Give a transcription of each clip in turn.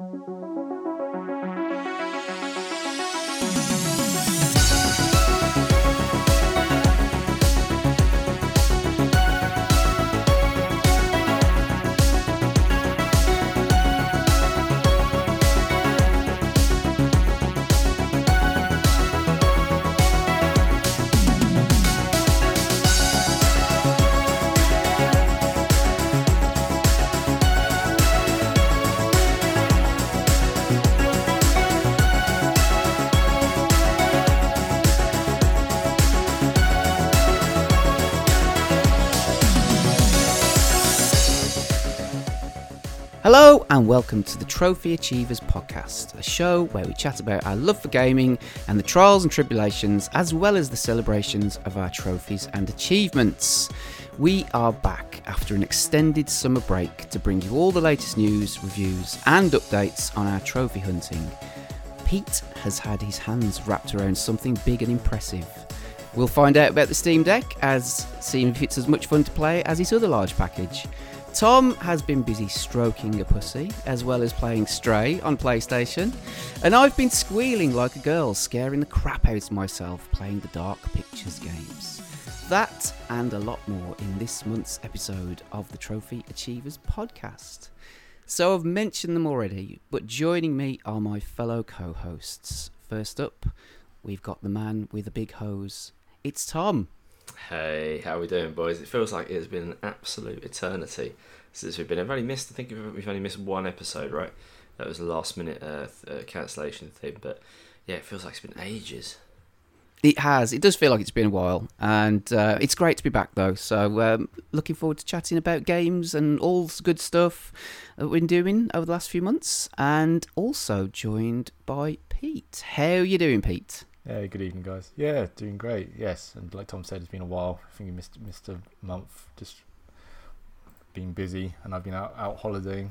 Hello and welcome to the Trophy Achievers podcast, a show where we chat about our love for gaming and the trials and tribulations, as well as the celebrations of our trophies and achievements. We are back after an extended summer break to bring you all the latest news, reviews, and updates on our trophy hunting. Pete has had his hands wrapped around something big and impressive. We'll find out about the Steam Deck, as seeing if it's as much fun to play as his other large package. Tom has been busy stroking a pussy, as well as playing Stray on PlayStation, and I've been squealing like a girl, scaring the crap out of myself playing the Dark Pictures games. That and a lot more in this month's episode of the Trophy Achievers podcast. So I've mentioned them already, but joining me are my fellow co hosts. First up, we've got the man with a big hose. It's Tom. Hey, how are we doing, boys? It feels like it's been an absolute eternity since we've been. I've only missed. I think we've only missed one episode, right? That was a last minute uh, uh, cancellation thing, but yeah, it feels like it's been ages. It has. It does feel like it's been a while, and uh, it's great to be back though. So, um, looking forward to chatting about games and all the good stuff that we've been doing over the last few months, and also joined by Pete. How are you doing, Pete? Yeah, good evening, guys. Yeah, doing great. Yes, and like Tom said, it's been a while. I think you missed missed a month, just being busy, and I've been out out holidaying.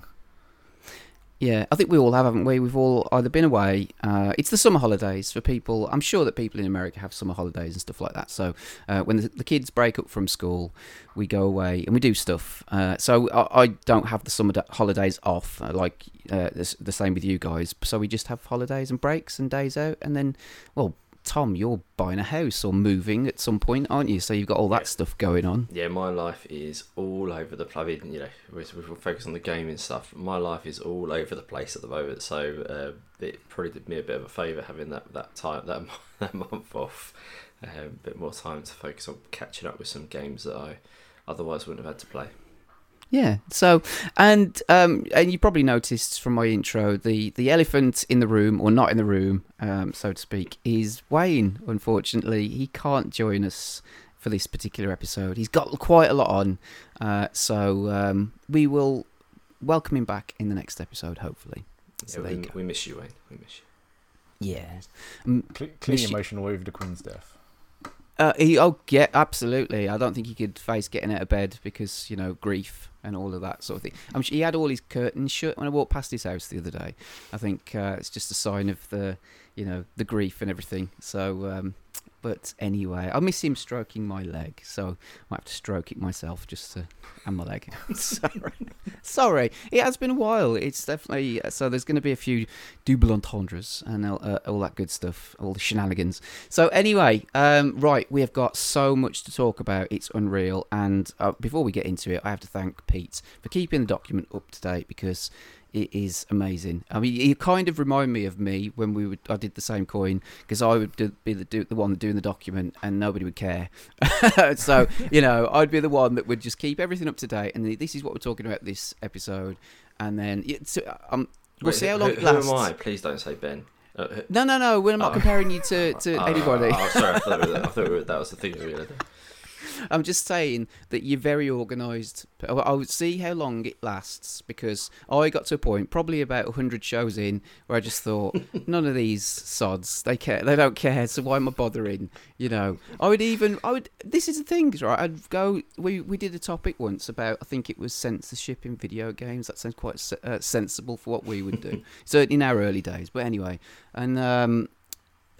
Yeah, I think we all have, haven't we? We've all either been away. Uh, it's the summer holidays for people. I'm sure that people in America have summer holidays and stuff like that. So uh, when the, the, kids break up from school, we go away and we do stuff. Uh, so I, I, don't have the summer holidays off uh, like uh, the, the same with you guys. So we just have holidays and breaks and days out, and then well, Tom, you're buying a house or moving at some point, aren't you? So you've got all that yeah. stuff going on. Yeah, my life is all over the place. You know, we we focus on the gaming stuff. My life is all over the place at the moment. So uh, it probably did me a bit of a favour having that that time that that month off, um, a bit more time to focus on catching up with some games that I otherwise wouldn't have had to play. Yeah. So, and um, and you probably noticed from my intro, the the elephant in the room, or not in the room, um, so to speak, is Wayne. Unfortunately, he can't join us for this particular episode. He's got quite a lot on, uh, so um, we will welcome him back in the next episode, hopefully. So yeah, we, we, miss you, Wayne. We miss you. Yeah. Um, clearly emotional over the Queen's death. Uh, he, oh yeah, absolutely. I don't think he could face getting out of bed because you know grief and all of that sort of thing. I'm sure he had all his curtains shut when I walked past his house the other day. I think uh, it's just a sign of the you know the grief and everything. So um, but anyway, I miss him stroking my leg, so I might have to stroke it myself just to and my leg. Sorry, sorry. It has been a while. It's definitely so. There's going to be a few double entendres and uh, all that good stuff, all the shenanigans. So anyway, um, right, we have got so much to talk about. It's unreal. And uh, before we get into it, I have to thank Pete for keeping the document up to date because it is amazing. I mean, you kind of remind me of me when we would I did the same coin because I would do, be the do, the one doing the document and nobody would care. so you know, I'd be the one that would just keep everything up to date. And this is what we're talking about this episode. And then so, um, we'll Wait, see how long who, it lasts. Who am I? Please don't say Ben. Uh, no, no, no. We're not oh. comparing you to, to oh, anybody. Oh, sorry, I thought, I thought that was the thing that we had. I'm just saying that you're very organised. I'll see how long it lasts because I got to a point, probably about 100 shows in, where I just thought, none of these sods, they care, they don't care, so why am I bothering? You know, I would even, I would, this is the thing, right? I'd go, we, we did a topic once about, I think it was censorship in video games. That sounds quite uh, sensible for what we would do, certainly in our early days. But anyway, and, um,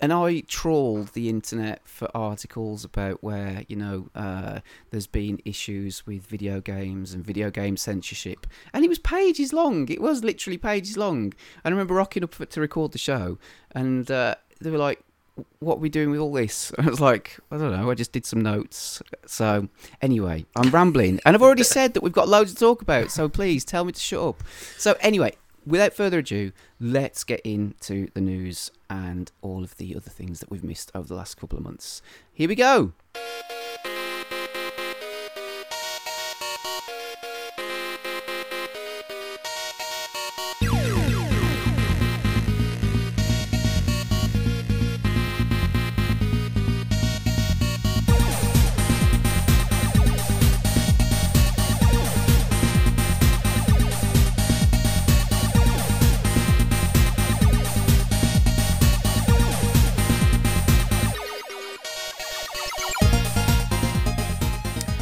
and I trawled the internet for articles about where you know uh, there's been issues with video games and video game censorship, and it was pages long. It was literally pages long. And I remember rocking up to record the show, and uh, they were like, "What are we doing with all this?" And I was like, "I don't know. I just did some notes." So anyway, I'm rambling, and I've already said that we've got loads to talk about. So please tell me to shut up. So anyway, without further ado, let's get into the news and all of the other things that we've missed over the last couple of months. Here we go.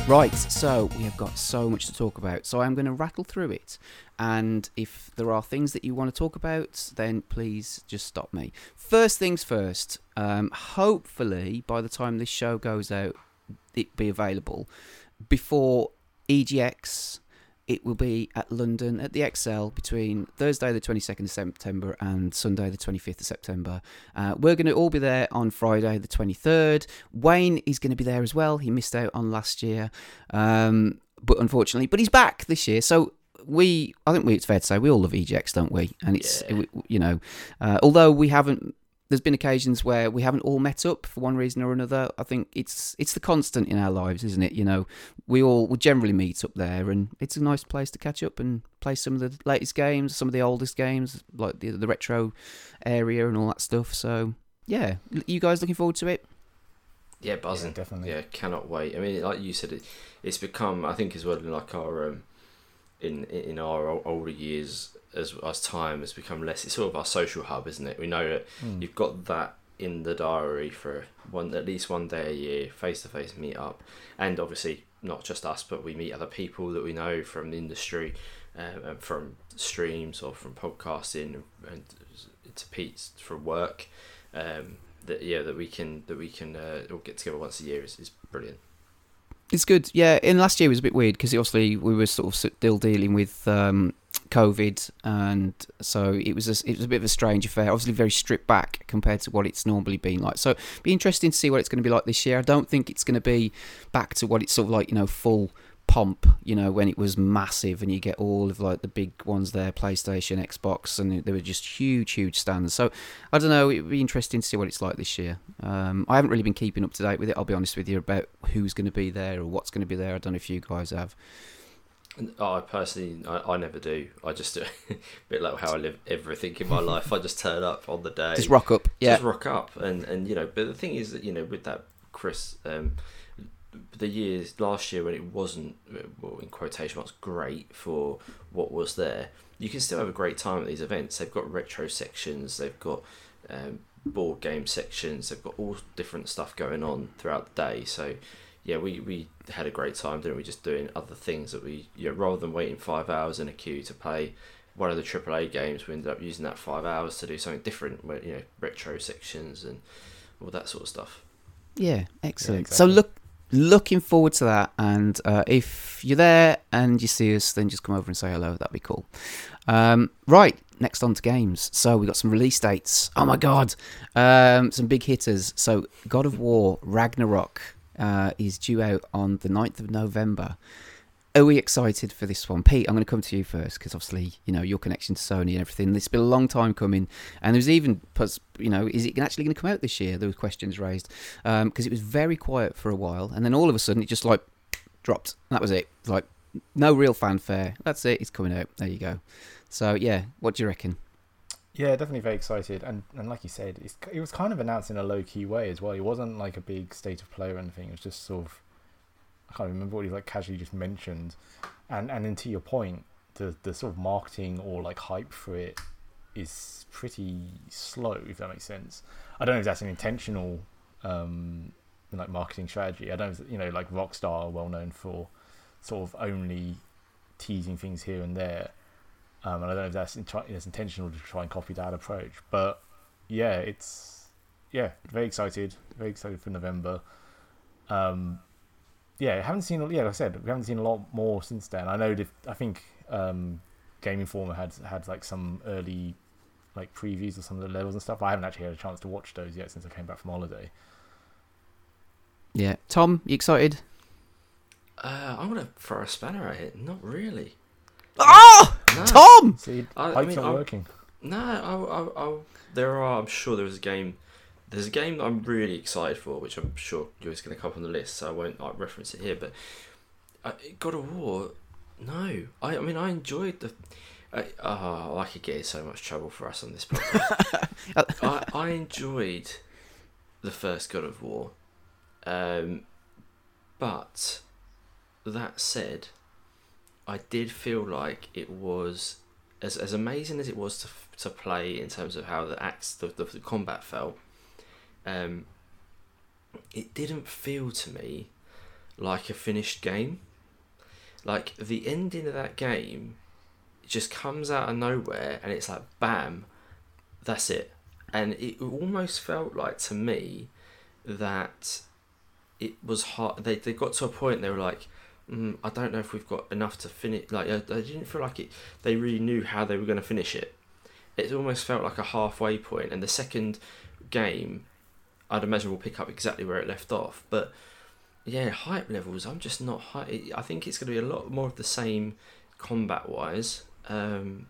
Right, so we have got so much to talk about. So I'm going to rattle through it. And if there are things that you want to talk about, then please just stop me. First things first, um, hopefully by the time this show goes out, it be available before EGX it will be at London at the ExCeL between Thursday the 22nd of September and Sunday the 25th of September. Uh, we're going to all be there on Friday the 23rd. Wayne is going to be there as well. He missed out on last year, um, but unfortunately, but he's back this year. So we, I think we, it's fair to say we all love EGX, don't we? And it's Yeah. you know, uh, although we haven't. There's been occasions where we haven't all met up for one reason or another. I think it's it's the constant in our lives, isn't it? You know, we all we generally meet up there, and it's a nice place to catch up and play some of the latest games, some of the oldest games, like the the retro area and all that stuff. So yeah, you guys looking forward to it? Yeah, buzzing. Yeah, definitely. Yeah, cannot wait. I mean, like you said, it, it's become. I think as well in like our um, in in our older years as as time has become less. It's sort of our social hub, isn't it? We know that Mm. you've got that in the diary for one at least one day a year, face to face meet up, and obviously not just us, but we meet other people that we know from the industry, um, and from streams or from podcasting, and to Pete's for work. Um, that yeah, that we can that we can uh, all get together once a year is, is brilliant. It's good. Yeah, and last year was a bit weird because obviously we were sort of still dealing with um, COVID, and so it was a, it was a bit of a strange affair. Obviously, very stripped back compared to what it's normally been like. So, be interesting to see what it's going to be like this year. I don't think it's going to be back to what it's sort of like, you know, full pomp. You know, when it was massive and you get all of like the big ones there, PlayStation, Xbox, and they were just huge, huge stands. So, I don't know. It would be interesting to see what it's like this year. Um, I haven't really been keeping up to date with it. I'll be honest with you about who's going to be there or what's going to be there. I don't know if you guys have. And I personally, I, I never do. I just do a bit like how I live everything in my life. I just turn up on the day, Just rock up. Yeah. just rock up, and and you know. But the thing is that you know with that Chris, um, the years last year when it wasn't, well, in quotation marks, great for what was there. You can still have a great time at these events. They've got retro sections. They've got um, board game sections. They've got all different stuff going on throughout the day. So yeah, we, we had a great time, didn't we? Just doing other things that we, you know, rather than waiting five hours in a queue to play one of the AAA games, we ended up using that five hours to do something different, where, you know, retro sections and all that sort of stuff. Yeah, excellent. Yeah, So look, looking forward to that. And uh, if you're there and you see us, then just come over and say hello. That'd be cool. Um, right, next on to games. So we got some release dates. Oh my god, um, some big hitters. So God of War Ragnarok uh, is due out on the 9th of November. Are we excited for this one, Pete? I'm going to come to you first because obviously you know your connection to Sony and everything. It's been a long time coming, and there's even you know is it actually going to come out this year? There were questions raised because it was very quiet for a while, and then all of a sudden it just like dropped. That was it. Like no real fanfare. That's it. It's coming out. There you go. So yeah, what do you reckon? Yeah, definitely very excited, and and like you said, it's, it was kind of announced in a low key way as well. It wasn't like a big state of play or anything. It was just sort of I can't remember what he like casually just mentioned, and and then to your point, the the sort of marketing or like hype for it is pretty slow, if that makes sense. I don't know if that's an intentional um like marketing strategy. I don't you know like Rockstar are well known for sort of only teasing things here and there. Um, and I don't know if that's, in- that's intentional to try and copy that approach, but yeah, it's yeah, very excited. Very excited for November. Um, yeah, I haven't seen. Yeah, like I said, we haven't seen a lot more since then. I know. That, I think um, Game Informer had had like some early like previews of some of the levels and stuff. I haven't actually had a chance to watch those yet since I came back from holiday. Yeah, Tom, you excited? Uh, I'm gonna throw a spanner at it. Not really. Oh, No. Tom! See, I- I hype's mean, not I- working. No, I, I, I, there are. I'm sure there was a game. There's a game that I'm really excited for, which I'm sure yours going to come up on the list, so I won't like, reference it here. But uh, God of War, no. I, I mean, I enjoyed the. I, oh, I could get in so much trouble for us on this podcast. I, I enjoyed the first God of War, um, but that said, I did feel like it was as as amazing as it was to to play in terms of how the acts the, the, the combat felt. Um, it didn't feel to me like a finished game. Like the ending of that game just comes out of nowhere and it's like bam, that's it. And it almost felt like to me that it was hard. They they got to a point they were like, mm, I don't know if we've got enough to finish. Like I, I didn't feel like it. They really knew how they were going to finish it. It almost felt like a halfway point, and the second game, I'd imagine will pick up exactly where it left off. But yeah, hype levels. I'm just not high. I think it's going to be a lot more of the same combat wise. Um,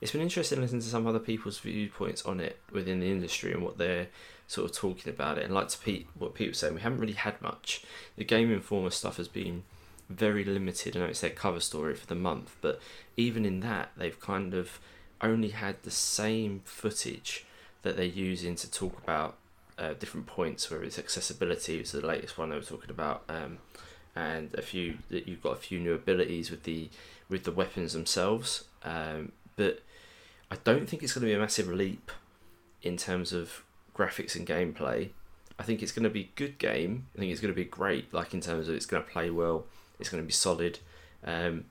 it's been interesting listening to some other people's viewpoints on it within the industry and what they're sort of talking about it. And like to Pete, what Pete was saying, we haven't really had much. The Game Informer stuff has been very limited. I know it's their cover story for the month, but even in that, they've kind of only had the same footage that they're using to talk about uh, different points, whether it's accessibility, which is the latest one they were talking about, um, and a few that you've got a few new abilities with the with the weapons themselves. Um, but I don't think it's going to be a massive leap in terms of graphics and gameplay. I think it's going to be good game. I think it's going to be great, like in terms of it's going to play well. It's going to be solid. Um,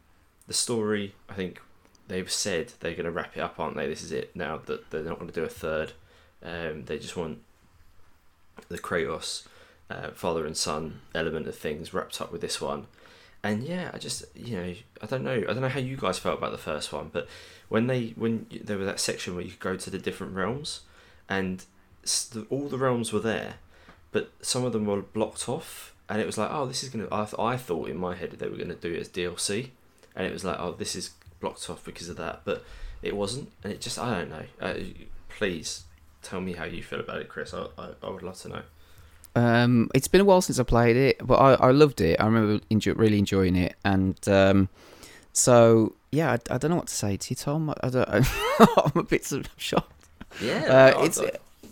the story, I think they've said they're going to wrap it up, aren't they? This is it now. That they're not going to do a third. Um, they just want the Kratos uh, father and son element of things wrapped up with this one. And yeah, I just you know I don't know I don't know how you guys felt about the first one, but when they when there was that section where you could go to the different realms, and all the realms were there, but some of them were blocked off, and it was like oh this is gonna I, th- I thought in my head they were gonna do it as DLC, and it was like oh this is blocked off because of that, but it wasn't, and it just I don't know. Uh, please tell me how you feel about it, Chris. I I, I would love to know. Um, it's been a while since I played it, but I, I loved it. I remember enjoy, really enjoying it, and um, so yeah, I, I don't know what to say to you, Tom. I, I'm a bit of shocked. Yeah, Uh, it's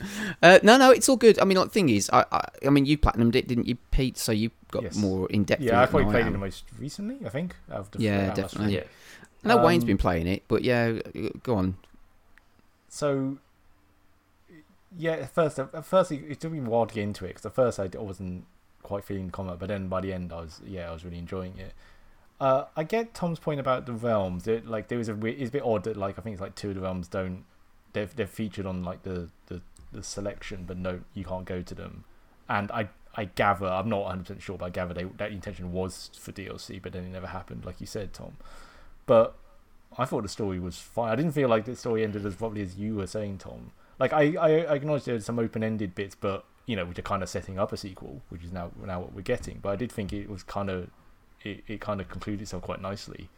uh, no, no, it's all good. I mean, like, the thing is, I, I, I mean, you platinumed it, didn't you, Pete? So you got Yes. more in depth. Yeah, I probably played it the most recently. I think. Yeah, out of us definitely. yeah. I know Wayne's Um, been playing it, but yeah, go on. So, yeah, at first, at first it, it took me a while to get into it because at first I wasn't quite feeling the combat, but then by the end I was, yeah, I was really enjoying it. Uh, I get Tom's point about the realms. It, like there was a, it's a bit odd that like I think it's like two of the realms don't, they're they're featured on like the the, the selection, but no, you can't go to them. And I I gather I'm not 100 percent sure, but I gather they, that intention was for DLC, but then it never happened, like you said, Tom. But I thought the story was fine. I didn't feel like the story ended as probably as you were saying, Tom. Like I, I, I acknowledge there's some open-ended bits, but you know, which are kind of setting up a sequel, which is now now what we're getting. But I did think it was kind of, it, it kind of concluded itself quite nicely.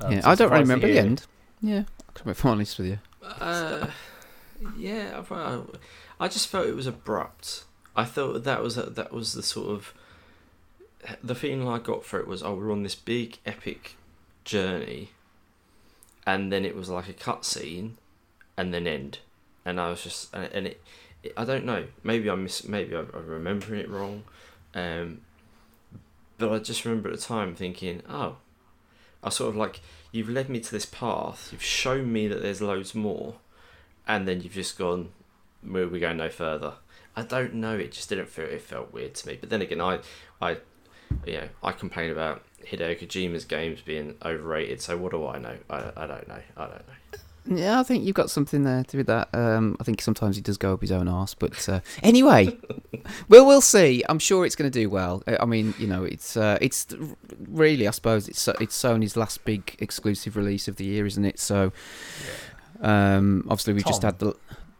Um, yeah, so I don't really remember the hear- end. Yeah, to be honest with you. Uh, yeah, well, I just felt it was abrupt. I thought that was that was the sort of the feeling I got for it was oh we're on this big epic journey, and then it was like a cutscene, and then end, and I was just and and it, it I don't know maybe I miss maybe I, I'm remembering it wrong, um, but I just remember at the time thinking oh, I sort of like you've led me to this path, you've shown me that there's loads more, and then you've just gone, we we go no further. I don't know. It just didn't feel. It felt weird to me. But then again, I, I, you know, I complain about Hideo Kojima's games being overrated. So what do I know? I, I don't know. I don't know. Yeah, I think you've got something there to do with that. Um, I think sometimes he does go up his own arse, but uh, anyway, well, we'll see. I'm sure it's going to do well. I I mean, you know, it's uh, it's really, I suppose, it's it's Sony's last big exclusive release of the year, isn't it? So, um, obviously, we just had the.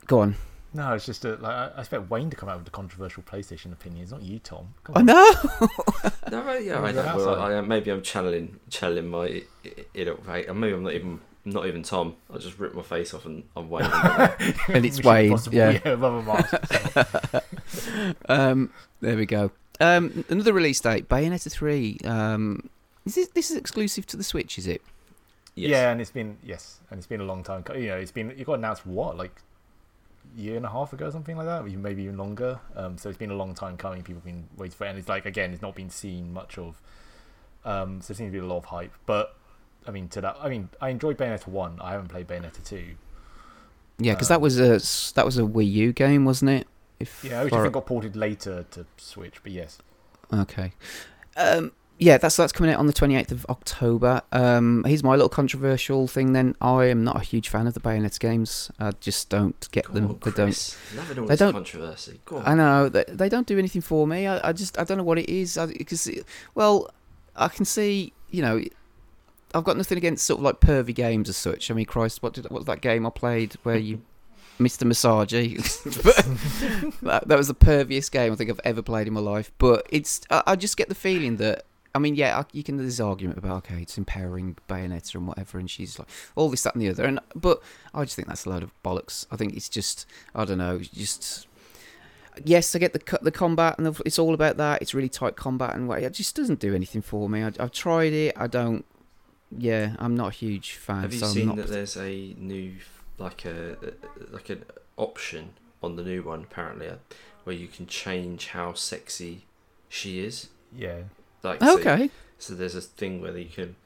Go on. No, it's just a, like I I expect Wayne to come out with the controversial PlayStation opinions, not you, Tom. Come I on. know. No, right, yeah, I know. Well. I, maybe I'm channeling, channeling my i- i- inner Wayne. Maybe I'm not even, not even Tom. I just ripped my face off and I'm Wayne. And it's Mission Wayne, Impossible, yeah. Rubber mask. um, there we go. Um, another release date: Bayonetta three. Um, is this, this is exclusive to the Switch? Is it? Yes. Yeah, and it's been yes, and it's been a long time. You know, it's been it got announced what like year and a half ago, something like that, maybe even longer. Um, so it's been a long time coming. People have been waiting for it, and it's like again, it's not been seen much of. Um, so there seems to be a lot of hype, but I mean, to that, I mean, I enjoyed Bayonetta one. I haven't played Bayonetta two. Yeah, because Um, that was a that was a Wii U game, wasn't it? If Yeah, which I think got ported later to Switch, but yes. Okay. Um, yeah, that's that's coming out on the 28th of October. Um, here's my little controversial thing. Then I am not a huge fan of the Bayonetta games. I just don't get Go them. they don't. Chris. They don't- controversy. I know they, they don't do anything for me. I, I just I don't know what it is. Because well, I can see you know. I've got nothing against sort of like pervy games as such. I mean, Christ, what did what was that game I played where you, Mr. Massagey? that, that was the perviest game I think I've ever played in my life. But it's I, I just get the feeling that I mean, yeah, I, you can there's argument about okay, it's empowering Bayonetta and whatever, and she's like all this, that, and the other, and but I just think that's a load of bollocks. I think it's just I don't know, just yes, I get the the combat and the, it's all about that. It's really tight combat and what it just doesn't do anything for me. I, I've tried it. I don't. Yeah, I'm not a huge fan. Have you so I'm seen not that there's a new like a like an option on the new one apparently uh, where you can change how sexy she is? Yeah. Like okay. So, there's a thing where you can.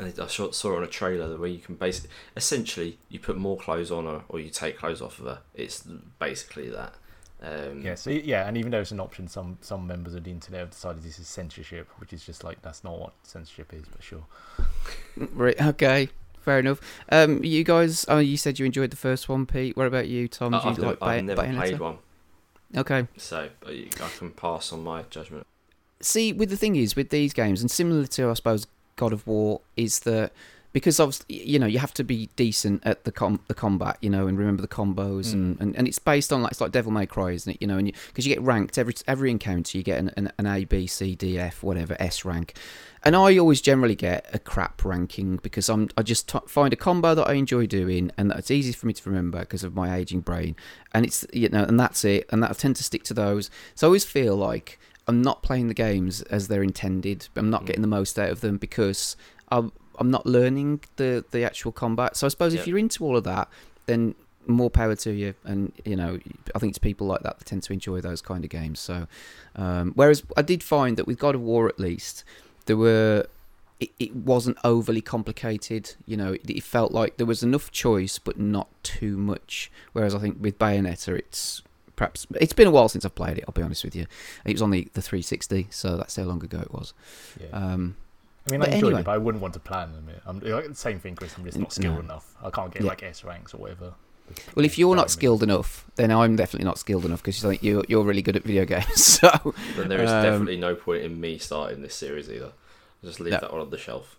I saw, saw it on a trailer where you can basically, essentially, you put more clothes on her or you take clothes off of her. It's basically that. Um, Yeah, so yeah, and even though it's an option, some some members of the internet have decided this is censorship, which is just like that's not what censorship is, but sure. Right. Okay. Fair enough. Um, you guys. Oh, you said you enjoyed the first one, Pete. What about you, Tom? I- Did you I've, never, like I've Bay- never Bayonetta? played one, Okay. so I I can pass on my judgment. See with the thing is with these games and similar to i suppose god of war is that because obviously you know you have to be decent at the com- the combat you know and remember the combos and, mm. and and it's based on like it's like devil may cry isn't it? You know and because you, get ranked every every encounter you get an, an, an a b c d f whatever s rank. And i always generally get a crap ranking because i'm i just t- find a combo that i enjoy doing and that's easy for me to remember because of my aging brain. And it's you know and that's it and that i tend to stick to those. So i always feel like I'm not playing the games as they're intended. I'm not Mm. getting the most out of them because I'm I'm not learning the the actual combat. So I suppose Yeah. if you're into all of that, then more power to you. And you know, I think it's people like that that tend to enjoy those kind of games. So, um, whereas I did find that with God of War, at least, there were. It, it wasn't overly complicated, you know. It, it felt like there was enough choice, but not too much. Whereas I think with Bayonetta, it's perhaps it's been a while since I've played it. I'll be honest with you. It was on the, the 360, so that's how long ago it was. Yeah. Um, I mean, I enjoyed anyway. it, but I wouldn't want to plan them. I'm like, the same thing, Chris. I'm just not skilled No. enough. I can't get Yeah. like S ranks or whatever. well, if you're not Diamonds. skilled enough, then I'm definitely not skilled enough because like you're you're really good at video games. So Then there is Um, definitely no point in me starting this series either. I'll just leave No. that one on the shelf.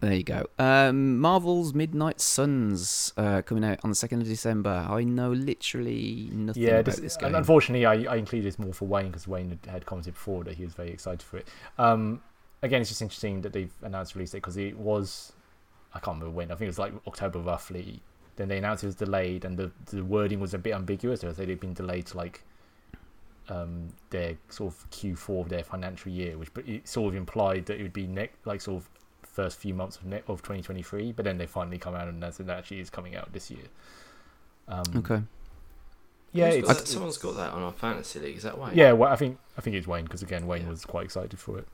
There you go. Um, Marvel's Midnight Suns uh, coming out on the second of December. I know literally nothing Yeah, about this, this game. unfortunately, I, I included this more for Wayne because Wayne had, had commented before that he was very excited for it. Um, again, it's just interesting that they've announced release date because it was, I can't remember when. I think it was like October roughly. Then they announced it was delayed, and the the wording was a bit ambiguous. They said it'd been delayed to like um, their sort of Q4 of their financial year, which but it sort of implied that it would be next like sort of first few months of ne- of 2023. But then they finally come out and announced that it actually is coming out this year. Um, okay. Yeah, it's, got that? someone's got that on our fantasy league. Is that Wayne? Yeah, well, I think I think it's Wayne because again, Wayne Yeah. was quite excited for it.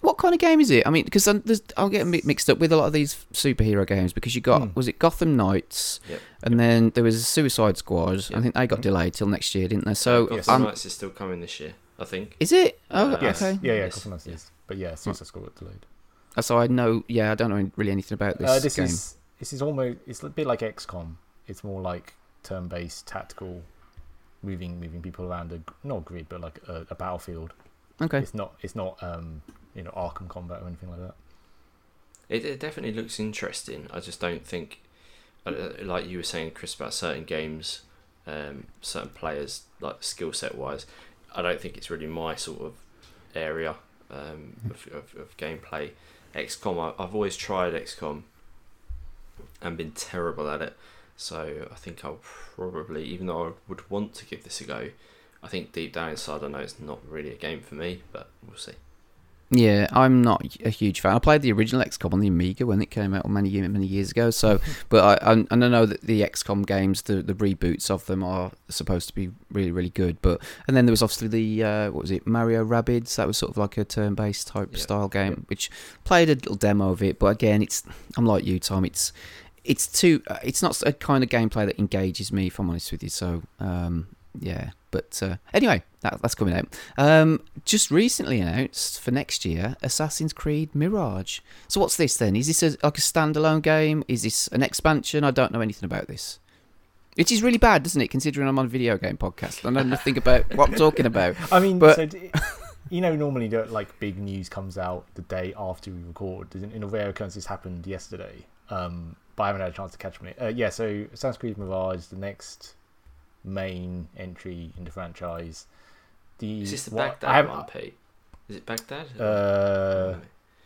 What kind of game is it? I mean, because I'll get mixed up with a lot of these superhero games because you got Hmm. was it Gotham Knights, Yep. and then there was Suicide Squad. I think they got Mhm. delayed till next year, didn't they? So Gotham um, Knights is still coming this year, I think. is it? Oh, Uh, yes, okay. yeah, yeah, Yes. Gotham Knights is. But yeah, Suicide Squad got delayed. So I know, yeah, I don't know really anything about this, uh, this game. is this is almost it's a bit like XCOM. It's more like turn-based tactical, moving moving people around a not a grid but like a, a battlefield. Okay. It's not it's not um you know Arkham combat or anything like that. It, it definitely looks interesting. I just don't think, uh, uh, like you were saying, Chris, about certain games, um, certain players, like skill set wise, I don't think it's really my sort of area um, of, of, of gameplay. XCOM, I, I've always tried XCOM and been terrible at it. So I think I'll probably, even though I would want to give this a go, I think deep down inside I know it's not really a game for me, but we'll see. Yeah, I'm not a huge fan. I played the original XCOM on the Amiga when it came out many many years ago. So, but I and I know that the XCOM games, the the reboots of them are supposed to be really really good. But and then there was obviously the uh, what was it Mario Rabbids? That was sort of like a turn based type Yeah. style game, which played a little demo of it. But again, it's I'm like you, Tom. It's it's too. uh, It's not a kind of gameplay that engages me. If I'm honest with you, so um, yeah. But uh, anyway, that, that's coming out. Um, just recently announced for next year, Assassin's Creed Mirage. So what's this then? Is this a, like a standalone game? Is this an expansion? I don't know anything about this. It is really bad, doesn't it? Considering I'm on a video game podcast, I know nothing about what I'm talking about. I mean, But- so d- you know, normally the, like big news comes out the day after we record. In, in a rare occurrence, this happened yesterday, um, but I haven't had a chance to catch up on it. Uh, yeah, so Assassin's Creed Mirage, the next main entry in the franchise. The Is this the what- Baghdad I have- one, Pete? Is it Baghdad? Uh,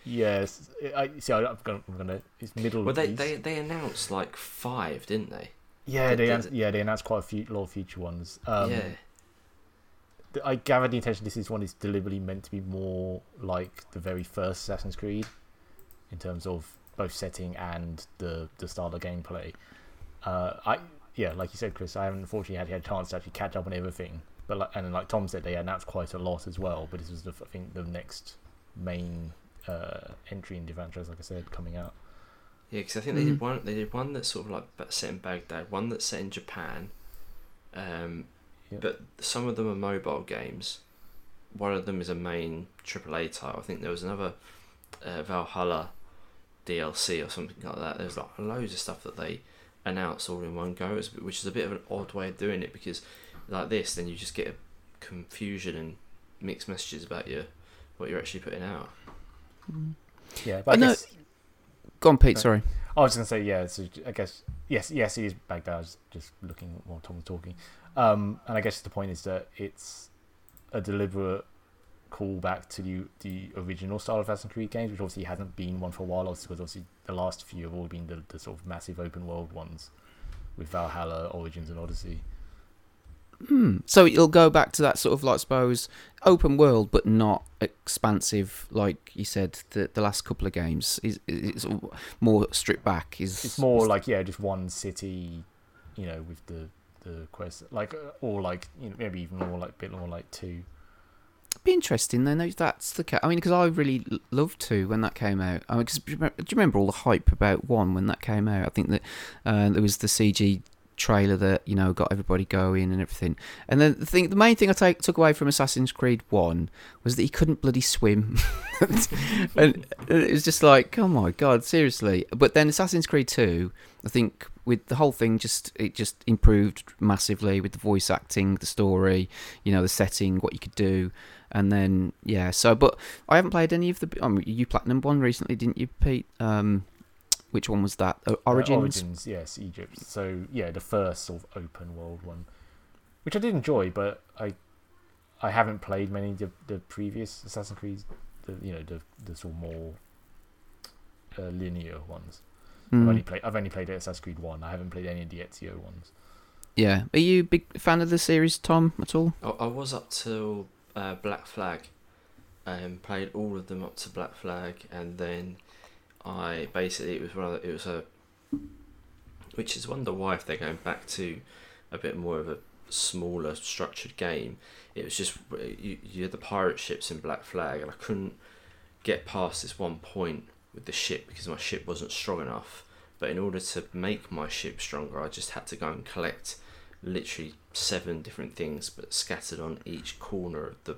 yes, I see. I, I'm gonna, gonna. It's Middle well, they, they they announced like five, didn't they? yeah, did- they an- yeah they announced quite a few lot of future ones. Um, yeah. I gather the intention this is one is deliberately meant to be more like the very first Assassin's Creed in terms of both setting and the the style of gameplay. Uh, I yeah, like you said, Chris, I haven't unfortunately had, had a chance to actually catch up on everything. But like, and like Tom said, they announced quite a lot as well. But this was the, I think the next main uh, entry in the franchise, like I said, coming out. Yeah, because I think they did Mm. one. They did one that's sort of like set in Baghdad, one that's set in Japan. Um, Yeah. but some of them are mobile games. One of them is a main AAA title. I think there was another uh, Valhalla DLC or something like that. There's like loads of stuff that they announced all in one go, which is a bit of an odd way of doing it because like this, then you just get a confusion and mixed messages about your what you're actually putting out. Yeah, but I, I know- guess Go on, Pete. Sorry. I was gonna say yeah. So I guess yes, yes, it is Baghdad. I was just looking while Tom was talking, um, and I guess the point is that it's a deliberate callback to the the original style of Assassin's Creed games, which obviously hasn't been one for a while. Obviously, because obviously the last few have all been the, the sort of massive open world ones, with Valhalla, Origins, and Odyssey. Hmm. So it'll go back to that sort of like, I suppose, open world, but not expansive, like you said. The the last couple of games is it's more stripped back. Is It's more like yeah, just one city, you know, with the the quest, like uh, or like you know maybe even more like a bit more like two. Be interesting then that's the case. I mean, because I really loved two when that came out. I mean, 'cause do you remember- do you remember all the hype about one when that came out? I think that uh, there was the CG trailer that you know got everybody going and everything. And then the thing, the main thing I take took away from Assassin's Creed One was that he couldn't bloody swim, and it was just like, oh my god, seriously. But then Assassin's Creed Two, I think with the whole thing just it just improved massively with the voice acting, the story, you know, the setting, what you could do. And then yeah, so but I haven't played any of the. I mean, you platinum one recently, didn't you, Pete? Um, which one was that? Uh, Uh, Origins. Origins, yes, Egypt. So yeah, the first sort of open world one, which I did enjoy, but I I haven't played many of the, the previous Assassin's Creed, the you know the the sort of more uh, linear ones. I've Mm, only played I've only played Assassin's Creed one. I haven't played any of the Ezio ones. yeah. Are you a big fan of the series, Tom? At all? I, I was up till uh, Black Flag, and played all of them up to Black Flag, and then I basically it was the, it was a, which is wonder why if they're going back to a bit more of a smaller structured game. It was just you you had the pirate ships in Black Flag, and I couldn't get past this one point with the ship because my ship wasn't strong enough. But in order to make my ship stronger, I just had to go and collect literally seven different things, but scattered on each corner of the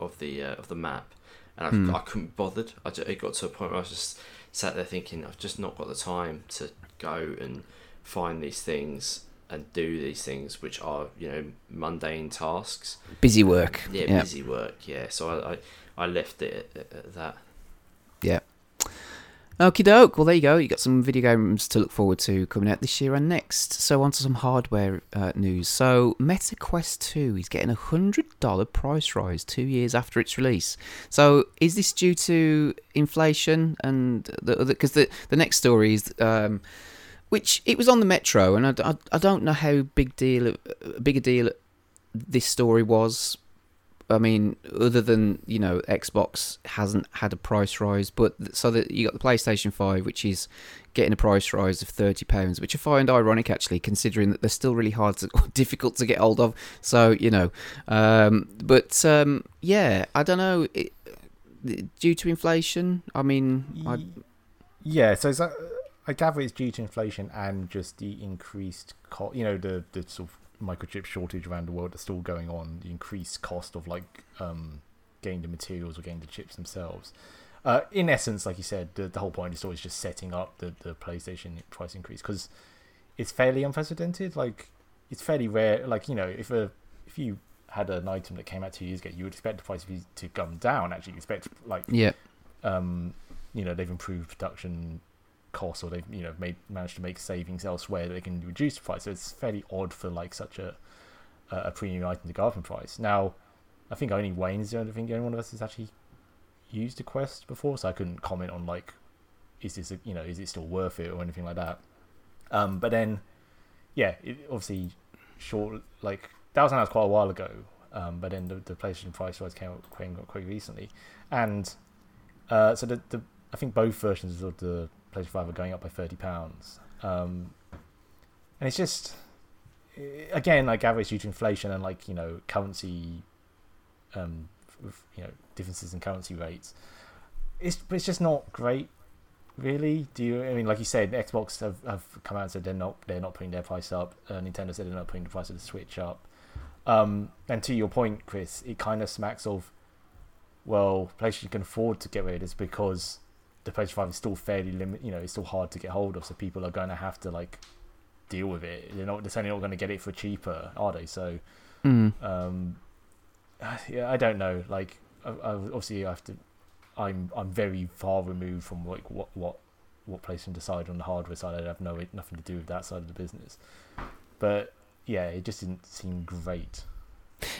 of the uh, of the map, and I, Hmm. I couldn't be bothered. I ju- it got to a point where I was just sat there thinking, I've just not got the time to go and find these things and do these things which are you know mundane tasks Busy work. yeah, Yeah. busy work yeah so i i, I left it at, at that Okie doke. Well, there you go. You got some video games to look forward to coming out this year and next. So, on to some hardware uh, news. So, Meta Quest 2 is getting a $100 price rise two years after its release. So, is this due to inflation? And because the, the, the next story is. Um, which it was on the Metro, and I, I, I don't know how big deal big a deal this story was I mean, other than you know, Xbox hasn't had a price rise, but so that you got the PlayStation Five, which is getting a price rise of thirty pounds, which I find ironic actually, considering that they're still really hard to difficult to get hold of. So you know, um, but um, yeah, I don't know. It, due to inflation, I mean, I, Ye- Yeah, so that, I gather it's due to inflation and just the increased cost. You know, the the sort of microchip shortage around the world that's still going on. The increased cost of like um, getting the materials or getting the chips themselves. Uh, in essence, like you said, the, the whole point is story just setting up the, the PlayStation price increase because it's fairly unprecedented. Like it's fairly rare. Like you know, if a if you had an item that came out two years ago, you would expect the price to come down. Actually, you expect like yeah, um, you know they've improved production costs or they've you know made managed to make savings elsewhere that they can reduce the price. So it's fairly odd for like such a a premium item to go up in price. Now, I think only Wayne's the only think the only one of us has actually used a Quest before, so I couldn't comment on like is this a, you know is it still worth it or anything like that. Um, but then yeah, it obviously short like that was announced quite a while ago. Um, but then the, the PlayStation price rise came came up quite recently, and uh, so the, the I think both versions of the PlayStation Five are going up by thirty pounds, um, and it's just eh, again like average due to inflation and like you know currency, um, you know differences in currency rates. It's it's just not great, really. Do you? I mean, like you said, Xbox have, have come out and said they're not they're not putting their price up. Uh, Nintendo said they're not putting the price of the Switch up. Um, and to your point, Chris, it kind of smacks of well, PlayStation you can afford to get rid of this because the PlayStation Five is still fairly limit. You know, it's still hard to get hold of, so people are going to have to like deal with it. They're not. They're certainly not going to get it for cheaper, are they? So, mm. um, yeah, I don't know. Like, I, I, obviously, I have to. I'm I'm very far removed from like what what what PlayStation decide on the hardware side. I have no nothing to do with that side of the business. But yeah, it just didn't seem great.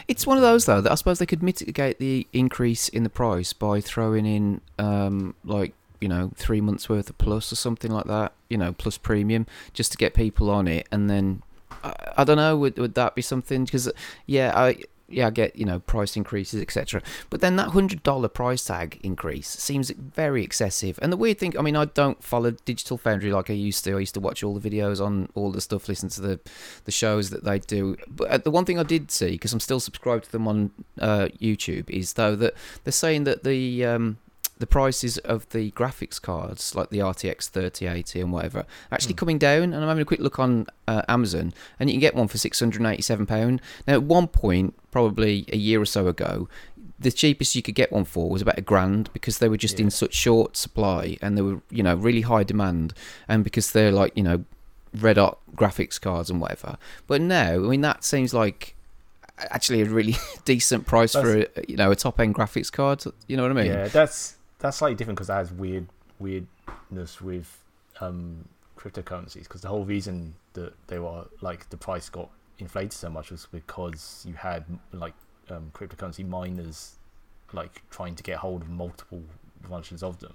It's one of those though that I suppose they could mitigate the increase in the price by throwing in um, like you know three months worth of plus or something like that. You know, plus premium just to get people on it, and then I, I don't know would would that be something? Because yeah, I yeah I get you know price increases etc. But then that hundred dollar price tag increase seems very excessive. And the weird thing, I mean, I don't follow Digital Foundry like I used to. I used to watch all the videos on all the stuff, listen to the the shows that they do. But uh, the one thing I did see, because I'm still subscribed to them on uh, YouTube, is though that they're saying that the um, the prices of the graphics cards, like the RTX 3080 and whatever, actually Hmm. coming down. And I'm having a quick look on uh, Amazon, and you can get one for 687 pound. Now, at one point, probably a year or so ago. The cheapest you could get one for was about a grand because they were just Yeah. in such short supply and they were, you know, really high demand, and because they're like, you know, red hot graphics cards and whatever. But now, I mean, that seems like actually a really decent price for a, you know a top end graphics card. You know what I mean? yeah, that's that's slightly different because that has weird weirdness with um, cryptocurrencies. Because the whole reason that they were like the price got inflated so much was because you had like um, cryptocurrency miners like trying to get hold of multiple versions of them,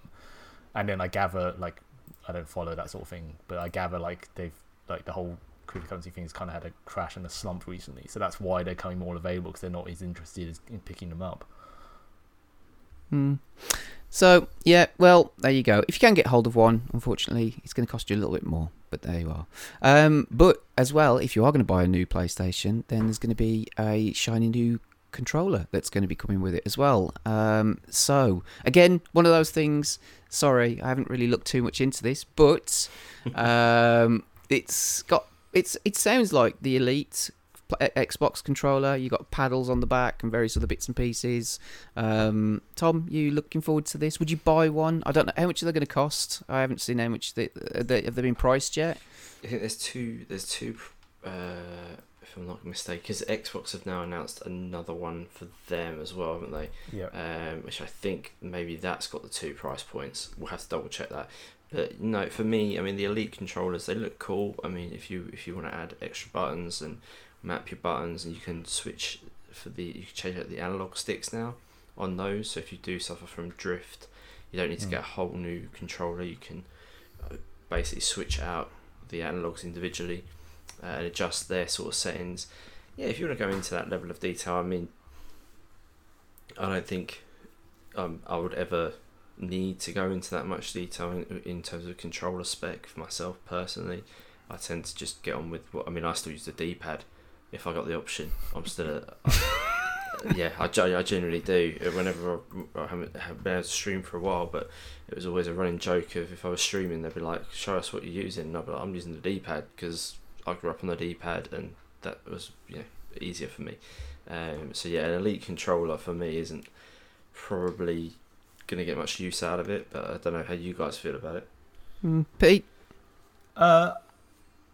and then I gather like I don't follow that sort of thing, but I gather like they've like the whole cryptocurrency thing's kind of had a crash and a slump recently, so that's why they're coming more available because they're not as interested in picking them up. Hmm. So yeah, well there you go. If you can get hold of one, unfortunately, it's going to cost you a little bit more. But there you are. Um, but as well, if you are going to buy a new PlayStation, then there's going to be a shiny new controller that's going to be coming with it as well. Um, so again, one of those things. Sorry, I haven't really looked too much into this, but um, it's got it's it sounds like the Elite Xbox controller. You got paddles on the back and various other bits and pieces. Um, Tom, you looking forward to this? Would you buy one? I don't know how much are they going to cost. I haven't seen how much they, they have they been priced yet. I think there's two. There's two. Uh, if I'm not mistaken, because Xbox have now announced another one for them as well, haven't they? Yeah. Um, which I think maybe that's got the two price points. We'll have to double check that. But no, for me, I mean the Elite controllers they look cool. I mean if you if you want to add extra buttons and map your buttons, and you can switch for the you can change out the analog sticks now on those. So if you do suffer from drift, you don't need to Mm. get a whole new controller. You can uh, basically switch out the analogs individually uh, and adjust their sort of settings. Yeah, if you want to go into that level of detail, I mean, I don't think um, I would ever need to go into that much detail in, in terms of controller spec for myself personally. I tend to just get on with what I mean. I still use the D pad if I got the option. I'm still a, yeah, I, I generally do. Whenever I, I haven't have been able to stream for a while, but it was always a running joke of if I was streaming, they'd be like, "Show us what you're using." And I'd be like, "I'm using the D pad because I grew up on the D pad, and that was you know easier for me." Um, so yeah, an elite controller for me isn't probably gonna get much use out of it, but I don't know how you guys feel about it. Mm, Pete, Uh,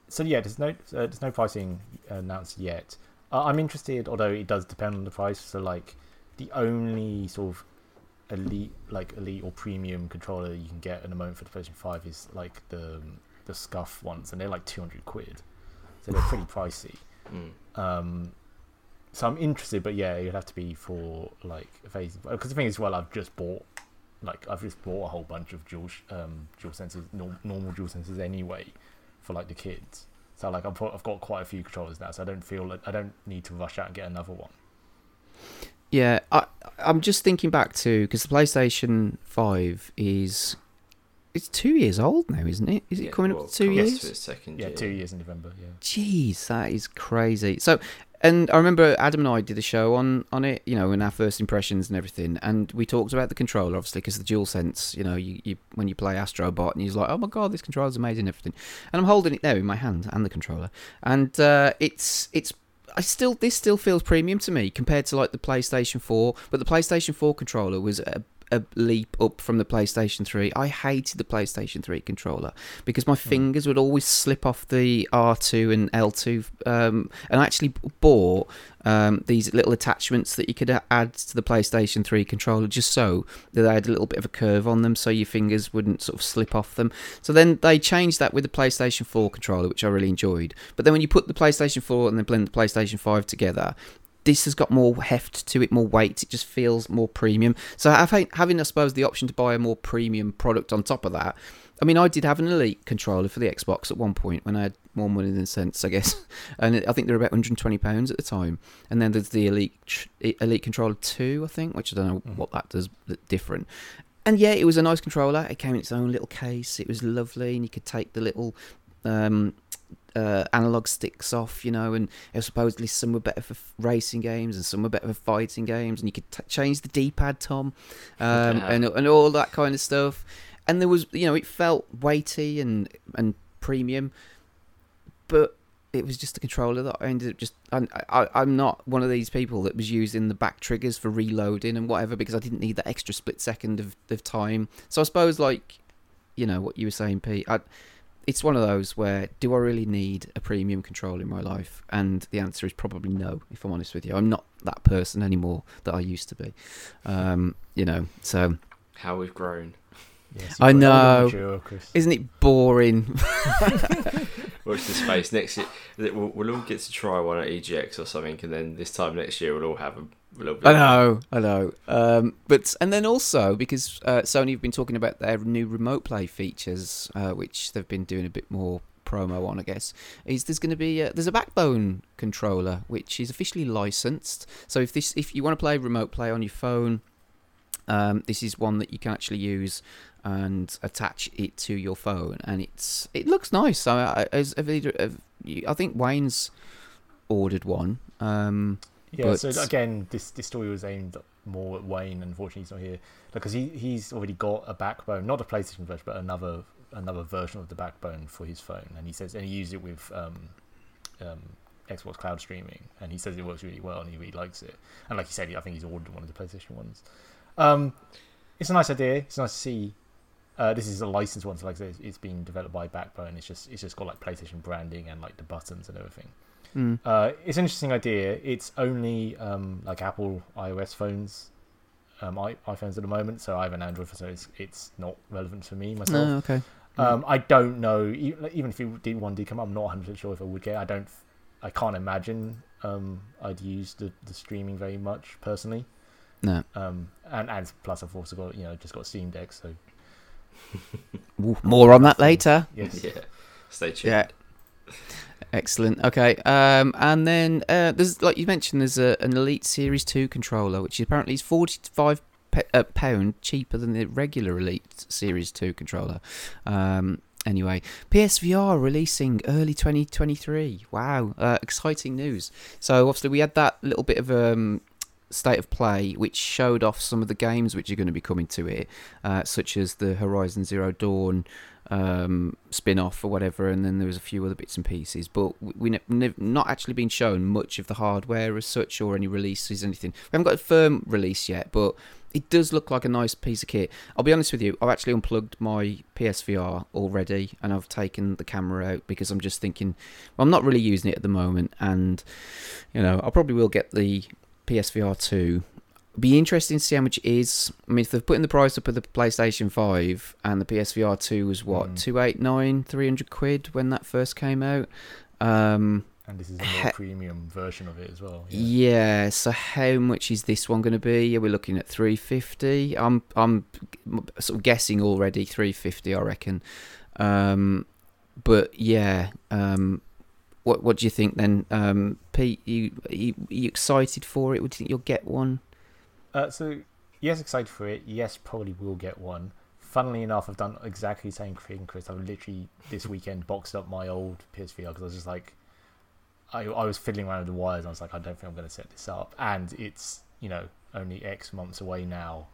so yeah, there's no uh, there's no pricing announced yet. Uh, I'm interested, although it does depend on the price. So like, the only sort of elite, like elite or premium controller you can get at the moment for the PlayStation Five is like the the Scuff ones, and they're like 200 quid, so they're pretty pricey. Mm. Um, so I'm interested, but yeah, it'd have to be for like a phase. Because the thing is, well, I've just bought, like, I've just bought a whole bunch of dual um dual senses, normal dual senses anyway, for like the kids. So like, I've got, I've got quite a few controllers now, so I don't feel like I don't need to rush out and get another one. Yeah, I, I'm just thinking back to because the PlayStation Five is it's two years old now, isn't it? Is it Yeah, coming well, up to two years? To its second Yeah, year. two years in November. Yeah. Jeez, that is crazy. So, and I remember Adam and I did a show on on it, you know, in our first impressions and everything, and we talked about the controller, obviously, because the dual sense, you know, you, you when you play Astrobot, and he's like, oh my god, this controller's amazing, and everything, and I'm holding it now in my hand and the controller, and uh, it's it's. I still this still feels premium to me compared to like the PlayStation 4, but the PlayStation 4 controller was a, a leap up from the PlayStation 3. I hated the PlayStation 3 controller because my fingers would always slip off the R2 and L2. Um, and I actually bought um, these little attachments that you could add to the PlayStation 3 controller just so that they had a little bit of a curve on them so your fingers wouldn't sort of slip off them. So then they changed that with the PlayStation 4 controller, which I really enjoyed. But then when you put the PlayStation 4 and then blend the PlayStation 5 together, this has got more heft to it, more weight. It just feels more premium. So having, having, I suppose, the option to buy a more premium product on top of that. I mean, I did have an Elite controller for the Xbox at one point when I had more money than sense, I guess. And I think they were about 120 pounds at the time. And then there's the Elite Elite controller two, I think, which I don't know Mhm. what that does different. And yeah, it was a nice controller. It came in its own little case. It was lovely, and you could take the little um, uh, analog sticks off, you know, and supposedly some were better for racing games and some were better for fighting games, and you could t- change the D-pad, Tom, um, Yeah. and and all that kind of stuff. And there was, you know, it felt weighty and and premium, but it was just a controller that I ended up just. I, I, I'm not one of these people that was using the back triggers for reloading and whatever because I didn't need that extra split second of, of time. So I suppose, like, you know, what you were saying, Pete. I, it's one of those where do I really need a premium control in my life? And the answer is probably no. If I'm honest with you, I'm not that person anymore that I used to be. Um, you know, so How we've grown. Yes, I you've got a know. mature, isn't it boring? Watch this space. Next year, we'll, we'll all get to try one at EGX or something, and then this time next year we'll all have a bit. I know, I know. Um, but and then also because uh, Sony have been talking about their new remote play features, uh, which they've been doing a bit more promo on, I guess. Is there's going to be a, there's a Backbone controller which is officially licensed. So if this if you want to play remote play on your phone, um, this is one that you can actually use and attach it to your phone, and it's it looks nice. So I, as have either- have I think Wayne's ordered one. Um, Yeah, so again, this this story was aimed more at Wayne. Unfortunately, he's not here because he he's already got a backbone, not a PlayStation version, but another another version of the backbone for his phone, and he says and he used it with um, um, Xbox Cloud streaming, and he says it works really well and he really likes it. And like you said, I think he's ordered one of the PlayStation ones. Um, it's a nice idea. It's nice to see. Uh, this is a licensed one, so like I said, it's being developed by Backbone. It's just it's just got like PlayStation branding and like the buttons and everything. Mm. Uh, it's an interesting idea. It's only um, like Apple iOS phones, um, iPhones at the moment. So I have an Android, so it's it's not relevant for me myself. No, okay. Um, I don't know. e- Even if it did one did come, I'm not 100 percent sure if I would get. it. I don't. I can't imagine. Um, I'd use the, the streaming very much personally. No. Um, and and plus I've also got you know just got Steam Deck, so Ooh, more on that later. yes. Yeah. Stay tuned. Yeah. Excellent. Okay. Um, and then uh, there's like you mentioned, there's a, an Elite Series Two controller, which apparently is forty-five pe- uh, pound cheaper than the regular Elite Series Two controller. Um, anyway, PSVR releasing early 2023. Wow, uh, exciting news. So obviously we had that little bit of um, state of play, which showed off some of the games which are going to be coming to it, uh, such as the Horizon Zero Dawn um, spin off or whatever, and then there was a few other bits and pieces. But we've ne- not actually been shown much of the hardware as such or any releases, anything. We haven't got a firm release yet, but it does look like a nice piece of kit. I'll be honest with you, I've actually unplugged my PSVR already, and I've taken the camera out because I'm just thinking, well, I'm not really using it at the moment, and you know, I probably will get the PSVR two. Be interesting to see how much it is. I mean, if they're putting the price up of the PlayStation 5 and the PSVR 2 was what, Mm. 289, 300 quid when that first came out. Um, And this is a more premium version of it as well. yeah. so how much is this one going to be? Are we looking at 350? I'm I'm sort of guessing already 350, I reckon. Um, but yeah, um, what what do you think then, um, Pete? You, you are you excited for it? Would you think you'll get one? Uh, so yes, excited for it. Yes, probably will get one. Funnily enough, I've done exactly the same thing, Chris. I've literally this weekend boxed up my old PSVR because I was just like, I I was fiddling around with the wires. And I was like, I don't think I'm going to set this up, and it's you know only X months away now.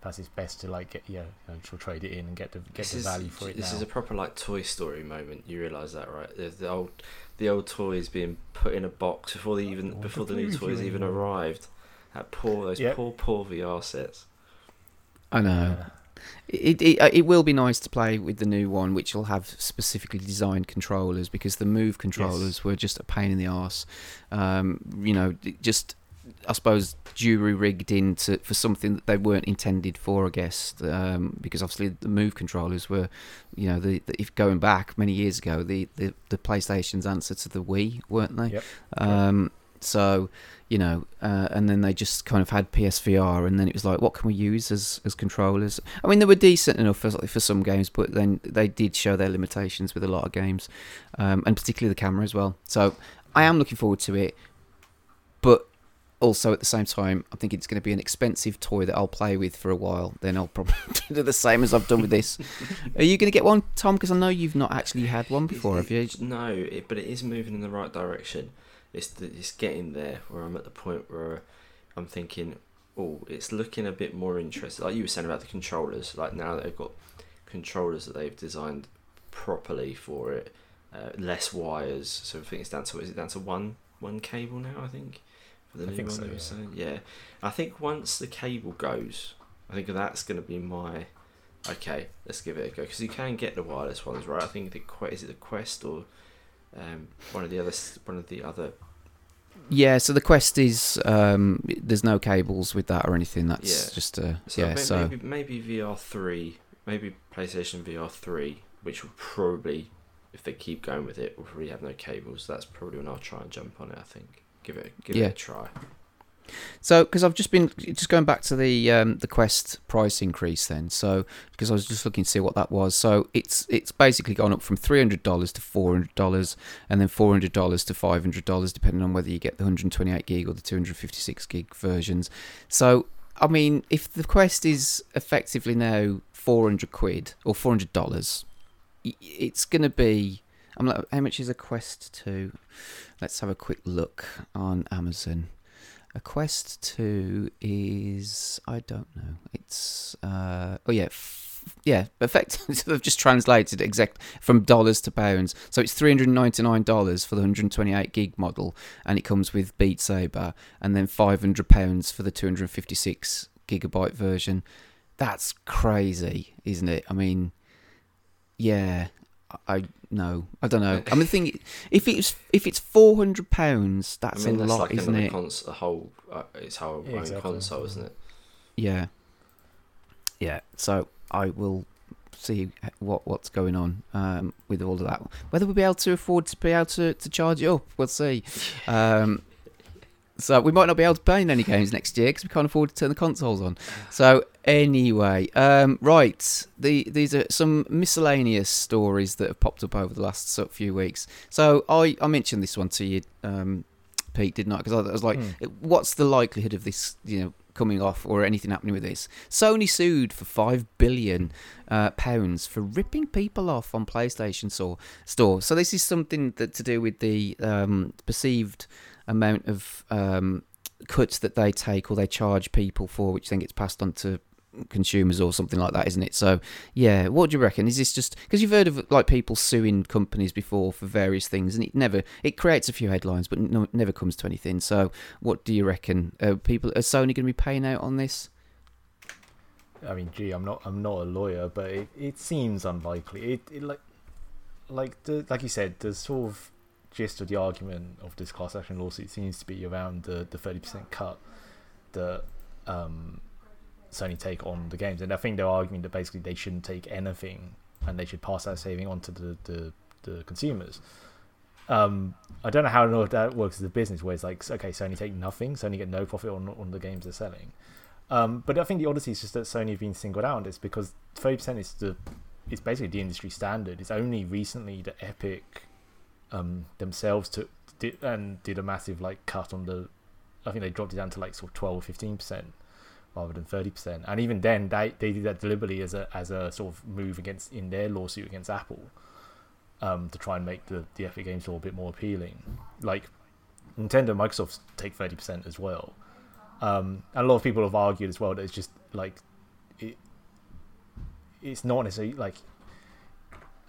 Perhaps it's best to like get yeah, you know, she'll trade it in and get the get This the is value for it this now. is a proper like Toy Story moment. You realise that, right? The, the old the old toys being put in a box before they even want before the new toys even arrived. That poor those Yep. poor poor VR sets. I know. Yeah. It, it uh, it will be nice to play with the new one, which will have specifically designed controllers because the Move controllers were just a pain in the arse. Um, you know, just I suppose jury rigged into for something that they weren't intended for. I guess um, because obviously the Move controllers were, you know, the, the if going back many years ago, the, the the PlayStation's answer to the Wii, weren't they? Yep. Um, so, you know, uh, and then they just kind of had PSVR, and then it was like, what can we use as as controllers? I mean, they were decent enough for for some games, but then they did show their limitations with a lot of games, um, and particularly the camera as well. So, I am looking forward to it, but also at the same time, I think it's going to be an expensive toy that I'll play with for a while. Then I'll probably do the same as I've done with this. Are you going to get one, Tom? Because I know you've not actually had one before, have you? No, it, but it is moving in the right direction. It's the, it's getting there where I'm at the point where I'm thinking, oh, it's looking a bit more interesting. Like you were saying about the controllers, like now they've got controllers that they've designed properly for it, uh, less wires. So I think it's down to is it down to one one cable now? I think for the I new think one so, yeah. Yeah, I think once the cable goes, I think that's going to be my okay. Let's give it a go because you can get the wireless ones, right? I think the Quest is it the Quest or um, one of the other one of the other Yeah, so the Quest is um, there's no cables with that or anything. That's Yeah. just uh, So, yeah. maybe, So maybe maybe VR three, maybe PlayStation VR three, which will probably, if they keep going with it, will probably have no cables. That's probably when I'll try and jump on it. I think give it give Yeah. it a try. So because I've just been just going back to the um, the Quest price increase then. So because I was just looking to see what that was. So it's it's basically gone up from three hundred dollars to four hundred dollars, and then four hundred dollars to five hundred dollars, depending on whether you get the hundred twenty eight gig or the two hundred fifty six gig versions. So I mean, if the Quest is effectively now four hundred quid or four hundred dollars, it's going to be. I'm like, how much is a Quest two? Let's have a quick look on Amazon. A Quest two is I don't know. It's uh oh yeah, yeah, effectively so they've just translated exact from dollars to pounds. So it's three hundred ninety nine dollars for the hundred twenty eight gig model, and it comes with Beat Saber, and then five hundred pounds for the two hundred fifty six gigabyte version. That's crazy, isn't it? I mean, yeah, I no, I don't know. I mean, the thing if it's if it's four hundred pounds, that's I mean, a that's lot, like isn't it? cons- a whole. Uh, it's how Yeah, exactly. console, isn't it? Yeah, yeah. So I will see what what's going on um, with all of that. Whether we'll be able to afford to be able to, to charge it up, we'll see. Um, so we might not be able to play in any games next year because we can't afford to turn the consoles on. So anyway, um, right, the these are some miscellaneous stories that have popped up over the last sort of few weeks. So I I mentioned this one to you, um, Pete, didn't I? Because I, I was like, Hmm. what's the likelihood of this, you know, coming off or anything happening with this? Sony sued for five billion uh, pounds for ripping people off on PlayStation store. Store. So this is something that to do with the um, perceived amount of um, cuts that they take or they charge people for, which then gets passed on to consumers or something like that, isn't it? So yeah, what do you reckon? Is this just because you've heard of like people suing companies before for various things, and it never it creates a few headlines, but no, never comes to anything. So what do you reckon? Uh, people are Sony going to be paying out on this? I mean, gee, I'm not I'm not a lawyer, but it, it seems unlikely. It, it like like the, like you said, the sort of gist of the argument of this class action lawsuit seems to be around the the thirty percent cut that um, Sony take on the games, and I think they're arguing that basically they shouldn't take anything and they should pass that saving on to the the, the consumers. Um, I don't know how that works as a business, where it's like, okay, Sony take nothing, Sony get no profit on on the games they're selling. Um, but I think the oddity is just that Sony have been singled out on this because thirty percent is the it's basically the industry standard. It's only recently that Epic um, themselves took did, and did a massive like cut on the. I think they dropped it down to like sort of 12 15 percent rather than thirty percent. And even then, they they did that deliberately as a as a sort of move against in their lawsuit against Apple um, to try and make the the Epic Games Store a bit more appealing. Like Nintendo, and Microsoft take thirty percent as well. Um, and a lot of people have argued as well that it's just like it. It's not necessarily like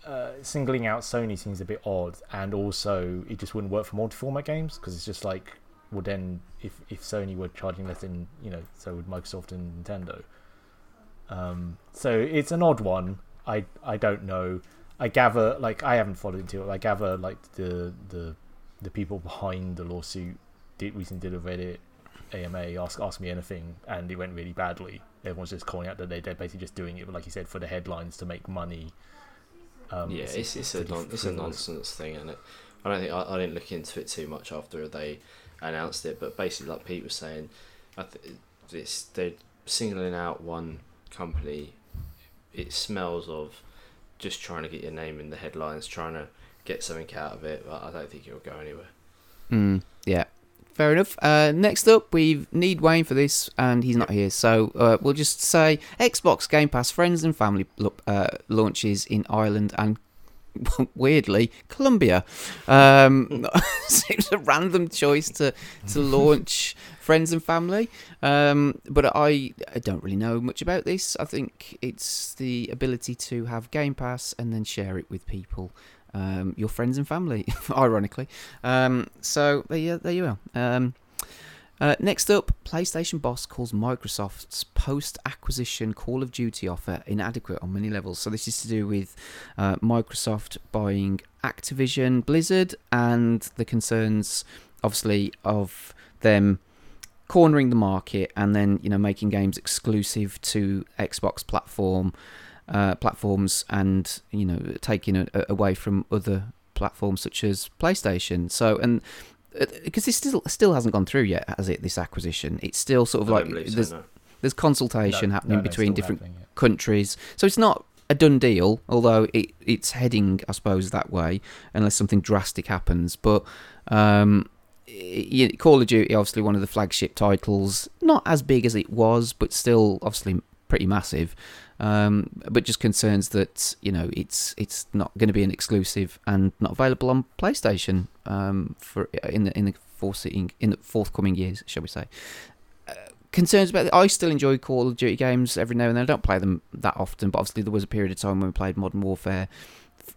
uh, singling out Sony seems a bit odd, and also it just wouldn't work for multi-format games because it's just like, well, then if if Sony were charging less than you know, so would Microsoft and Nintendo. Um, so it's an odd one. I I don't know. I gather like I haven't followed into it. I gather like the the the people behind the lawsuit did recently did a Reddit AMA ask ask me anything, and it went really badly. Everyone's just calling out that they they're basically just doing it, like you said, for the headlines to make money. Um, yeah, it's it's a non, it's a nonsense thing, and it. I don't think I, I didn't look into it too much after they announced it, but basically, like Pete was saying, I th- it's they're singling out one company. It smells of just trying to get your name in the headlines, trying to get something out of it, but I don't think it'll go anywhere. Mm, yeah, fair enough. Uh, next up, we need Wayne for this, and he's not here, so uh, we'll just say Xbox Game Pass Friends and Family lo- uh, launches in Ireland and. Weirdly, Colombia um, seems a random choice to to launch friends and family. Um, but I, I don't really know much about this. I think it's the ability to have Game Pass and then share it with people, um, your friends and family, ironically. Um, so there you, there you are. Um, uh, next up, PlayStation boss calls Microsoft's post-acquisition Call of Duty offer inadequate on many levels. So this is to do with uh, Microsoft buying Activision Blizzard and the concerns, obviously, of them cornering the market and then you know making games exclusive to Xbox platform uh, platforms and you know taking it away from other platforms such as PlayStation. So and because this still still hasn't gone through yet, has it? This acquisition, it's still sort of I like don't so, there's no. there's consultation No, happening no, no, between still different happening, yeah. countries. So it's not a done deal, although it it's heading, I suppose, that way, unless something drastic happens. But um, y- Call of Duty, obviously one of the flagship titles, not as big as it was, but still obviously pretty massive. Um, but just concerns that you know it's it's not going to be an exclusive and not available on PlayStation um, for in the in the forthseeing in the forthcoming years, shall we say? Uh, concerns about. I still enjoy Call of Duty games every now and then. I don't play them that often, but obviously there was a period of time when we played Modern Warfare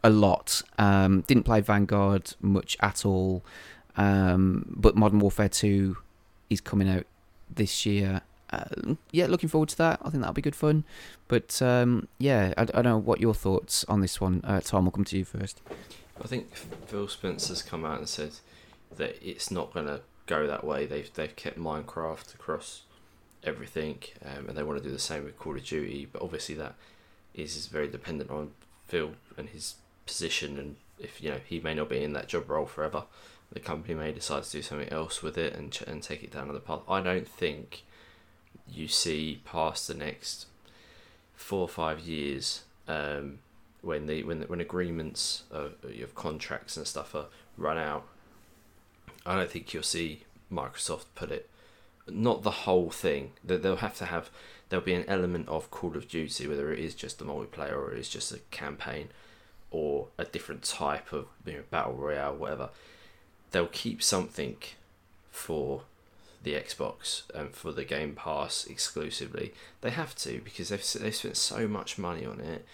a lot. Um, didn't play Vanguard much at all, um, but Modern Warfare 2 is coming out this year. Uh, yeah, looking forward to that. I think that'll be good fun. But um, yeah, I, I don't know what your thoughts on this one. Uh, Tom, we'll come to you first. I think Phil Spencer's come out and said that it's not going to go that way. They've they've kept Minecraft across everything, um, and they want to do the same with Call of Duty. But obviously, that is, is very dependent on Phil and his position, and if you know he may not be in that job role forever. The company may decide to do something else with it and ch- and take it down another path. I don't think you see past the next four or five years um, when the when when agreements of, of contracts and stuff are run out. I don't think you'll see Microsoft put it not the whole thing. That they'll have to have there'll be an element of Call of Duty, whether it is just a multiplayer or it is just a campaign or a different type of you know, battle royale, whatever. They'll keep something for the Xbox and for the Game Pass exclusively. They have to because they've they've spent so much money on it.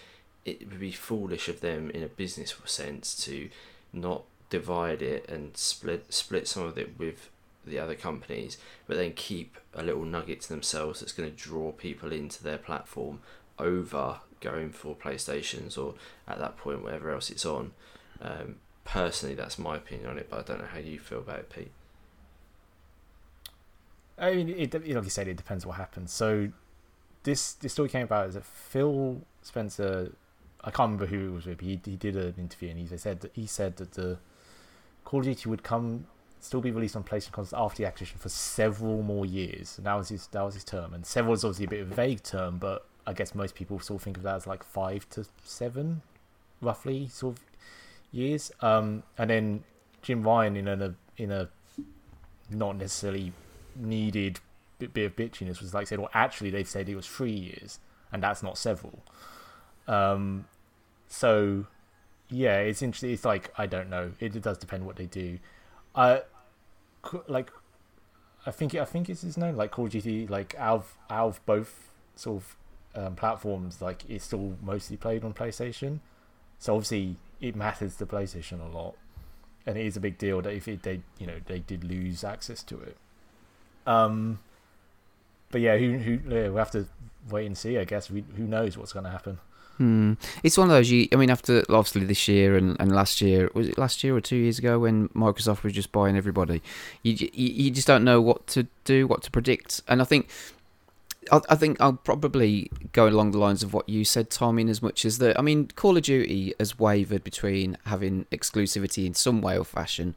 It would be foolish of them in a business sense to not divide it and split split some of it with the other companies, but then keep a little nugget to themselves that's going to draw people into their platform over going for PlayStations or at that point whatever else it's on. Um, personally, that's my opinion on it, but I don't know how you feel about it, Pete. I mean, it, it, like you said, it depends what happens. So, this this story came about is that Phil Spencer, I can't remember who it was with. He he did an interview and he said that he said that the Call of Duty would come still be released on PlayStation consoles after the acquisition for several more years. And that was his that was his term. And several is obviously a bit of a vague term, but I guess most people still think of that as like five to seven, roughly sort of years. Um, and then Jim Ryan in a in a not necessarily needed bit, of bitchiness was like said, well, actually they've said it was three years, and that's not several. Um, so yeah, it's interesting. It's like I don't know. It, it does depend what they do. I like. I think it, I think it's his name. Like Call of Duty, like out of both sort of um, platforms, like it's still mostly played on PlayStation. So obviously it matters to PlayStation a lot, and it is a big deal that if it, they you know they did lose access to it. Um, but yeah, who who yeah, we'll have to wait and see. I guess we, who knows what's going to happen. Hmm. It's one of those. You, I mean, after obviously this year and, and last year, was it last year or two years ago when Microsoft was just buying everybody? You you, you just don't know what to do, what to predict, and I think. I, I think I'll probably go along the lines of what you said, Tom, in as much as that. I mean, Call of Duty has wavered between having exclusivity in some way or fashion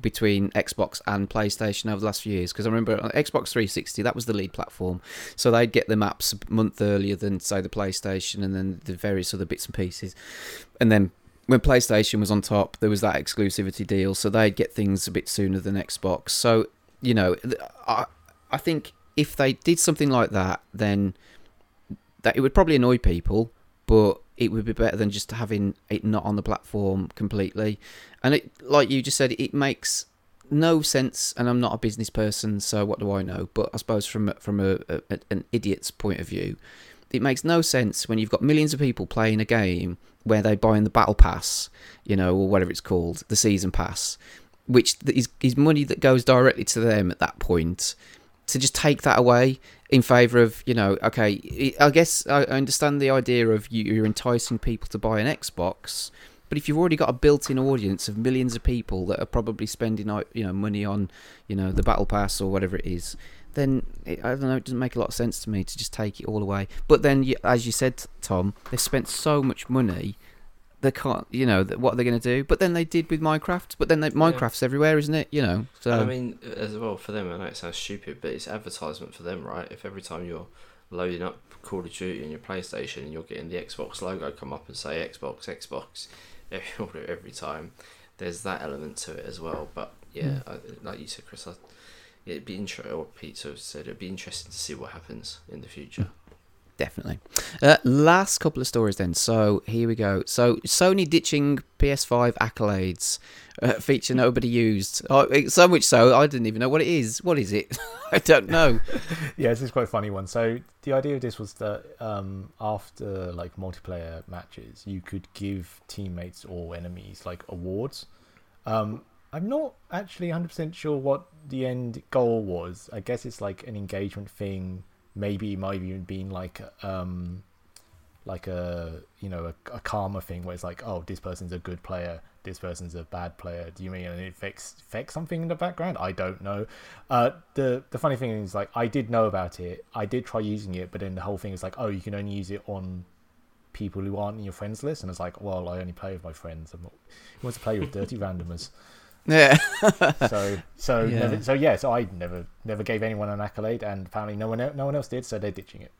between Xbox and PlayStation over the last few years because I remember on Xbox 360 that was the lead platform, so they'd get the maps a month earlier than say the PlayStation and then the various other bits and pieces, and then when PlayStation was on top, there was that exclusivity deal, so they'd get things a bit sooner than Xbox. So you know, I I think if they did something like that, then that it would probably annoy people, but it would be better than just having it not on the platform completely. And it, like you just said, it makes no sense. And I'm not a business person, so what do I know? But I suppose from from a, a, an idiot's point of view, it makes no sense when you've got millions of people playing a game where they're buying the battle pass, you know, or whatever it's called, the season pass, which is, is money that goes directly to them at that point. To just take that away in favor of you know okay i guess i understand the idea of you, are enticing people to buy an xbox but if you've already got a built-in audience of millions of people that are probably spending you know money on you know the battle pass or whatever it is then it, i don't know it doesn't make a lot of sense to me to just take it all away. But then as you said tom they've spent so much money they can't, you know, what are they going to do? But then they did with Minecraft. But then they, Minecraft's yeah. everywhere, isn't it? You know. So I mean, as well for them, I know it sounds stupid, but it's advertisement for them, right? If every time you're loading up Call of Duty on your PlayStation and you're getting the Xbox logo come up and say Xbox, Xbox, every, every time, there's that element to it as well. But yeah, mm. I, like you said, Chris, I, it'd be interesting, or Pete said, it'd be interesting to see what happens in the future. Definitely. Uh, last couple of stories then. So here we go. So Sony ditching PS5 accolades. Uh, feature nobody used. Oh, so much so I didn't even know what it is. What is it? I don't know. yeah, this is quite a funny one. So the idea of this was that um, after like multiplayer matches, you could give teammates or enemies like awards. Um, I'm not actually 100% sure what the end goal was. I guess it's like an engagement thing. Maybe it might even been like um, like a you know a, a karma thing where it's like oh this person's a good player this person's a bad player. Do you mean it affects affects something in the background? I don't know. Uh, the the funny thing is like I did know about it. I did try using it, but then the whole thing is like oh you can only use it on people who aren't in your friends list, and it's like well I only play with my friends. I'm not, who wants to play with dirty randomers? Yeah. so so Yeah. Never, so yeah. So I never never gave anyone an accolade, and apparently no one no one else did. So they're ditching it.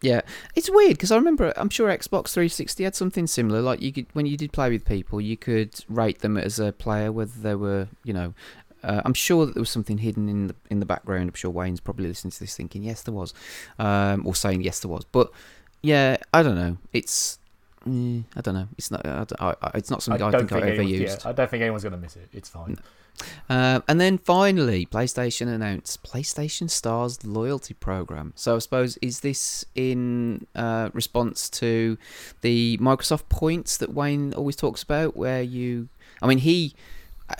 Yeah, it's weird because I remember I'm sure Xbox 360 had something similar. Like you could when you did play with people, you could rate them as a player whether they were, you know. Uh, I'm sure that there was something hidden in the in the background. I'm sure Wayne's probably listening to this thinking yes there was, um, or saying yes there was. But yeah, I don't know. It's eh, I don't know. It's not. I, I, I- it's not something I, think, I've ever anyone- used. Yeah, I don't think anyone's gonna miss it. It's fine. Uh, and then finally, PlayStation announced PlayStation Stars loyalty program. So I suppose is this in uh, response to the Microsoft points that Wayne always talks about, where you, I mean, he, uh,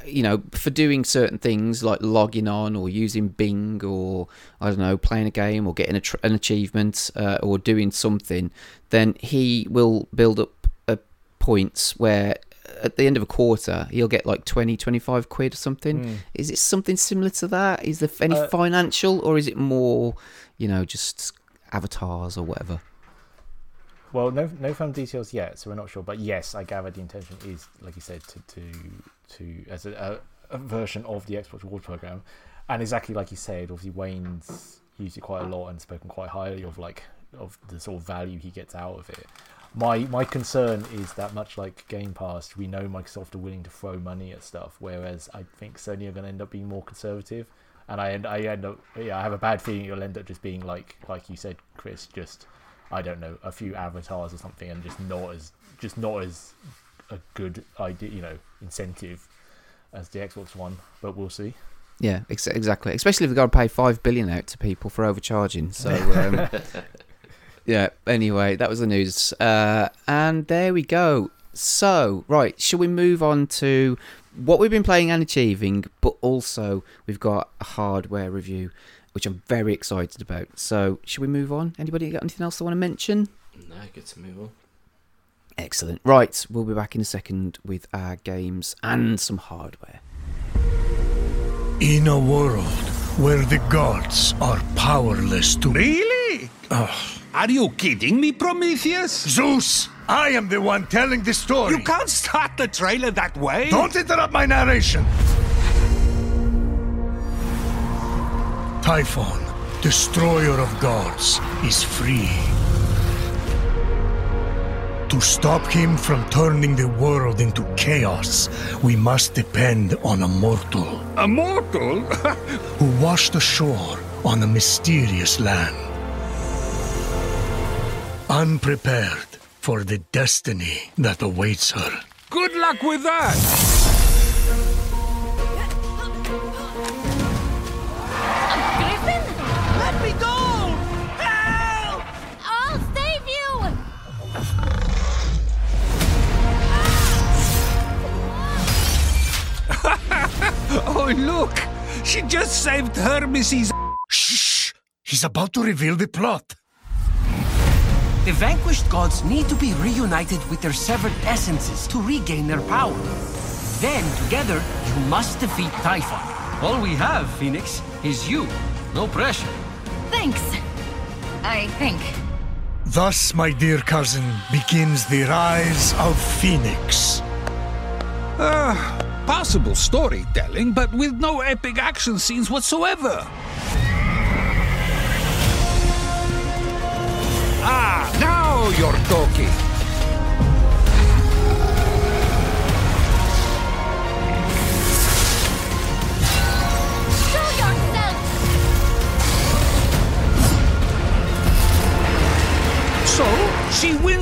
you know, for doing certain things like logging on or using Bing or I don't know, playing a game or getting a tr- an achievement uh, or doing something, then he will build up uh, points where at the end of a quarter he'll get like 20 25 quid or something Mm. is it something similar to that is there any Uh, financial or is it more you know just avatars or whatever Well, no, no firm details yet, so we're not sure. But yes, I gather the intention is, like you said, to to, to as a, a, a version of the Xbox Rewards program, and exactly like you said, obviously Wayne's used it quite a lot and spoken quite highly of like of the sort of value he gets out of it. My my concern is that much like Game Pass, we know Microsoft are willing to throw money at stuff, whereas I think Sony are going to end up being more conservative. And I end I end up yeah I have a bad feeling it'll end up just being like like you said, Chris, just I don't know, a few avatars or something, and just not as just not as a good idea, you know, incentive as the Xbox One. But we'll see. yeah ex- exactly especially if they've got to pay 5 billion out to people for overcharging so um, yeah anyway that was the news uh, and there we go so right shall we move on to what we've been playing and achieving but also we've got a hardware review which i'm very excited about so should we move on anybody got anything else they want to mention No, good to move on. Excellent right we'll be back in a second with our games and some hardware In a world where the gods are powerless to. Really? Oh. Are you kidding me, Prometheus? Zeus! I am the one telling the story! You can't start the trailer that way. Don't interrupt my narration! Typhon, destroyer of gods, is free. To stop him from turning the world into chaos, we must depend on a mortal A mortal? who washed ashore on a mysterious land. Unprepared for the destiny that awaits her. Good luck with that. Oh, look! She just saved Hermes' Shh! He's about to reveal the plot. The vanquished gods need to be reunited with their severed essences to regain their power. Then, together, you must defeat Typhon. All we have, Fenyx, is you. No pressure. Thanks. I think. Thus, my dear cousin, begins the rise of Fenyx. Ah, Possible storytelling, but with no epic action scenes whatsoever. Ah, now you're talking. Show yourself!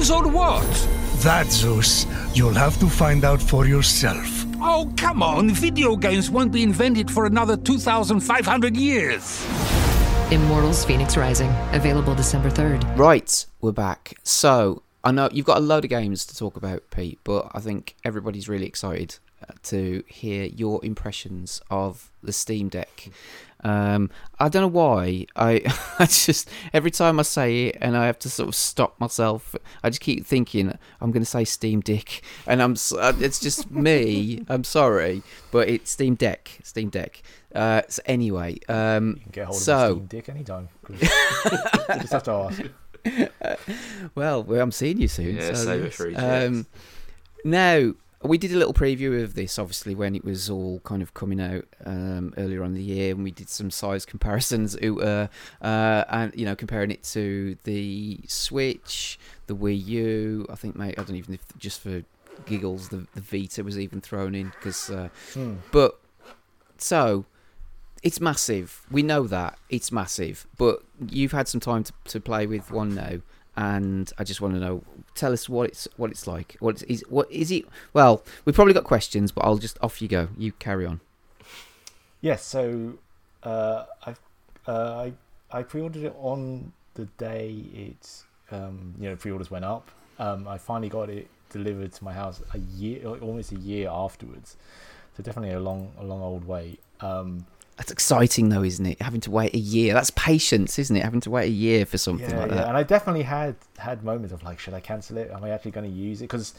games or what? That, Zeus, you'll have to find out for yourself. Oh, come on. Video games won't be invented for another 2,500 years. Immortals Fenyx Rising, available December 3rd. Right, we're back. So I know you've got a load of games to talk about, Pete, but I think everybody's really excited uh, to hear your impressions of the Steam Deck. Um, I don't know why. I, I just every time I say it, and I have to sort of stop myself. I just keep thinking I'm going to say Steam Dick, and I'm. uh, It's just me. I'm sorry, but it's Steam Deck. Steam Deck. Uh, so anyway, um, You can get hold so a Steam Dick anytime. 'cause you just have to ask. Well, well, I'm seeing you soon. Yeah, so save it for EGX. Um, now, we did a little preview of this, obviously, when it was all kind of coming out um, earlier on in the year, and we did some size comparisons, uh, uh, and you know, comparing it to the Switch, the Wii U. I think, mate, I don't even if just for giggles, the the Vita was even thrown in because, uh, Hmm. but so. It's massive. We know that it's massive, but you've had some time to, to play with one now, and I just want to know. Tell us what it's what it's like. What is what is it? Well, we've probably got questions, but I'll just off you go. You carry on. Yes, so uh, I, uh, I I pre-ordered it on the day it um, you know pre-orders went up. Um, I finally got it delivered to my house a year, almost a year afterwards. So definitely a long, a long old wait. Um, That's exciting, though, isn't it? Having to wait a year. That's patience, isn't it? Having to wait a year for something yeah, like yeah, that. and I definitely had had moments of like, should I cancel it? Am I actually going to use it? Because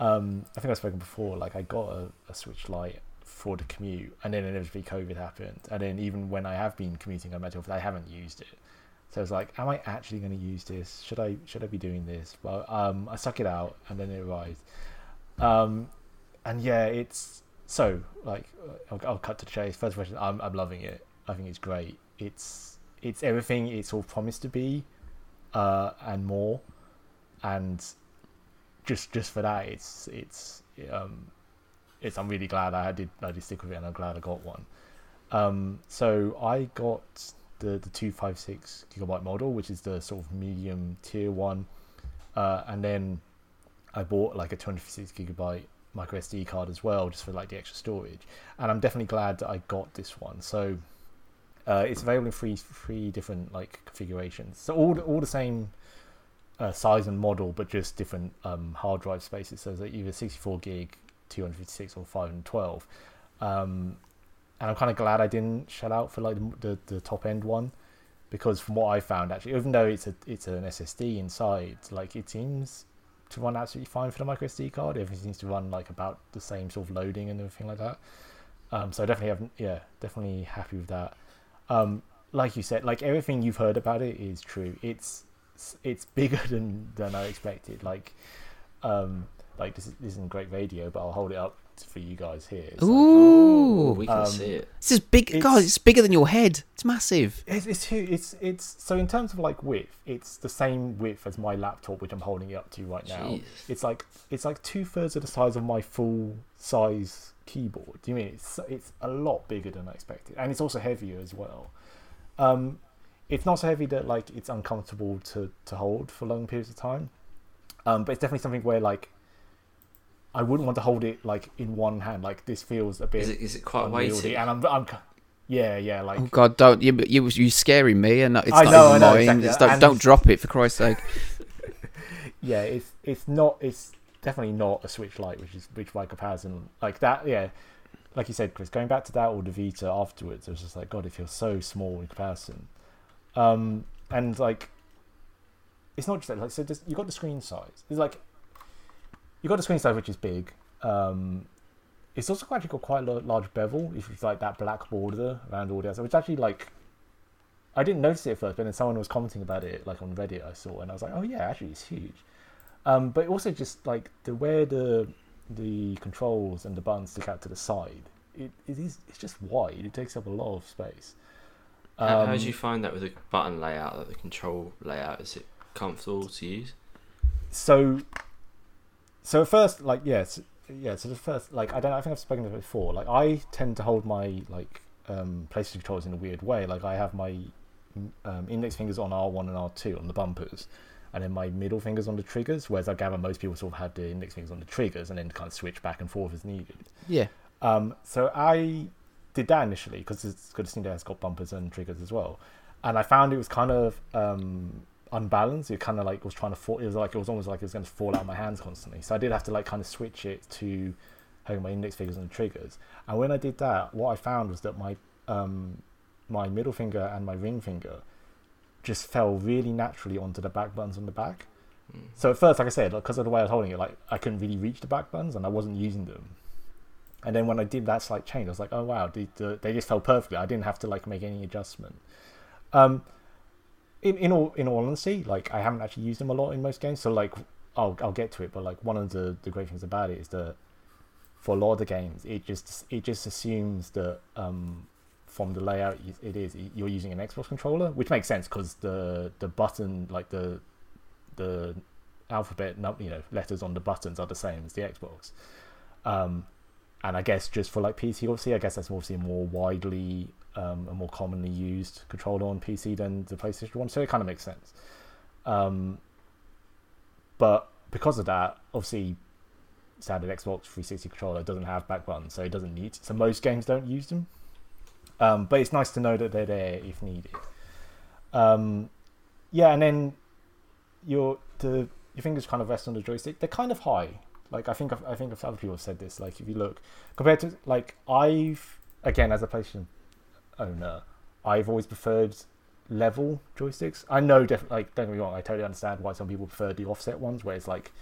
um, I think I've spoken before. Like, I got a, a Switch Lite for the commute, and then inevitably COVID happened, and then even when I have been commuting on mental, I haven't used it. So I was like, am I actually going to use this? Should I should I be doing this? Well, um, I suck it out, and then it arrived. Um, and yeah, it's so like I'll, I'll cut to the chase. First question, I'm I'm loving it. I think it's great. It's it's everything it's all promised to be, uh, and more. And just just for that, it's it's um, it's I'm really glad I did I did stick with it, and I'm glad I got one. Um, so I got the the two five six gigabyte model, which is the sort of medium tier one, uh, and then I bought like a 256 gigabyte micro SD card as well, just for like the extra storage. And I'm definitely glad that I got this one. So uh, it's available in three three different like configurations. So all the, all the same uh, size and model, but just different um, hard drive spaces. So either 64 gig, 256, or 512. Um, and I'm kind of glad I didn't shell out for like the, the, the top end one because from what I found actually, even though it's a it's an SSD inside, like it seems to run absolutely fine for the micro SD card. Everything seems to run like about the same sort of loading and everything like that. Um, so definitely have yeah, definitely happy with that. Um, like you said, like everything you've heard about it is true. It's it's bigger than than I expected. Like um, like this, is, this isn't great radio, but I'll hold it up for you guys here. It's like- Ooh, we can um, see it. this is big. it's- God, it's bigger than your head. It's massive. It's it's huge. It's it's so in terms of like width, it's the same width as my laptop, which I'm holding it up to right now. Jeez. It's like it's like two thirds of the size of my full size keyboard. Do you mean it's it's a lot bigger than I expected, and it's also heavier as well. Um, it's not so heavy that like it's uncomfortable to to hold for long periods of time. Um, but it's definitely something where like I wouldn't want to hold it like in one hand. Like this feels a bit Is it is it quite unwieldy, weighty? and I'm I'm yeah yeah like Oh God, don't you? You you scaring me, and it's I not know, even I know, mine. exactly. It's- don't, And- don't drop it for Christ's sake. yeah, it's it's not it's definitely not a Switch Lite, which is which by comparison like that. Yeah, like you said, Chris, going back to that or the Vita afterwards, it was just like God, it feels so small in comparison. Um, and like, it's not just that. Like, so just, you got the screen size. It's like you got the screen size, which is big. Um, it's also actually got quite a large bezel. If it's like that black border around all the outside, which actually like I didn't notice it at first, but then someone was commenting about it like on Reddit. I saw, and I was like, oh yeah, actually it's huge. Um, but also just like the where the the controls and the buttons stick out to the side, it, it is it's just wide. It takes up a lot of space. How, how Um, do you find that with the button layout, like the control layout? Is it comfortable to use? so so at first like yes yeah so the first like i don't i think i've spoken about it before like i tend to hold my like um playstation controllers in a weird way like i have my um, index fingers on r1 and r2 on the bumpers and then my middle fingers on the triggers. Whereas I gather most people sort of have the index fingers on the triggers and then kind of switch back and forth as needed. Yeah. Um, so I did that initially because it's good to see that it's got bumpers and triggers as well, and I found it was kind of um, unbalanced. It kind of like was trying to fall. It was like it was almost like it was going to fall out of my hands constantly. So I did have to like kind of switch it to having my index fingers on the triggers. And when I did that, what I found was that my um, my middle finger and my ring finger just fell really naturally onto the back buttons on the back. Mm. So at first, like I said, because of the way I was holding it, like I couldn't really reach the back buttons and I wasn't using them. And then when I did that slight change, I was like, oh wow, they, they just fell perfectly. I didn't have to like make any adjustment. Um, in in all in all honesty, like I haven't actually used them a lot in most games. So like I'll I'll get to it, but like one of the the great things about it is that for a lot of the games, it just it just assumes that um, from the layout it is you're using an Xbox controller, which makes sense because the the button like the the alphabet you know letters on the buttons are the same as the Xbox. Um, and I guess just for like PC, obviously, I guess that's obviously more widely um, a more commonly used controller on PC than the PlayStation One, so it kind of makes sense. Um, but because of that, obviously, standard Xbox 360 controller doesn't have back buttons, so it doesn't need. To, so most games don't use them. Um, but it's nice to know that they're there if needed. Um, yeah, and then your the your fingers kind of rest on the joystick. They're kind of high. Like I think I think other people have said this. Like if you look compared to like I've again as a PlayStation owner, I've always preferred level joysticks. I know definitely like don't get me wrong. I totally understand why some people prefer the offset ones, where it's like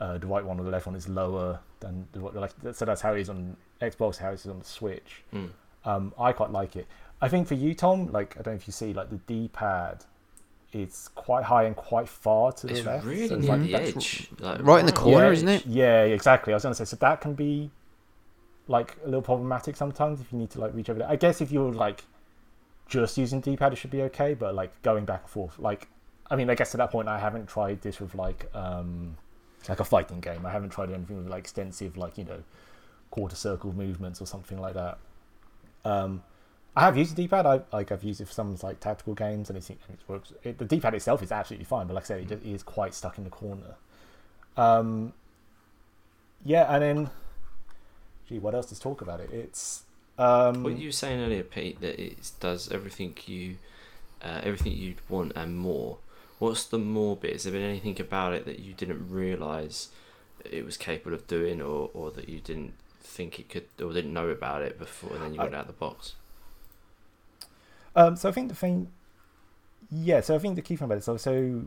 uh, the right one or the left one is lower than the like. So that's how it is on Xbox, how it is on the Switch. Mm. Um, I quite like it. I think for you, Tom, like I don't know if you see like the D pad, it's quite high and quite far to the it's left. really so near like, the that's- edge, like Right in the corner, yeah, isn't it? Yeah, exactly. I was gonna say so that can be like a little problematic sometimes if you need to like reach over there. I guess if you're like just using D-pad, it should be okay. But like going back and forth, like I mean, I guess to that point, I haven't tried this with like um like a fighting game. I haven't tried anything with like extensive like you know quarter circle movements or something like that. Um, I have used the D-pad. I like I've used it for some like tactical games, and it, seems- it works. It, the D-pad itself is absolutely fine, but like I said, it, just, it is quite stuck in the corner. Um, yeah, and then, gee, what else to talk about it? It's um, What you were saying earlier, Pete, that it does everything you, uh, everything you'd want and more. What's the more bit? Has there been anything about it that you didn't realise it was capable of doing, or, or that you didn't think it could, or didn't know about it before, and then you I- went out of the box? Um, so I think the thing, yeah. So I think the key thing about it, so so,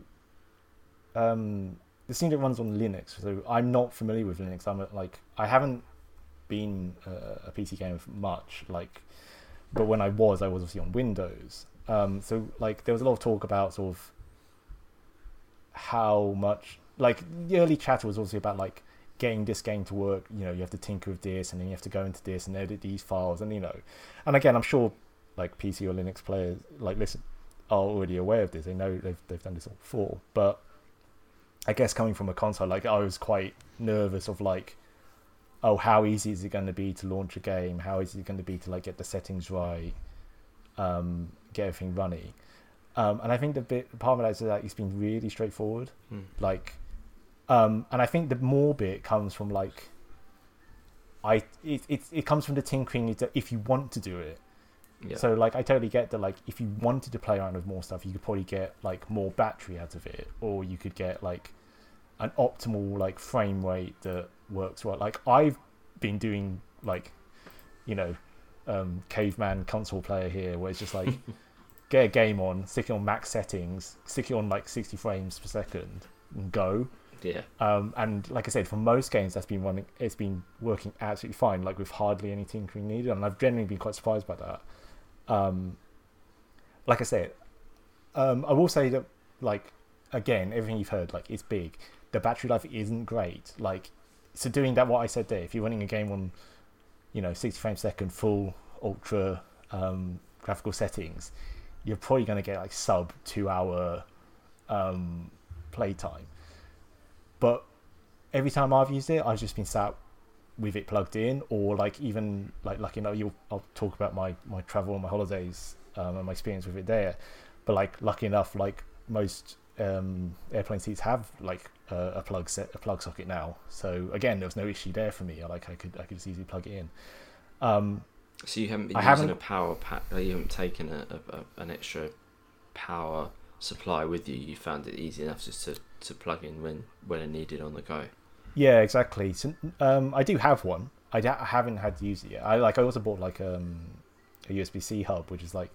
um, the thing that runs on Linux. So I'm not familiar with Linux. I'm like I haven't been a, a PC gamer much. Like, but when I was, I was obviously on Windows. Um, so like there was a lot of talk about sort of how much like the early chatter was obviously about like getting this game to work you know you have to tinker with this and then you have to go into this and edit these files and you know and again i'm sure like pc or linux players like listen are already aware of this they know they've, they've done this all before but i guess coming from a console like i was quite nervous of like oh how easy is it going to be to launch a game how easy is it going to be to like get the settings right um get everything running um and i think the bit part of it is that it's been really straightforward Hmm. like um and i think the more bit comes from like i it, it, it comes from the tinkering if you want to do it Yeah. so like i totally get that like if you wanted to play around with more stuff you could probably get like more battery out of it or you could get like an optimal like frame rate that works well like i've been doing like you know um caveman console player here where it's just like get a game on stick it on max settings stick it on like 60 frames per second and go yeah. um, and like I said, for most games, that's been running. It's been working absolutely fine, like with hardly any tinkering needed, and I've generally been quite surprised by that. Um, like I said, um, I will say that, like again, everything you've heard, like it's big. The battery life isn't great. Like, so doing that, what I said there, if you're running a game on, you know, 60 frames per second, full ultra um, graphical settings, you're probably going to get like sub two hour um, playtime but every time I've used it, I've just been sat with it plugged in, or like even like lucky enough, you'll I'll talk about my my travel and my holidays um, and my experience with it there. But like lucky enough, like most um, airplane seats have like a, a plug set, a plug socket now. So again, there was no issue there for me. I like I could I could just easily plug it in. Um, So you haven't been I using haven't- a power pack. You haven't taken a, a, an extra power supply with you. You found it easy enough just to, to plug in when when needed on the go. Yeah, exactly. So um, I do have one. I, I haven't had to use it yet. I like. I also bought like um, a USB C hub, which is like.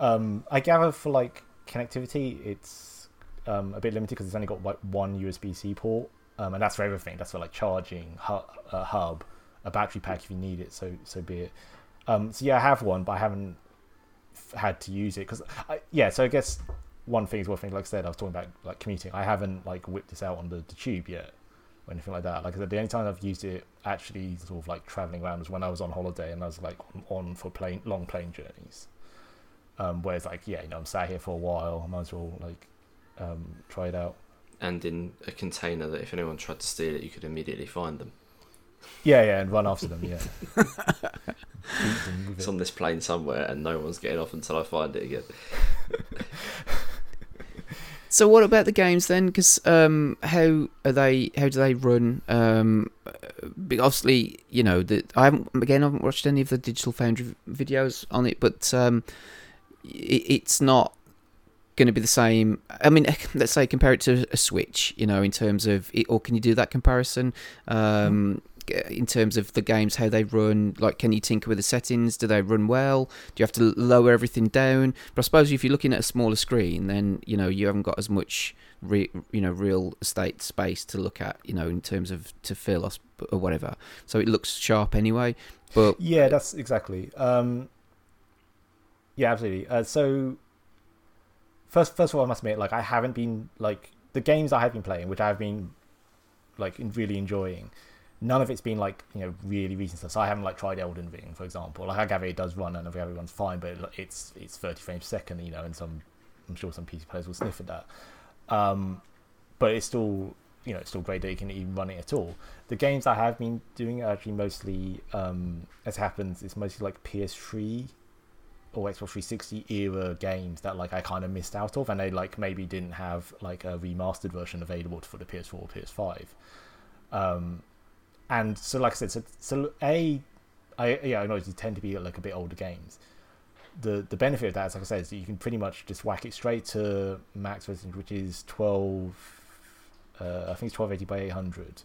Um, I gather for like connectivity, it's um, a bit limited because it's only got like one USB C port, um, and that's for everything. That's for like charging, hu- a hub, a battery pack if you need it. So so be it. Um, so yeah, I have one, but I haven't f- had to use it because yeah. So I guess one thing is one thing. Like I said, I was talking about like commuting. I haven't like whipped this out on the, the tube yet or anything like that. Like I said, the only time I've used it actually sort of like traveling around was when I was on holiday and I was like on for plane long plane journeys. Um, whereas like yeah, you know, I'm sat here for a while. I might as well like um, try it out. And in a container that if anyone tried to steal it, you could immediately find them. Yeah, yeah, and run after them. Yeah, them It's it. on this plane somewhere, and no one's getting off until I find it again. So what about the games then? Because um, how are they? How do they run? Um, uh, obviously, you know, the, I haven't again. I haven't watched any of the Digital Foundry videos on it, but um, it, it's not going to be the same. I mean, let's say compare it to a Switch. You know, in terms of, it, or can you do that comparison? Um, in terms of the games, how they run, like, can you tinker with the settings? Do they run well? Do you have to lower everything down? But I suppose if you're looking at a smaller screen, then you know you haven't got as much, re- you know, real estate space to look at, you know, in terms of to fill us or whatever. So it looks sharp anyway. But Yeah, that's exactly. Um, yeah, absolutely. Uh, so first, first of all, I must admit, like I haven't been like the games I have been playing, which I've been like really enjoying. None of it's been like you know really recent stuff. So I haven't like tried Elden Ring, for example. Like I gather it does run and I it runs fine, but it's it's thirty frames per second, you know, and some I'm sure some PC players will sniff at that. Um, but it's still you know it's still great that you can even run it at all. The games I have been doing are actually mostly um, as happens it's mostly like PS3 or Xbox 360 era games that like I kind of missed out of, and they like maybe didn't have like a remastered version available for the PS4 or PS5. Um, and so like I said, so, so a I yeah I know you tend to be like a bit older games. The the benefit of that is like I said, is you can pretty much just whack it straight to max resolution, which is twelve. Uh, I think it's twelve eighty by eight hundred.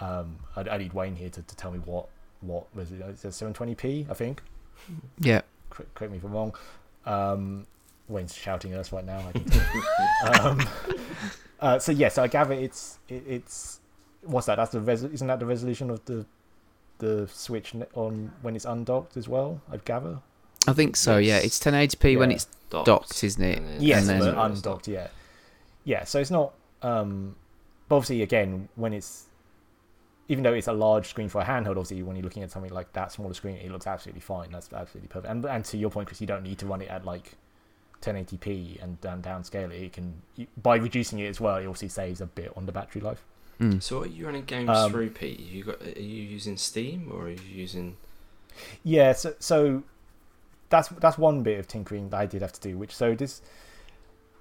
Um, I, I need Wayne here to, to tell me what what was it? It's seven twenty p. I think. yeah, correct me if I'm wrong. Um, Wayne's shouting at us right now. I can um, uh, so yes, I gather it's it, it's what's that? That's the res- isn't that the resolution of the the Switch on when it's undocked as well? I'd gather. I think so. Yeah, Yes. it's 1080p when it's docked, isn't it? and Yes, and then- but undocked. Yeah, yeah. So it's not. Um, but obviously, again, when it's even though it's a large screen for a handheld, obviously when you're looking at something like that smaller screen, it looks absolutely fine. That's absolutely perfect. And and to your point, Chris, you don't need to run it at like 1080p and down downscale it. It can by reducing it as well. It obviously saves a bit on the battery life. Mm. So, are you running games Um, through, Pete? You got? Are you using Steam or are you using? Yeah, so so that's that's one bit of tinkering that I did have to do. Which so this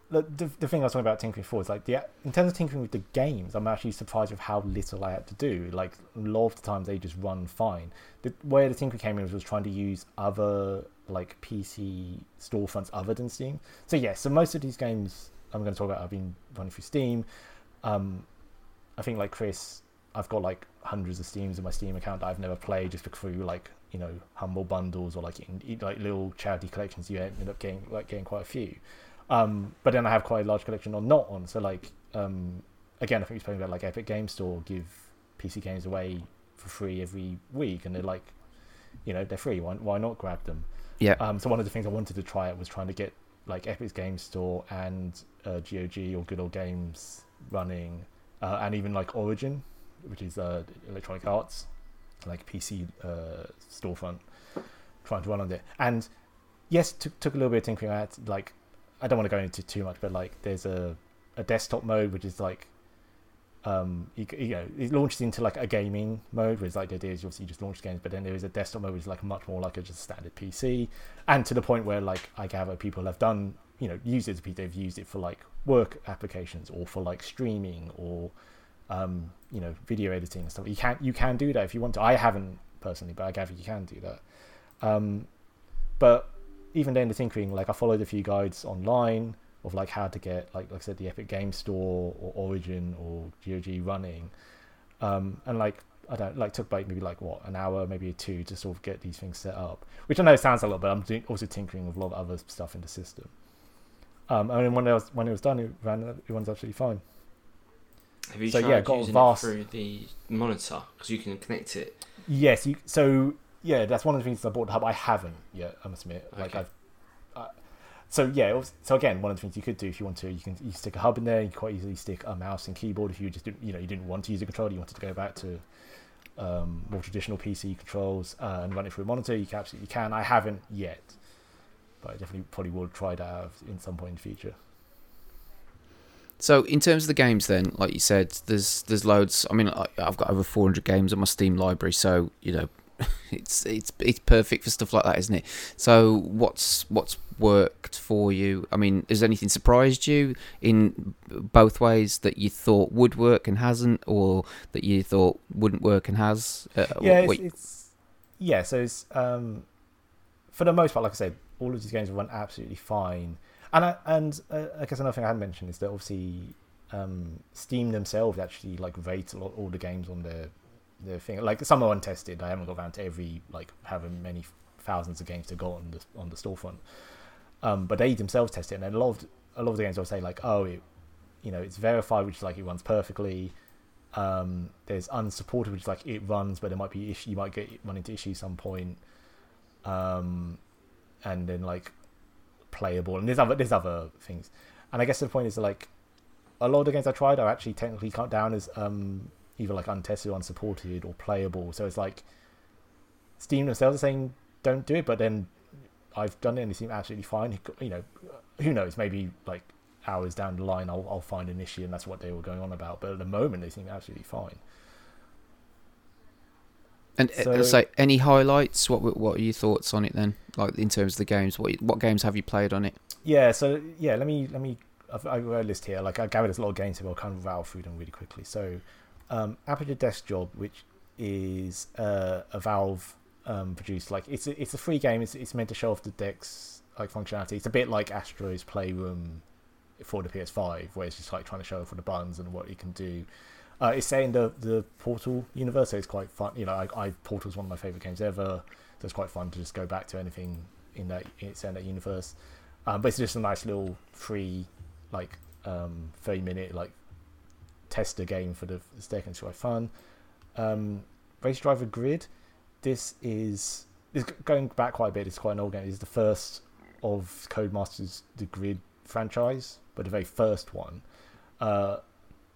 the the, thing I was talking about tinkering for is like the in terms of tinkering with the games, I'm actually surprised with how little I had to do. Like a lot of the times they just run fine. The where the tinkering came in was, was trying to use other like PC storefronts other than Steam. So yeah, so most of these games I'm going to talk about have been running through Steam. Um, I think like Chris, I've got like hundreds of Steams in my Steam account that I've never played just through like you know humble bundles or like in, like little charity collections. You end up getting like getting quite a few. Um, but then I have quite a large collection on not on. So like um, again, I think we're talking about like Epic Game Store give PC games away for free every week, and they're like, you know, they're free. Why why not grab them? Yeah. Um, so one of the things I wanted to try out was trying to get like Epic's Game Store and uh, GOG or Good Old Games running, uh, and even like Origin, which is uh, Electronic Arts, like PC uh, storefront, trying to run on it. And yes, took took a little bit of tinkering. To, like, I don't want to go into too much, but like, there's a a desktop mode which is like um you, you know it launches into like a gaming mode where it's like the idea is obviously you just launch games but then there is a desktop mode which is like much more like a just standard pc and to the point where like i gather people have done you know use it. They've used it for like work applications or for like streaming or um, you know video editing and stuff. You can you can do that if you want to. I haven't personally, but I gather you can do that. Um, but even then, the tinkering, like I followed a few guides online of like how to get like like I said the Epic Game Store or Origin or GOG running, um, and like I don't like took like maybe like what an hour, maybe two to sort of get these things set up. Which I know sounds a lot, but I'm doing, also tinkering with a lot of other stuff in the system. Um, and then when it was when it was done, it ran it runs absolutely fine. Have you So, tried yeah, got using vast- it through the monitor because you can connect it? Yes, you, so yeah, that's one of the things I bought the hub. I haven't yet. I must admit. Like Okay. I've. Uh, so yeah, so again, one of the things you could do if you want to, you can you stick a hub in there. You can quite easily stick a mouse and keyboard if you just didn't, you know, you didn't want to use a controller. You wanted to go back to um, more traditional PC controls uh, and run it through a monitor. You can absolutely can. I haven't yet, but I definitely probably will try that out in some point in the future. So in terms of the games, then, like you said, there's there's loads. I mean, I, I've got over 400 games on my Steam library, so you know, it's it's it's perfect for stuff like that, isn't it? So what's what's worked for you? I mean, has anything surprised you in both ways that you thought would work and hasn't, or that you thought wouldn't work and has? Uh, yeah, it's, it's yeah. So it's um, for the most part, like I said, all of these games run absolutely fine. And I, and uh, I guess another thing I hadn't mentioned is that obviously um, Steam themselves actually like rate a lot all the games on their their thing. Like some are untested. I haven't got around to every like having many thousands of games to go on the on the storefront. Um, but they themselves test it, and a lot of a lot of the games will say like, oh, it, you know, it's verified, which is like it runs perfectly. Um, there's unsupported, which is like it runs, but there might be issue. You might get run into issues some point. Um, and then like playable, and there's other there's other things. And I guess the point is like a lot of the games I tried are actually technically cut down as um, either like untested, or unsupported, or playable. So it's like Steam themselves are saying don't do it, but then I've done it and they seem absolutely fine. You know, who knows? Maybe like hours down the line, I'll I'll find an issue, and that's what they were going on about. But at the moment, they seem absolutely fine. and uh, so- so, any highlights? What what are your thoughts on it then? Like in terms of the games, what what games have you played on it? Yeah, so yeah, let me let me. I've, I've got a list here. Like I gathered there's a lot of games so I'll kind of rattle through them really quickly. So, um, Aperture Desk Job, which is uh, a Valve um, produced, like it's a, it's a free game. It's it's meant to show off the Deck's like functionality. It's a bit like Astro's Playroom for the PS5, where it's just like trying to show off all the buttons and what it can do. Uh, it's saying the the Portal universe, so quite fun. You know, I, I Portal's one of my favorite games ever, so it's quite fun to just go back to anything in that it's in that universe. Um, but it's just a nice little free, like um, thirty minute like tester game for the, the it's quite fun. Um, Race Driver Grid, this is is going back quite a bit. It's quite an old game. It's the first of Codemasters the Grid franchise, but the very first one. Uh,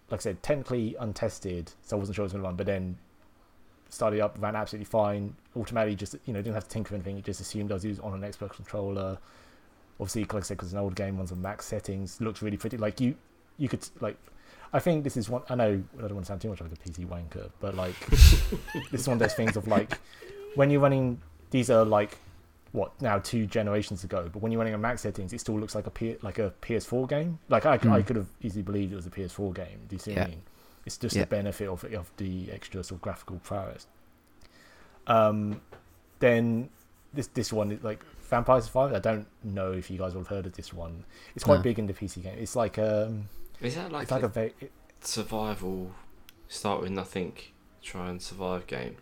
like I said, technically untested, so I wasn't sure it was going to run. But then started up, ran absolutely fine. Automatically, just you know, didn't have to tinker anything. It just assumed I was using on an Xbox controller. Obviously, like I said, because it's an old game, one's on max settings. Looks really pretty. Like you, you could like. I think this is one. I know I don't want to sound too much like a PC wanker, but like this is one of those things of like when you're running. These are like what now two generations ago, but when you're running on max settings, it still looks like a P, like a PS4 game. Like I, I Mm. could have easily believed it was a PS4 game. Do you see what Yeah. I mean? It's just Yeah. the benefit of of the extra sort of graphical prowess. Um, then this this one is like Vampire Survivor. I don't know if you guys will have heard of this one. It's quite No. big in the PC game. It's like um, Is that like, like a, very it- survival, start with nothing, try and survive game?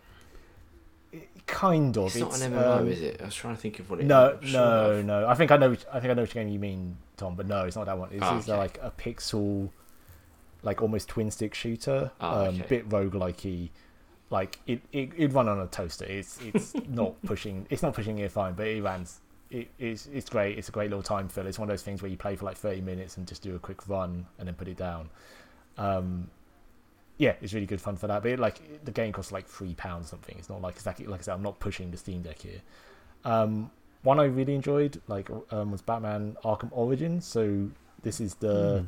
kind of. It's, not an MMO, um, is it? I was trying to think of what it. No, sure no, I've- no. I think I know. Which, I think I know which game you mean, Tom. But no, it's not that one. It's, Oh, is okay. like a pixel, like almost twin stick shooter. Oh, um, okay. Bit roguelikey. Like it, it, it'd run on a toaster. It's, it's not pushing. It's not pushing it fine, but it runs. It, it's, it's great. It's a great little time fill. It's one of those things where you play for like thirty minutes and just do a quick run and then put it down. Um, yeah, it's really good fun for that. But it, like the game costs like three pounds something. It's not like exactly like I said. I'm not pushing the Steam Deck here. Um, one I really enjoyed like um, was Batman Arkham Origins. So this is the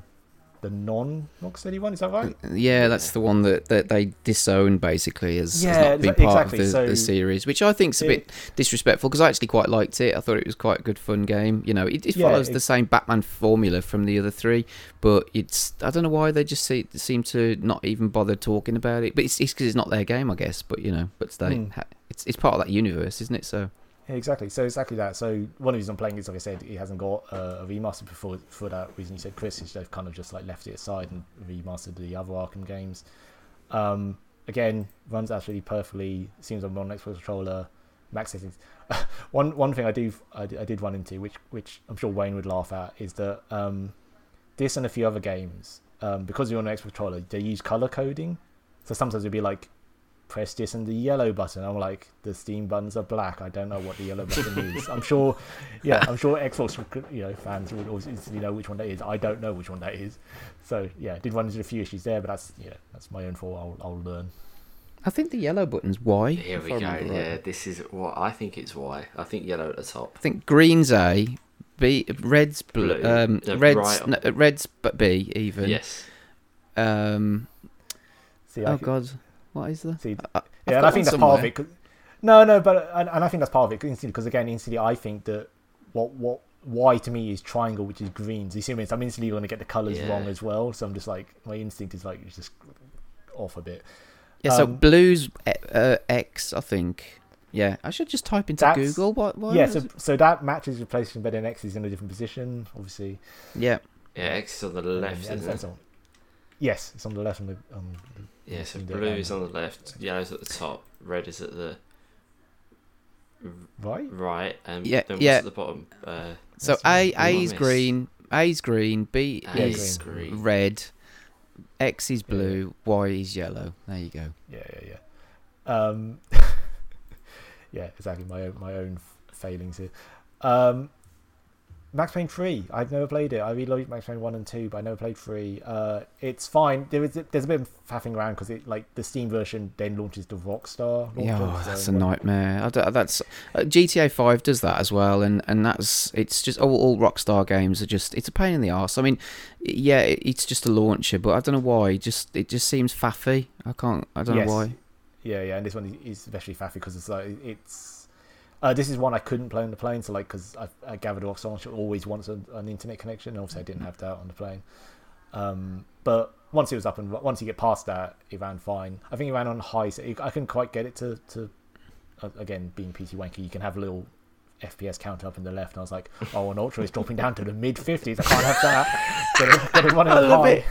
the non Rocksteady one. Is that right? Yeah, that's the one that, that they disowned basically as, as Yeah, not being part exactly. of the, So the series, which I think's a it- bit disrespectful because I actually quite liked it. I thought it was quite a good fun game. You know, it, it Yeah, follows the same Batman formula from the other three, but it's I don't know why they just see, seem to not even bother talking about it. But it's because it's not their game, I guess. But you know, but they hmm. ha- it's it's part of that universe, isn't it? So exactly. So exactly that. So one of the reasons I'm playing is, like I said, he hasn't got uh, a remaster before for that reason. You said Chris is they've kind of just like left it aside and remastered the other Arkham games. Um, again, runs absolutely perfectly. Seems on Xbox controller, max settings. one one thing I do I, did- I did run into, which which I'm sure Wayne would laugh at, is that um, this and a few other games, um, because you're on an Xbox controller, they use color coding. So sometimes it'd be like press this and the yellow button. I'm like, the Steam buttons are black. I don't know what the yellow button is. I'm sure, yeah, I'm sure Xbox you know fans would always instantly know which one that is. I don't know which one that is. So yeah, did run into a few issues there, but that's yeah, that's my own fault. I'll, I'll learn. I think the yellow button's Y. Here we go. remember right. Yeah, this is what I think it's why. I think yellow at the top. I think green's A, B red's blue, Blue. um, No, red's right. no, red's but B even. Yes. Um. See, Oh could- God, what is that? See, I- yeah, and I think that's part of it. it. 'cause- no, no, but and, and I think that's part of it instantly because again, instantly I think that what what why to me is triangle, which is greens. You see what I mean? So I'm instantly going to get the colors Yeah. wrong as well. So I'm just like my instinct is like it's just off a bit. Yeah, so Um, blue's uh, X, I think. Yeah, I should just type into Google. What? what yeah, is so it? so that matches with PlayStation, but then X is in a different position, obviously. yeah. Yeah, X is on the And- left, and isn't that's it? on- Yes, it's on the left. On the, on the Yeah, so the- blue is on the left, yellow's at the top, red is at the right. right, and Yeah, then yeah. at the bottom? Uh, So That's A what I A is miss. green, A is green, B A is is green. red, X is Yeah, yeah. blue, Y is yellow. There you go. Yeah, yeah, yeah. Um, yeah, exactly. My own, my own failings here. Um, Max Payne three. I've never played it. I really like Max Payne one and two, but I never played three. Uh, it's fine. There is there's a bit of faffing around because it like the Steam version then launches the Rockstar. Yeah, launcher, oh, that's so a nightmare. I don't- that's uh, GTA Five does that as well, and and that's it's just all, all Rockstar games are just it's a pain in the ass. I mean, yeah, it, it's just a launcher, but I don't know why. Just it just seems faffy. I can't. I don't Yes. know why. Yeah, yeah, and this one is- is especially faffy because it's like it's. Uh, this is one I couldn't play on the plane, so like because I, I gathered Rockstar always wants an, an internet connection. Obviously, I didn't have that on the plane. Um, but once it was up and once you get past that, it ran fine. I think it ran on high. So I couldn't quite get it to to. Uh, again, being PC wanky, you can have a little FPS counter up in the left, and I was like, "Oh, an ultra is dropping down to the mid fifties. I can't have that. Got it, got it running on high."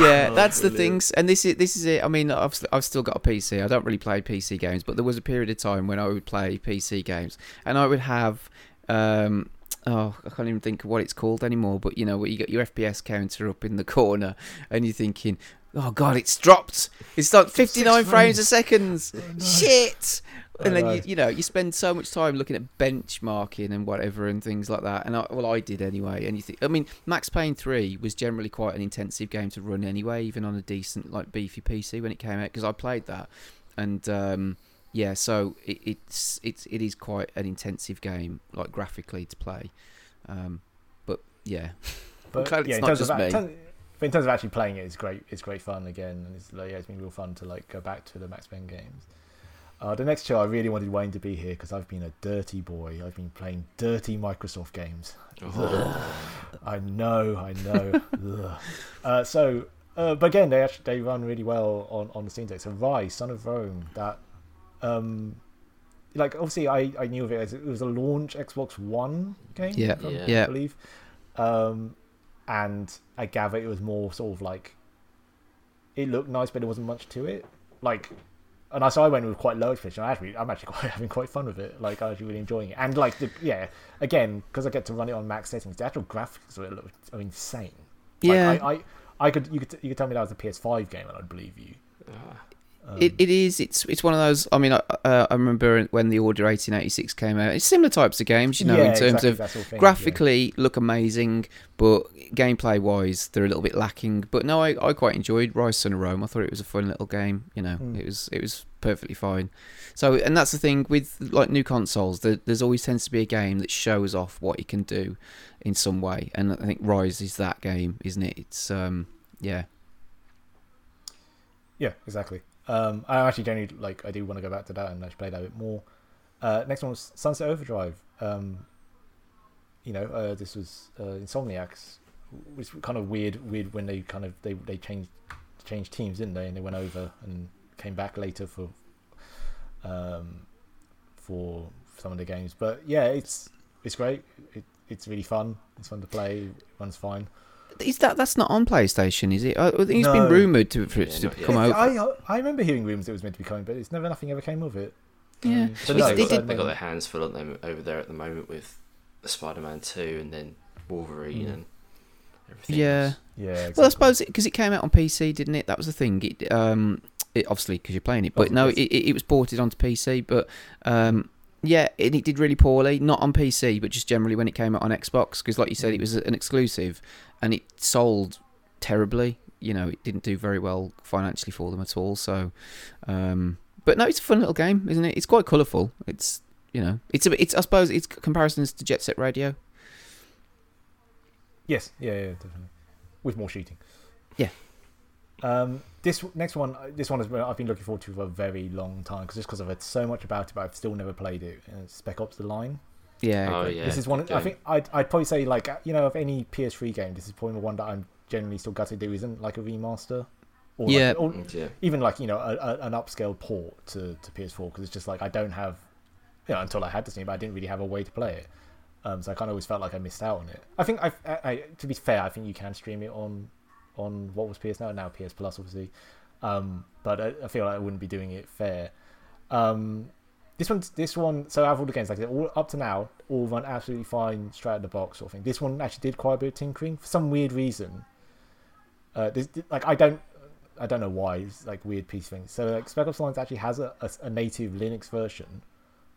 yeah, that's the things, and this is this is it. I mean, I've I've still got a PC. I don't really play PC games, but there was a period of time when I would play PC games, and I would have. Um, Oh, I can't even think of what it's called anymore. But you know, you got your FPS counter up in the corner, and you're thinking, "Oh God, it's dropped! It's like 59 frames a second. Shit!" And then you, you know, you spend so much time looking at benchmarking and whatever and things like that. And I, well, I did anyway. And you I mean, Max Payne 3 was generally quite an intensive game to run anyway, even on a decent, like, beefy PC when it came out, because I played that. And, um, yeah, so it, it's it's it is quite an intensive game, like graphically to play. Um, but yeah, But it's yeah, in not just me. In terms- but in terms of actually playing it, it's great. It's great fun again, and it's like, yeah, it's been real fun to like go back to the Max Payne games. Uh, the next show, I really wanted Wayne to be here because I've been a dirty boy. I've been playing dirty Microsoft games. I know, I know. Uh, so, uh, but again, they actually they run really well on on the Steam Deck. So, Ryse, Son of Rome, that um, like obviously I I knew of it as it was a launch Xbox One game. Yeah, if I'm- Yeah. yeah. I believe. Um, and I gather it was more sort of like it looked nice, but there wasn't much to it. Like, and I so I went with quite low expectations. I actually, I'm actually quite having quite fun with it. Like, I'm actually really enjoying it. And like, the, yeah, again, because I get to run it on max settings, the actual graphics of it look are insane. Like, Yeah. I, I, I could, you could, you could tell me that was a PS5 game, and I'd believe you. Ah. Um, It, it is. It's it's one of those. I mean, I, uh, I remember when the Order 1886 came out. It's similar types of games, you know, yeah, in terms exactly of that sort of thing, yeah. graphically look amazing, but gameplay wise they're a little bit lacking. But no, I, I quite enjoyed Ryse of Rome. I thought it was a fun little game. You know, Mm. it was it was perfectly fine. So and that's the thing with like new consoles. There, there's always tends to be a game that shows off what you can do in some way, and I think Ryse is that game, isn't it? It's um yeah Yeah, exactly. Um, I actually genuinely like. I do want to go back to that and actually play that a bit more. Uh, next one was Sunset Overdrive. Um, you know, uh, this was uh, Insomniac's, which was kind of weird. Weird when they kind of they they changed changed teams, didn't they? And they went over and came back later for um for some of the games. But yeah, it's it's great. It, it's really fun. It's fun to play. Runs fine. Is that that's not on PlayStation, is it? I, I think it's been rumored to for it Yeah, to not yet. come out. I I remember hearing rumors it was meant to be coming, but it's never nothing ever came of it. Yeah. Um, so They, no, It's- got, did- they got their hands full on them over there at the moment with Spider-Man Two and then Wolverine Mm. and everything. Yeah. else. Yeah. Exactly. Well, I suppose because it, came out on PC, didn't it? That was the thing. It, um, it obviously because you're playing it, but Of no, it, it it was ported onto PC. But um, yeah, it, it did really poorly. Not on PC, but just generally when it came out on Xbox. Because like you said, it was an exclusive, and it sold terribly. You know, it didn't do very well financially for them at all. So, um, but no, it's a fun little game, isn't it? It's quite colourful. It's you know, it's a bit. It's I suppose it's comparisons to Jet Set Radio. Yes, yeah, yeah, definitely. With more shooting. Yeah. Um, this next one, uh, this one is I've been looking forward to for a very long time because just because I've heard so much about it, but I've still never played it. Uh, Spec Ops: The Line. Yeah. Oh great. yeah. this is one. I think I'd, I'd probably say like you know of any PS3 game, this is probably the one that I'm generally still gutted to do isn't like a remaster. Or like- Yeah. or Mm, yeah. even like you know a, a, an upscale port to, to PS4 because it's just like I don't have, you know, until I had this game, but I didn't really have a way to play it. Um, so I kind of always felt like I missed out on it. I think I, I, I to be fair, I think you can stream it on on what was PS now now PS Plus obviously, um, but I, I feel like I wouldn't be doing it fair. Um, this one, this one. So out of all the games, like all up to now, all run absolutely fine, straight out of the box, sort of thing. This one actually did quite a bit of tinkering for some weird reason. Uh, this, like I don't, I don't know why. It's like weird piece things. So like Spec Ops Lines actually has a, a, a native Linux version.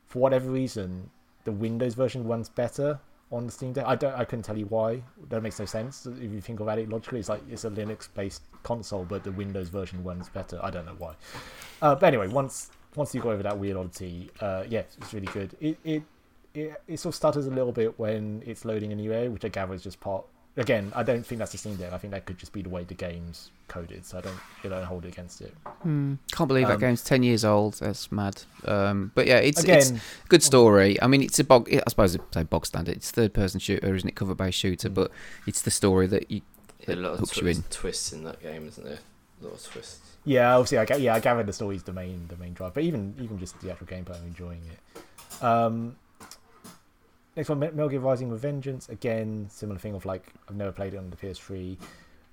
For whatever reason, the Windows version runs better on the Steam Deck. I don't, I couldn't tell you why. That makes no sense if you think about it logically. It's like it's a Linux-based console, but the Windows version runs better. I don't know why. Uh, but anyway, once once you go over that weird oddity, uh, yeah, it's really good. It, it it it sort of stutters a little bit when it's loading a new area, which I gather is just part. Again, I don't think that's the Steam Deck. I think that could just be the way the game's coded. So I don't, you don't hold it against it. Hmm. Can't believe that Um, game's ten years old. That's mad. Um, but yeah, it's Again, it's good story. I mean, it's a bog. I suppose it's say bog standard. It's third person shooter, isn't it? Cover based shooter, Mm. but it's the story that you. Yeah, a lot of hooks you in. twists in that game, isn't there? Lot twists. Yeah, obviously, I, yeah, I gather the story's the main the main drive, but even even just the actual gameplay, I'm enjoying it. Um, next one, Me- Metal Gear Rising Revengeance. Again, similar thing of like I've never played it on the PS3.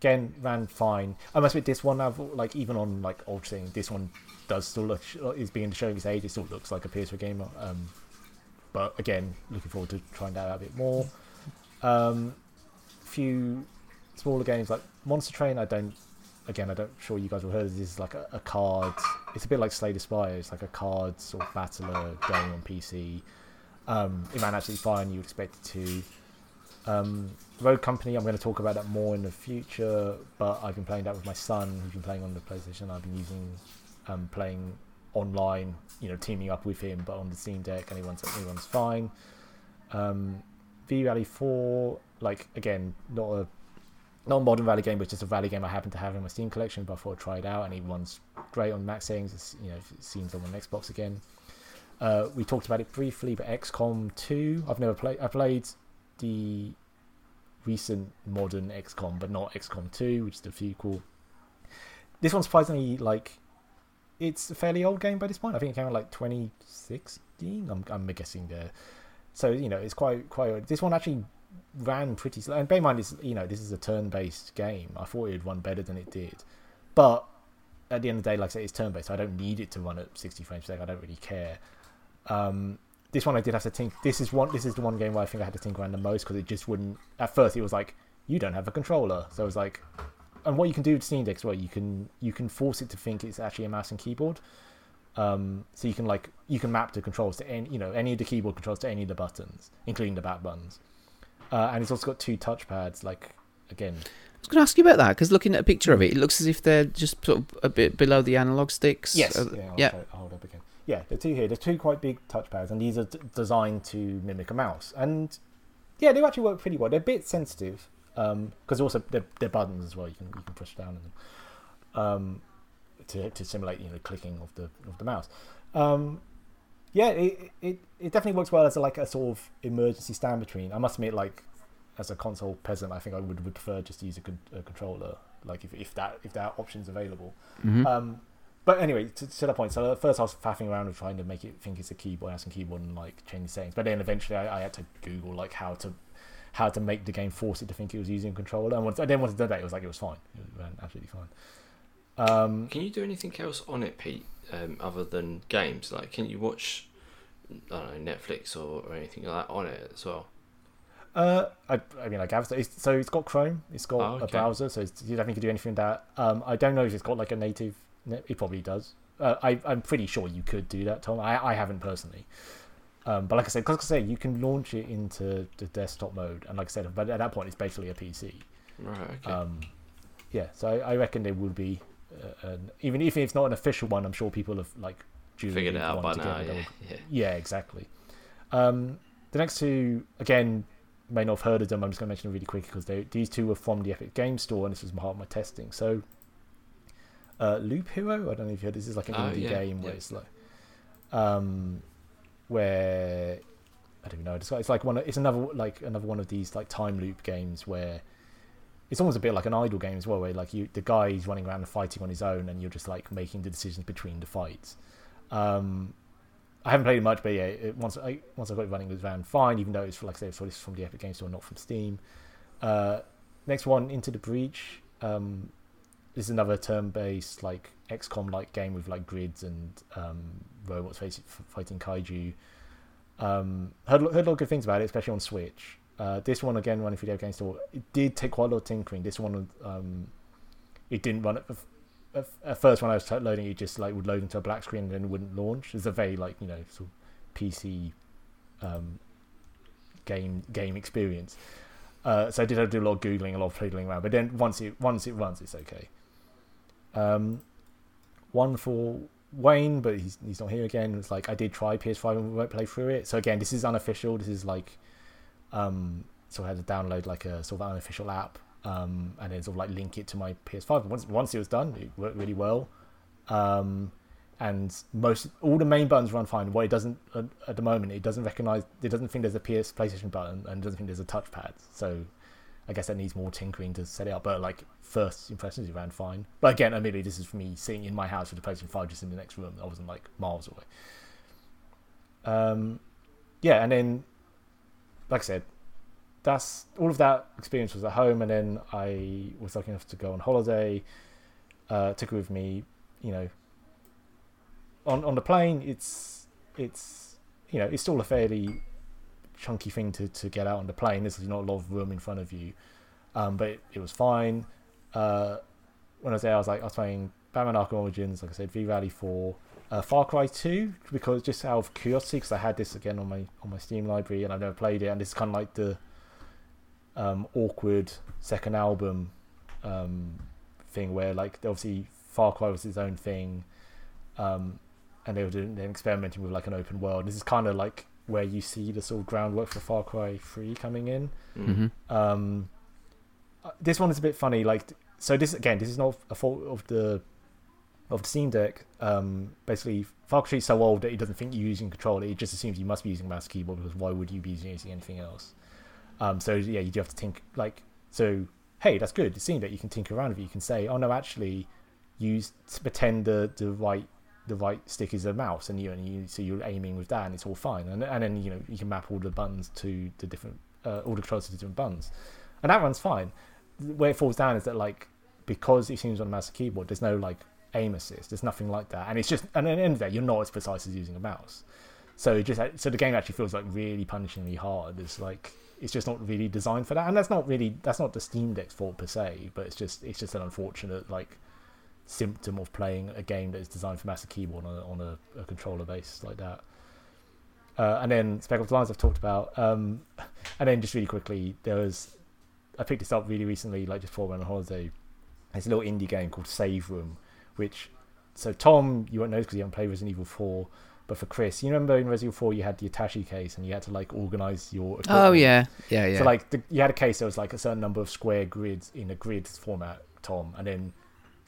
Again, ran fine. I must admit, this one, I've like even on like old thing, this one does still look is being showing its age. It still looks like a PS3 game. Um, but again, looking forward to trying that out a bit more. Um, few smaller games like Monster Train. I don't. Again, I don't. Sure, you guys will heard of this. Is like a, a card. It's a bit like Slay the Spire. It's like a card sort of battler going on PC. Um, it ran absolutely fine. You expect it to. Um, Rogue Company. I'm going to talk about that more in the future. But I've been playing that with my son, who's been playing on the PlayStation. I've been using, um, playing online. You know, teaming up with him, but on the Steam Deck, he runs fine. Um, V Rally Four, like again, not a not a modern rally game, but just a rally game I happen to have in my Steam collection. But I thought I'd try it out, and it runs great on max settings. It's, you know, it seems on an Xbox again. Uh, we talked about it briefly, but XCOM 2, I've never played. I played the recent modern XCOM, but not XCOM 2, which is the sequel. This one surprisingly like it's a fairly old game by this point. I think it came out like 2016. I'm I'm guessing there. So you know it's quite quite. old. This one actually ran pretty slow. And bear in mind, this you know this is a turn-based game. I thought it'd run better than it did, but at the end of the day, like I say, it's turn-based. So I don't need it to run at 60 frames per second. I don't really care. Um, this one I did have to think. This is one. This is the one game where I think I had to think around the most because it just wouldn't. At first, it was like you don't have a controller, so I was like, and what you can do with Steam Deck as well, you can you can force it to think it's actually a mouse and keyboard. Um, so you can like you can map the controls to any you know any of the keyboard controls to any of the buttons, including the back buttons. Uh, and it's also got two touchpads. Like again, I was going to ask you about that because looking at a picture of it, it looks as if they're just sort of a bit below the analog sticks. Yes. Uh, yeah. Yeah. try- hold up again. Yeah, the two here. They're two quite big touchpads, and these are d- designed to mimic a mouse. And yeah, they actually work pretty well. They're a bit sensitive because also they're, they're buttons as well. You can you can push down on them um, to to simulate you know clicking of the of the mouse. Um, yeah, it, it it definitely works well as a, like a sort of emergency stand between. I must admit, like as a console peasant, I think I would, would prefer just to use a, con- a controller, like if, if that if that option's available. Mhm. Um, but anyway, to, to that point, so at first I was faffing around with trying to make it think it's a keyboard, and keyboard, and like change the settings. But then eventually I, I had to Google like how to how to make the game force it to think it was using a controller. And once I then once I did that, it was like it was fine. It ran absolutely fine. Um, Can you do anything else on it, Pete, um, other than games? Like, can you watch, I don't know, Netflix or, or anything like that on it as well? Uh, I, I mean, I gather so. It's, so it's got Chrome. It's got Oh, a browser, so it's, you definitely could do anything with that. Um, I don't know if it's got like a native. net- It probably does. Uh, I, I'm pretty sure you could do that, Tom. I, I haven't personally. Um, but like I said, because I say you can launch it into the desktop mode, and like I said, but at that point it's basically a PC. Right, okay. Um, yeah, so I, I reckon there would be, an, even if it's not an official one, I'm sure people have like Figured it out by now, yeah. yeah. yeah, exactly. Um, the next two, again, may not have heard of them. I'm just going to mention them really quickly because these two were from the Epic Game Store, and this was part of my testing. So, uh, Loop Hero, I don't know if you heard. This is like an Oh, indie yeah, game where it's like, um, where I don't even know. It's like, it's like one. of- It's another like another one of these like time loop games where it's almost a bit like an idle game as well, where like you the guy is running around and fighting on his own, and you're just like making the decisions between the fights. Um, I haven't played it much, but yeah, it, once I once I got it running, it was ran fine. Even though it's like I said, it's from the Epic Games Store, not from Steam. Uh, next one, Into the Breach. Um, this is another turn-based like XCOM-like game with like grids and um, robots face- fighting kaiju. Um, heard heard a lot of good things about it, especially on Switch. Uh, this one again running video Games Store. It did take quite a lot of tinkering. This one, um, it didn't run at, at, first when I was t- loading it, just like would load into a black screen and then wouldn't launch. It's a very like you know sort of PC um, game game experience. Uh, so I did have to do a lot of googling, a lot of fiddling around. But then once it once it runs, it's okay. Um, one for Wayne, but he's he's not here again. It's like I did try PS5 and won't play through it. So again, this is unofficial. This is like um, so I had to download like a sort of unofficial app um, and then sort of like link it to my PS5. Once once it was done, it worked really well. Um, and most all the main buttons run fine. What it doesn't at, the moment, it doesn't recognize. It doesn't think there's a PS PlayStation button and doesn't think there's a touchpad. So I guess that needs more tinkering to set it up. But like first impressions, it ran fine. But again, admittedly, this is for me sitting in my house with the PlayStation Five just in the next room. I wasn't like miles away. Um, yeah, and then like I said, that's all of that experience was at home, and then I was lucky enough to go on holiday. Uh, took it with me, you know. On on the plane, it's it's you know it's still a fairly chunky thing to, to get out on the plane. There's not a lot of room in front of you, um, but it, it was fine. Uh, when I was there, I was like I was playing Batman Arkham Origins, like I said, V Rally Four, uh, Far Cry Two, because just out of curiosity, because I had this again on my on my Steam library and I've never played it, and it's kind of like the um, awkward second album um, thing where like obviously Far Cry was its own thing, um, and they were doing they were experimenting with like an open world. This is kind of like where you see the sort of groundwork for Far Cry Three coming in. Mm. hmm Um, uh, this one is a bit funny. Like, so this again, this is not a fault of the of the Steam Deck. Um, basically, Cry is so old that it doesn't think you're using controller. It just assumes you must be using mouse keyboard because why would you be using anything else? Um, so yeah, you do have to think like so. Hey, that's good. The Steam Deck you can tinker around with. it. You can say, oh no, actually, use pretend the the right the right stick is a mouse, and you and you so you're aiming with that, and it's all fine. And and then you know you can map all the buttons to the different uh, all the controls to the different buttons, and that runs fine. Where it falls down is that like because it seems on a mouse and keyboard, there's no like aim assist. There's nothing like that, and it's just and at the end of the day, you're not as precise as using a mouse. So it just so the game actually feels like really punishingly hard. It's like it's just not really designed for that, and that's not really that's not the Steam Deck's fault per se, but it's just it's just an unfortunate like symptom of playing a game that is designed for and keyboard on a, on a, a controller base like that. Uh, and then Spec Ops Lines I've talked about, um, and then just really quickly there was I picked this up really recently, like just before I went on holiday. It's a little indie game called Save Room, which so Tom you won't know because you haven't played Resident Evil Four, but for Chris, you remember in Resident Evil Four you had the attaché case and you had to like organize your. Oh yeah, yeah, yeah. So like the, you had a case that was like a certain number of square grids in a grid format, Tom, and then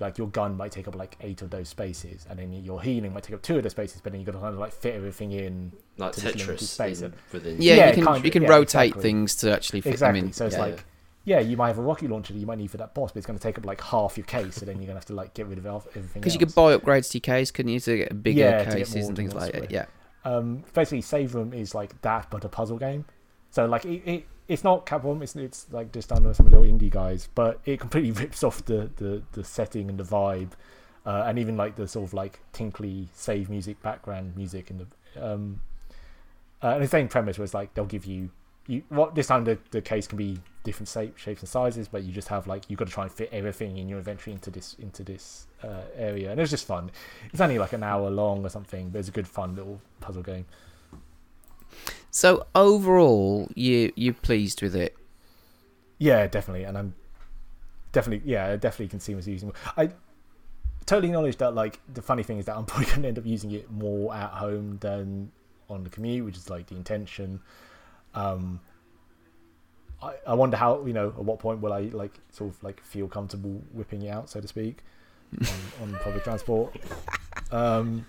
like your gun might take up like eight of those spaces, and then your healing might take up two of those spaces, but then you got to kind of like fit everything in like to this limited Tetris space. in, within. yeah, yeah, you can kind of, you can yeah, rotate exactly. things to actually fit exactly. them in. So it's yeah. like yeah, you might have a rocket launcher that you might need for that boss, but it's going to take up like half your case, so then you're going to have to like get rid of everything. Because you could buy upgrades to your case, couldn't you, to get bigger Yeah, cases and things like that? Yeah. um, basically save room is like that but a puzzle game so like it, it it's not capcom it's, it's like just under some little indie guys but it completely rips off the the, the setting and the vibe uh, and even like the sort of like tinkly save music background music and the um uh, and the same premise was like they'll give you you what this time the, the case can be different shape, shapes and sizes but you just have like you've got to try and fit everything in your inventory into this into this uh, area and it was just fun it's only like an hour long or something but it's a good fun little puzzle game So overall, you you pleased with it? Yeah, definitely, and I'm definitely yeah, I definitely can see myself using. I totally acknowledge that. Like the funny thing is that I'm probably going to end up using it more at home than on the commute, which is like the intention. Um, I I wonder how you know at what point will I like sort of like feel comfortable whipping it out, so to speak, on, on public transport. Um,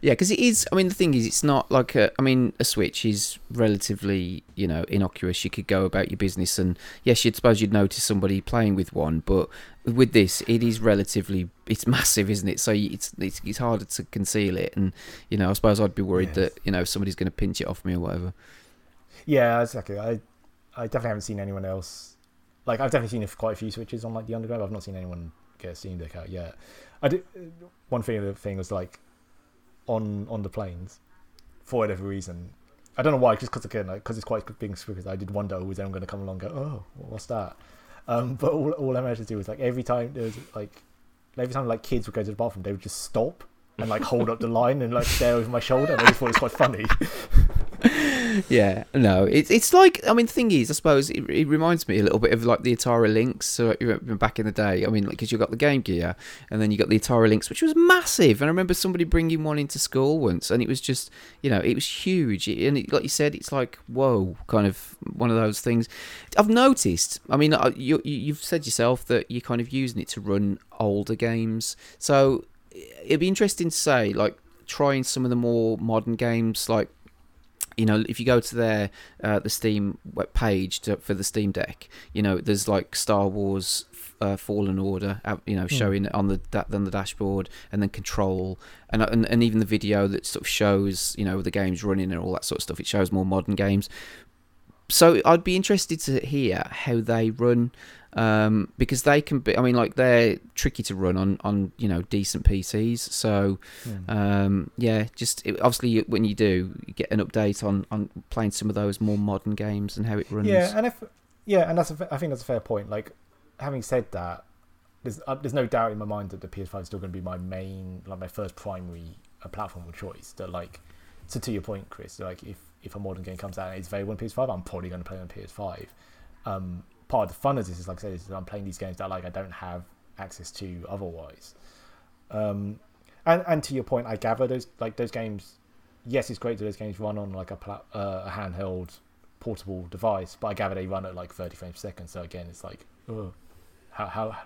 Yeah, because it is. I mean, the thing is, it's not like a. I mean, a Switch is relatively, you know, innocuous. You could go about your business, and yes, you'd suppose you'd notice somebody playing with one, but with this, it is relatively. It's massive, isn't it? So it's it's, it's harder to conceal it, and you know, I suppose I'd be worried Yes. that you know somebody's going to pinch it off me or whatever. Yeah, exactly. I I definitely haven't seen anyone else. Like I've definitely seen quite a few switches on like the underground. I've not seen anyone get a Steam Deck out yet. I did. One thing, the thing was like on on the planes for whatever reason. I don't know why, just because again, like because it's quite big speakers. I did wonder was anyone going to come along and go, oh, what's that? Um, but all all I managed to do was like every time there was like every time like kids would go to the bathroom, they would just stop and like hold up the line and like stare over my shoulder. And I just thought it was quite funny. yeah, no, it's it's like I mean, the thing is, I suppose it, it reminds me a little bit of like the Atari Lynx. So back in the day, I mean, because you got the Game Gear, and then you got the Atari Lynx, which was massive. And I remember somebody bringing one into school once, and it was just, you know, it was huge. And it, like you said, it's like whoa, kind of one of those things. I've noticed. I mean, uh, you you've said yourself that you're kind of using it to run older games, so it'd be interesting to say like trying some of the more modern games like you know if you go to their uh, the steam web page to, for the steam deck you know there's like star wars uh, fallen order uh, you know showing it on the that on the dashboard and then control and, and and even the video that sort of shows you know the games running and all that sort of stuff it shows more modern games. So I'd be interested to hear how they run um, because they can be. I mean, like they're tricky to run on on you know decent PCs. So um, yeah, just it, obviously you- when you do, you get an update on on playing some of those more modern games and how it runs. Yeah, and if yeah, and that's a, I think that's a fair point. Like having said that, there's uh, there's no doubt in my mind that the PS5 is still going to be my main, like my first primary uh, platform of choice. That like, so to your point, Chris, like if if a modern game comes out and it's available on PS5, I'm probably going to play on PS5. Um, part of the fun of this is like I said, is that I'm playing these games that like I don't have access to otherwise. Um, and and to your point, I gather those like those games. Yes, it's great that those games run on like a pla- uh, a handheld portable device, but I gather they run at like 30 frames per second. So again, it's like, oh, how how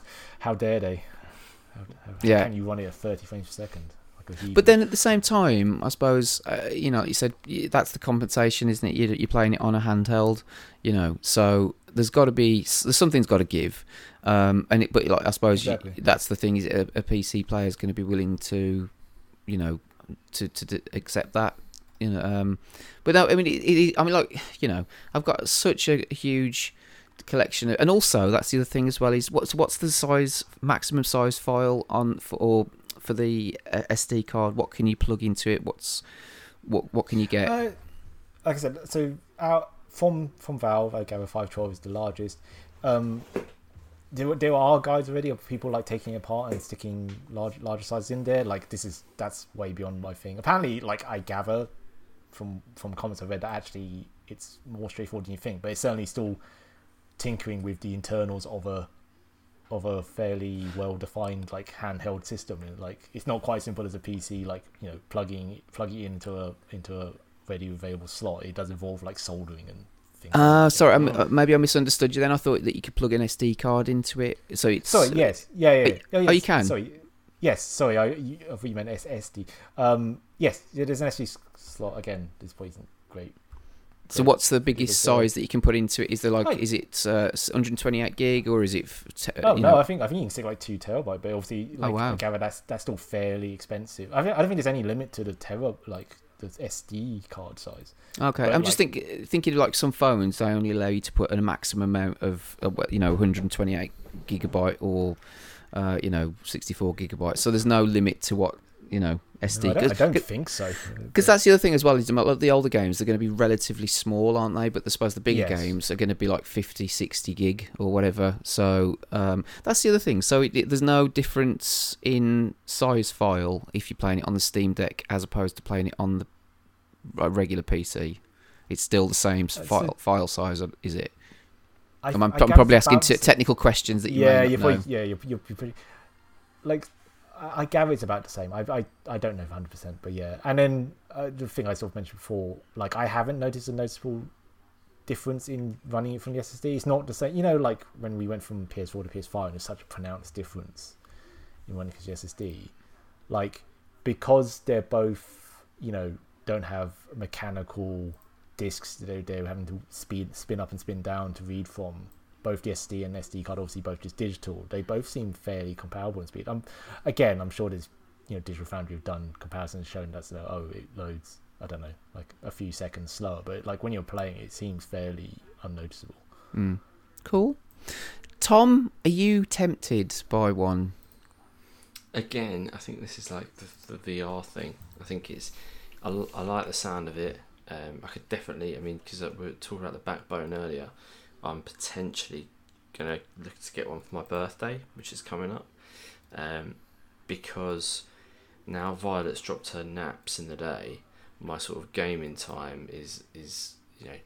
how dare they? How, how, Yeah. how can you run it at 30 frames per second? A? But then at the same time, I suppose uh, you know you said that's the compensation, isn't it? You're, you're playing it on a handheld, you know. So there's got to be something's got to give, um, and it, but like I suppose you- that's the thing is a, a PC player is going to be willing to, you know, to to d- accept that, you know. Um, but no, I mean, it, it, I mean, like you know, I've got such a huge collection, of, and also that's the other thing as well is what's what's the size maximum size file on for or for the uh, SD card? What can you plug into it? What's what what can you get? Uh, like I said, so out from from Valve, I gather five twelve is the largest. Um, there, there are guides already of people like taking apart and sticking large larger sizes in there. Like this is that's way beyond my thing. Apparently, like I gather from from comments I've read that actually it's more straightforward than you think, but it's certainly still tinkering with the internals of a of a fairly well defined like handheld system. Like it's not quite as simple as a PC, like you know plugging plugging into a into a ready available slot. It does involve like soldering and things. Uh, sorry, uh, maybe I misunderstood you. Then I thought that you could plug an SD card into it, so it's. Sorry, yes, yeah, yeah. yeah. Oh, yes, you can? Sorry, yes. Sorry, I, you, I thought you meant S- SD. Um, yes, there's an SD slot. Again, this point isn't great. So what's the biggest uh, size that you can put into it? Is there like, Like- is it uh, 128 gig or is it? Te- Oh no, know- I think I think you can stick like two terabyte, but obviously, like, wow. Gather that's that's still fairly expensive. I, think, I don't think there's any limit to the tera like the SD card size. Okay, But, I'm just think, thinking like some phones they only allow you to put a maximum amount of you know 128 gigabyte or uh, you know 64 gigabytes. So there's no limit to what you know SD. I don't, I don't think so. Because that's the other thing as well is a the older games they're going to be relatively small, aren't they? But I suppose the bigger Yes. games are going to be like 50, 60 gig or whatever. So um, that's the other thing. So it, it- there's no difference in size file if you're playing it on the Steam Deck as opposed to playing it on the uh, regular PC. It's still the same That's file, it. file size, is it? I, I probably asking t- technical questions that you yeah, may you're know. yeah, you're, you're pretty like I, gather it's about the same. I I, I don't know 100, percent but yeah. And then uh, the thing I sort of mentioned before, like I haven't noticed a noticeable difference in running it from the SSD. It's not the same, you know, like when we went from PS4 to PS5, and there's such a pronounced difference in running from the SSD. Like because they're both, you know, don't have mechanical discs that they're, they're having to speed spin up and spin down to read from both the SD and SD card obviously both just digital they both seem fairly comparable in speed um again i'm sure there's you know digital foundry have done comparisons showing that uh, oh it loads i don't know like a few seconds slower but like when you're playing it seems fairly unnoticeable Mm. Cool. Tom, are you tempted by one? Again, I think this is like the, the VR thing. I think it's. I like the sound of it. Um, I could definitely. I mean, because we were talking about the backbone earlier. I'm potentially gonna look to get one for my birthday, which is coming up. Um, because now Violet's dropped her naps in the day. My sort of gaming time is is you know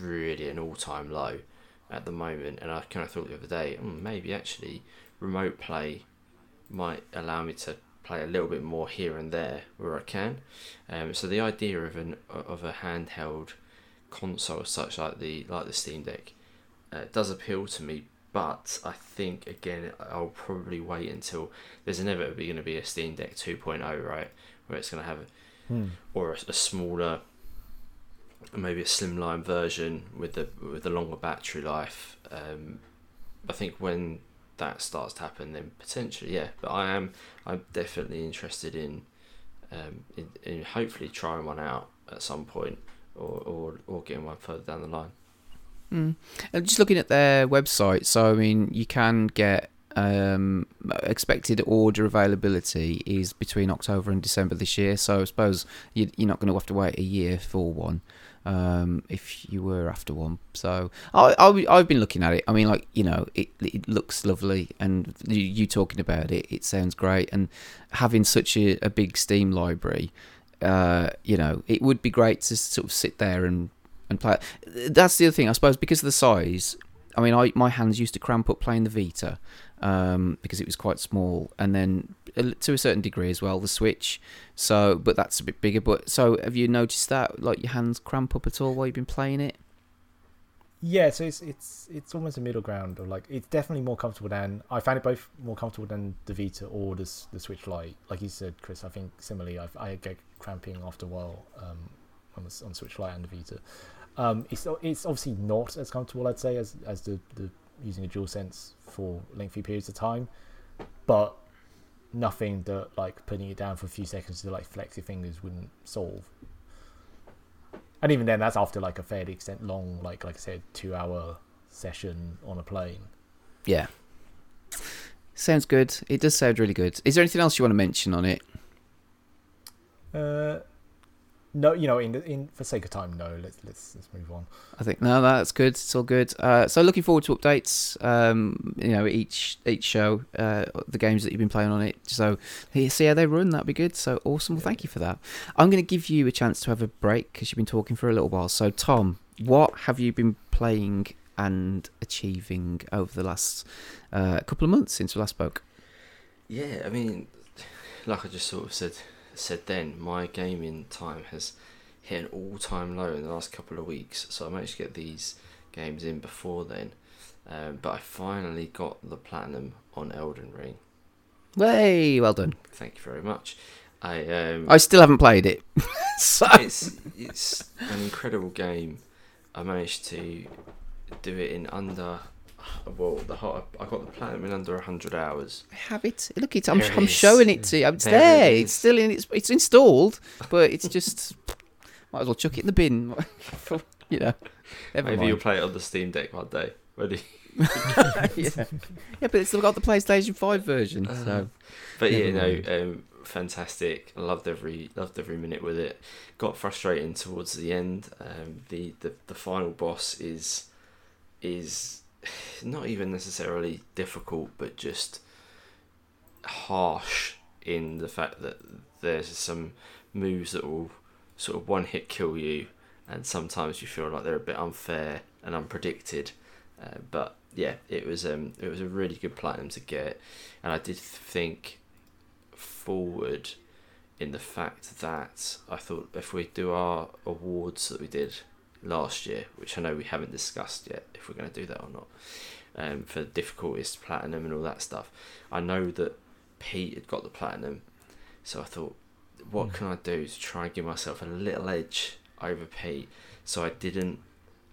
really an all time low at the moment, and I kind of thought the other day, mm, maybe actually remote play might allow me to play a little bit more here and there where I can. Um, so the idea of an of a handheld console such like the like the Steam Deck uh, does appeal to me. But I think again I'll probably wait until there's inevitably going to be a Steam Deck 2.0, right, where it's going to have Hmm. or a, a smaller, maybe a slimline version with the with the longer battery life. Um, I think when that starts to happen, then potentially, yeah. But I am I'm definitely interested in, um, in, in hopefully trying one out at some point, or or, or getting one further down the line. Mm. And just looking at their website, so I mean, you can get um, expected order availability is between October and December this year. So I suppose you, you're not going to have to wait a year for one um, if you were after one. So I, I, I've been looking at it. I mean, like you know, it it looks lovely, and you, you talking about it, it sounds great, and having such a, a big Steam library. Uh, you know, it would be great to sort of sit there and and play. That's the other thing, I suppose, because of the size. I mean, I my hands used to cramp up playing the Vita um, because it was quite small, and then to a certain degree as well the Switch. So, but that's a bit bigger. But so, have you noticed that, like your hands cramp up at all while you've been playing it? Yeah, so it's it's it's almost a middle ground, or like it's definitely more comfortable than I found it both more comfortable than the Vita or the the Switch Lite. Like you said, Chris, I think similarly, I I get cramping after a while um, on the on Switch Lite and the Vita. Um, it's it's obviously not as comfortable, I'd say, as as the the using a dual sense for lengthy periods of time, but nothing that like putting it down for a few seconds to like flex your fingers wouldn't solve. And even then, that's after like a fairly extent long, like like I said, two hour session on a plane. Yeah. Sounds good. It does sound really good. Is there anything else you want to mention on it? Uh, no, you know, in in for sake of time, no. Let's let's let's move on. I think no, that's good. It's all good. Uh, so looking forward to updates. Um, you know, each each show, uh, the games that you've been playing on it. So here, see how they run. That'd be good. So awesome. Well, thank you for that. I'm going to give you a chance to have a break because you've been talking for a little while. So Tom, what have you been playing and achieving over the last uh, couple of months since we last spoke? Yeah, I mean, like I just sort of said said then, my gaming time has hit an all time low in the last couple of weeks. So I managed to get these games in before then. Um, but I finally got the platinum on Elden Ring. Way well done. Thank you very much. I um, I still haven't played it. so it's it's an incredible game. I managed to do it in under well the hot, I got the platinum in under hundred hours. I have it. Look, it. I'm, There I'm showing it to you. It's There there. it It's still in. It's, it's installed, but it's just might as well chuck it in the bin. you know. Never Maybe mind. you'll play it on the Steam Deck one day. Ready? yeah. yeah, but it's still got the PlayStation Five version. Uh, so But yeah, Never no, mind. um, fantastic. I loved every loved every minute with it. Got frustrating towards the end. Um, the, the the final boss is is not even necessarily difficult, but just harsh in the fact that there's some moves that will sort of one hit kill you, and sometimes you feel like they're a bit unfair and unpredicted. Uh, but yeah, it was um it was a really good platinum to get, and I did think forward in the fact that I thought if we do our awards that we did last year, which I know we haven't discussed yet, if we're going to do that or not, um, for the difficulties, platinum, and all that stuff, I know that Pete had got the platinum, so I thought, what can I do to try and give myself a little edge over Pete? So I didn't.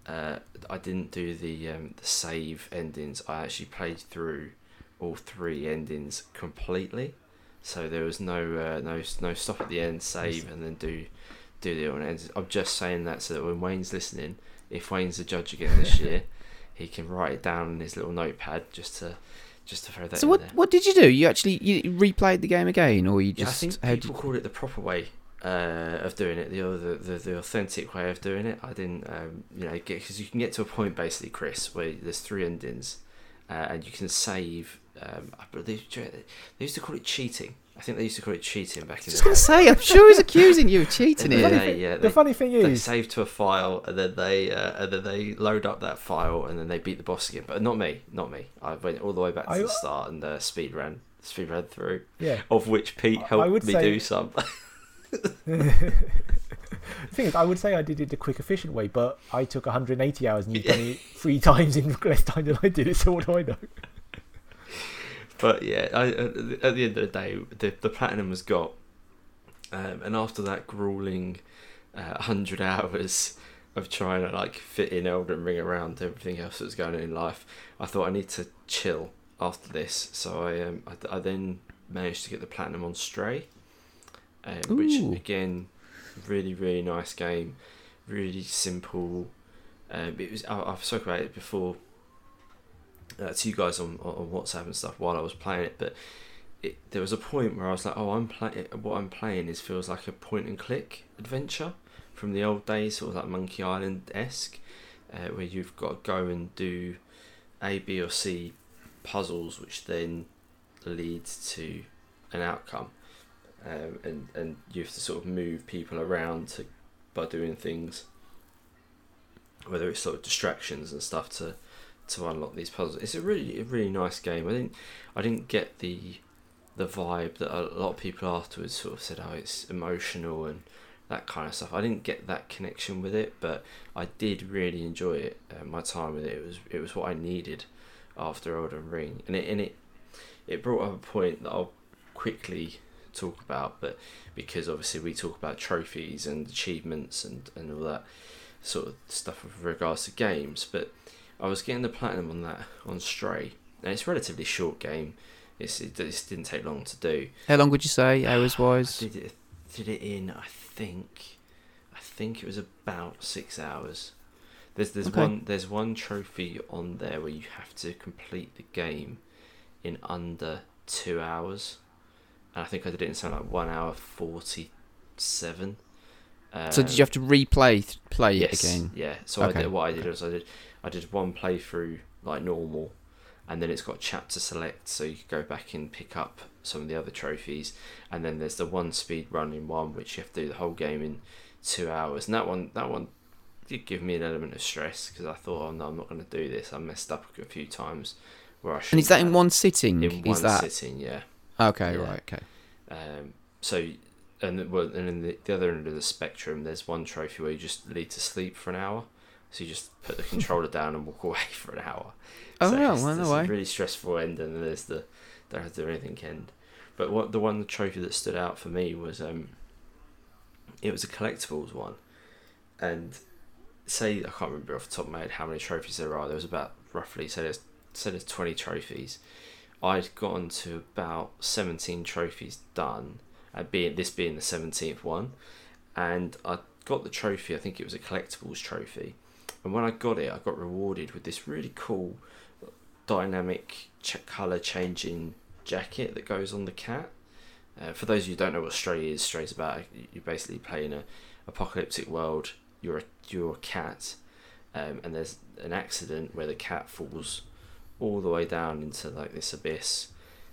Uh, I didn't do the um, the save endings. I actually played through all three endings completely. So there was no uh, no no stop at the end, save, and then do do the other ends. I'm just saying that so that when Wayne's listening, if Wayne's the judge again this year, he can write it down in his little notepad just to just to throw that so what there. what did you do? You actually you replayed the game again, or you Yeah, I just think people did called it the proper way uh, of doing it, the other the, the authentic way of doing it. I didn't, um, you know, because you can get to a point basically, Chris, where there's three endings, uh, and you can save. Um, I believe they used to call it cheating. I think they used to call it cheating back in the day. I was going to say, I'm sure he's accusing you of cheating Yeah, here. they- yeah, the they- funny thing is. they is, save to a file and then they uh, and then they load up that file and then they beat the boss again. But not me, not me. I went all the way back to I- the start and uh, speed ran, speed ran through. Yeah. Of which Pete I- I helped would me say- do some. the thing is, I would say I did it the quick, efficient way, but I took 180 hours and you've done it three times in less time than I did it. So what do I know? But yeah, I, at the end of the day, the, the platinum was got, um, and after that grueling uh, hundred hours of trying to like fit in Elden Ring around everything else that's going on in life, I thought I need to chill after this. So I um, I, I then managed to get the platinum on Stray, um, which again, really really nice game, really simple. Um, it was I, I've spoken about it before uh, to you guys on, on WhatsApp and stuff while I was playing it, but it, there was a point where I was like, "Oh, I'm playing. What I'm playing is feels like a point and click adventure from the old days, sort of like Monkey Island esque, uh, where you've got to go and do A, B, or C puzzles, which then leads to an outcome, um, and and you have to sort of move people around to by doing things, whether it's sort of distractions and stuff to to unlock these puzzles. It's a really a really nice game. I didn't I didn't get the the vibe that a lot of people afterwards sort of said, oh, it's emotional and that kind of stuff. I didn't get that connection with it, but I did really enjoy it. Uh, my time with it, it was it was what I needed after Elden Ring, and it and it it brought up a point that I'll quickly talk about, but because obviously we talk about trophies and achievements and and all that sort of stuff with regards to games, but I was getting the platinum on that on Stray, and it's a relatively short game. It's, it, it didn't take long to do. How long would you say, hours I wise? did it did it in I think I think it was about six hours. There's there's Okay. one there's one trophy on there where you have to complete the game in under two hours. And I think I did it in something like one hour forty seven. so did you have to replay play yes, it again? Yeah. So I did, what I did was I did I did one playthrough like normal, and then it's got chapter select, so you could go back and pick up some of the other trophies, and then there's the one speed run in one which you have to do the whole game in two hours, and that one that one did give me an element of stress because I thought, oh no, I'm not going to do this. I messed up a few times where I should. And is that in one sitting? In is one that sitting? Yeah. okay? Yeah. Right. Okay. Um, so, and well, and in the, the other end of the spectrum, there's one trophy where you just need to sleep for an hour. So you just put the controller down and walk away for an hour. Oh, so yeah, well, no way. a really stressful end, and then there's the don't have to do anything end. But what the one trophy that stood out for me was um, it was a collectibles one, and say I can't remember off the top of my head how many trophies there are. There was about roughly say there's say there's twenty trophies. I'd gotten to about seventeen trophies done, uh, being this being the seventeenth one, and I got the trophy. I think it was a collectibles trophy, and when I got it, I got rewarded with this really cool, dynamic ch- color changing jacket that goes on the cat. Uh, for those of you who don't know what Stray is, Stray's about you're basically playing a apocalyptic world. You're a you're a cat, um, and there's an accident where the cat falls all the way down into like this abyss,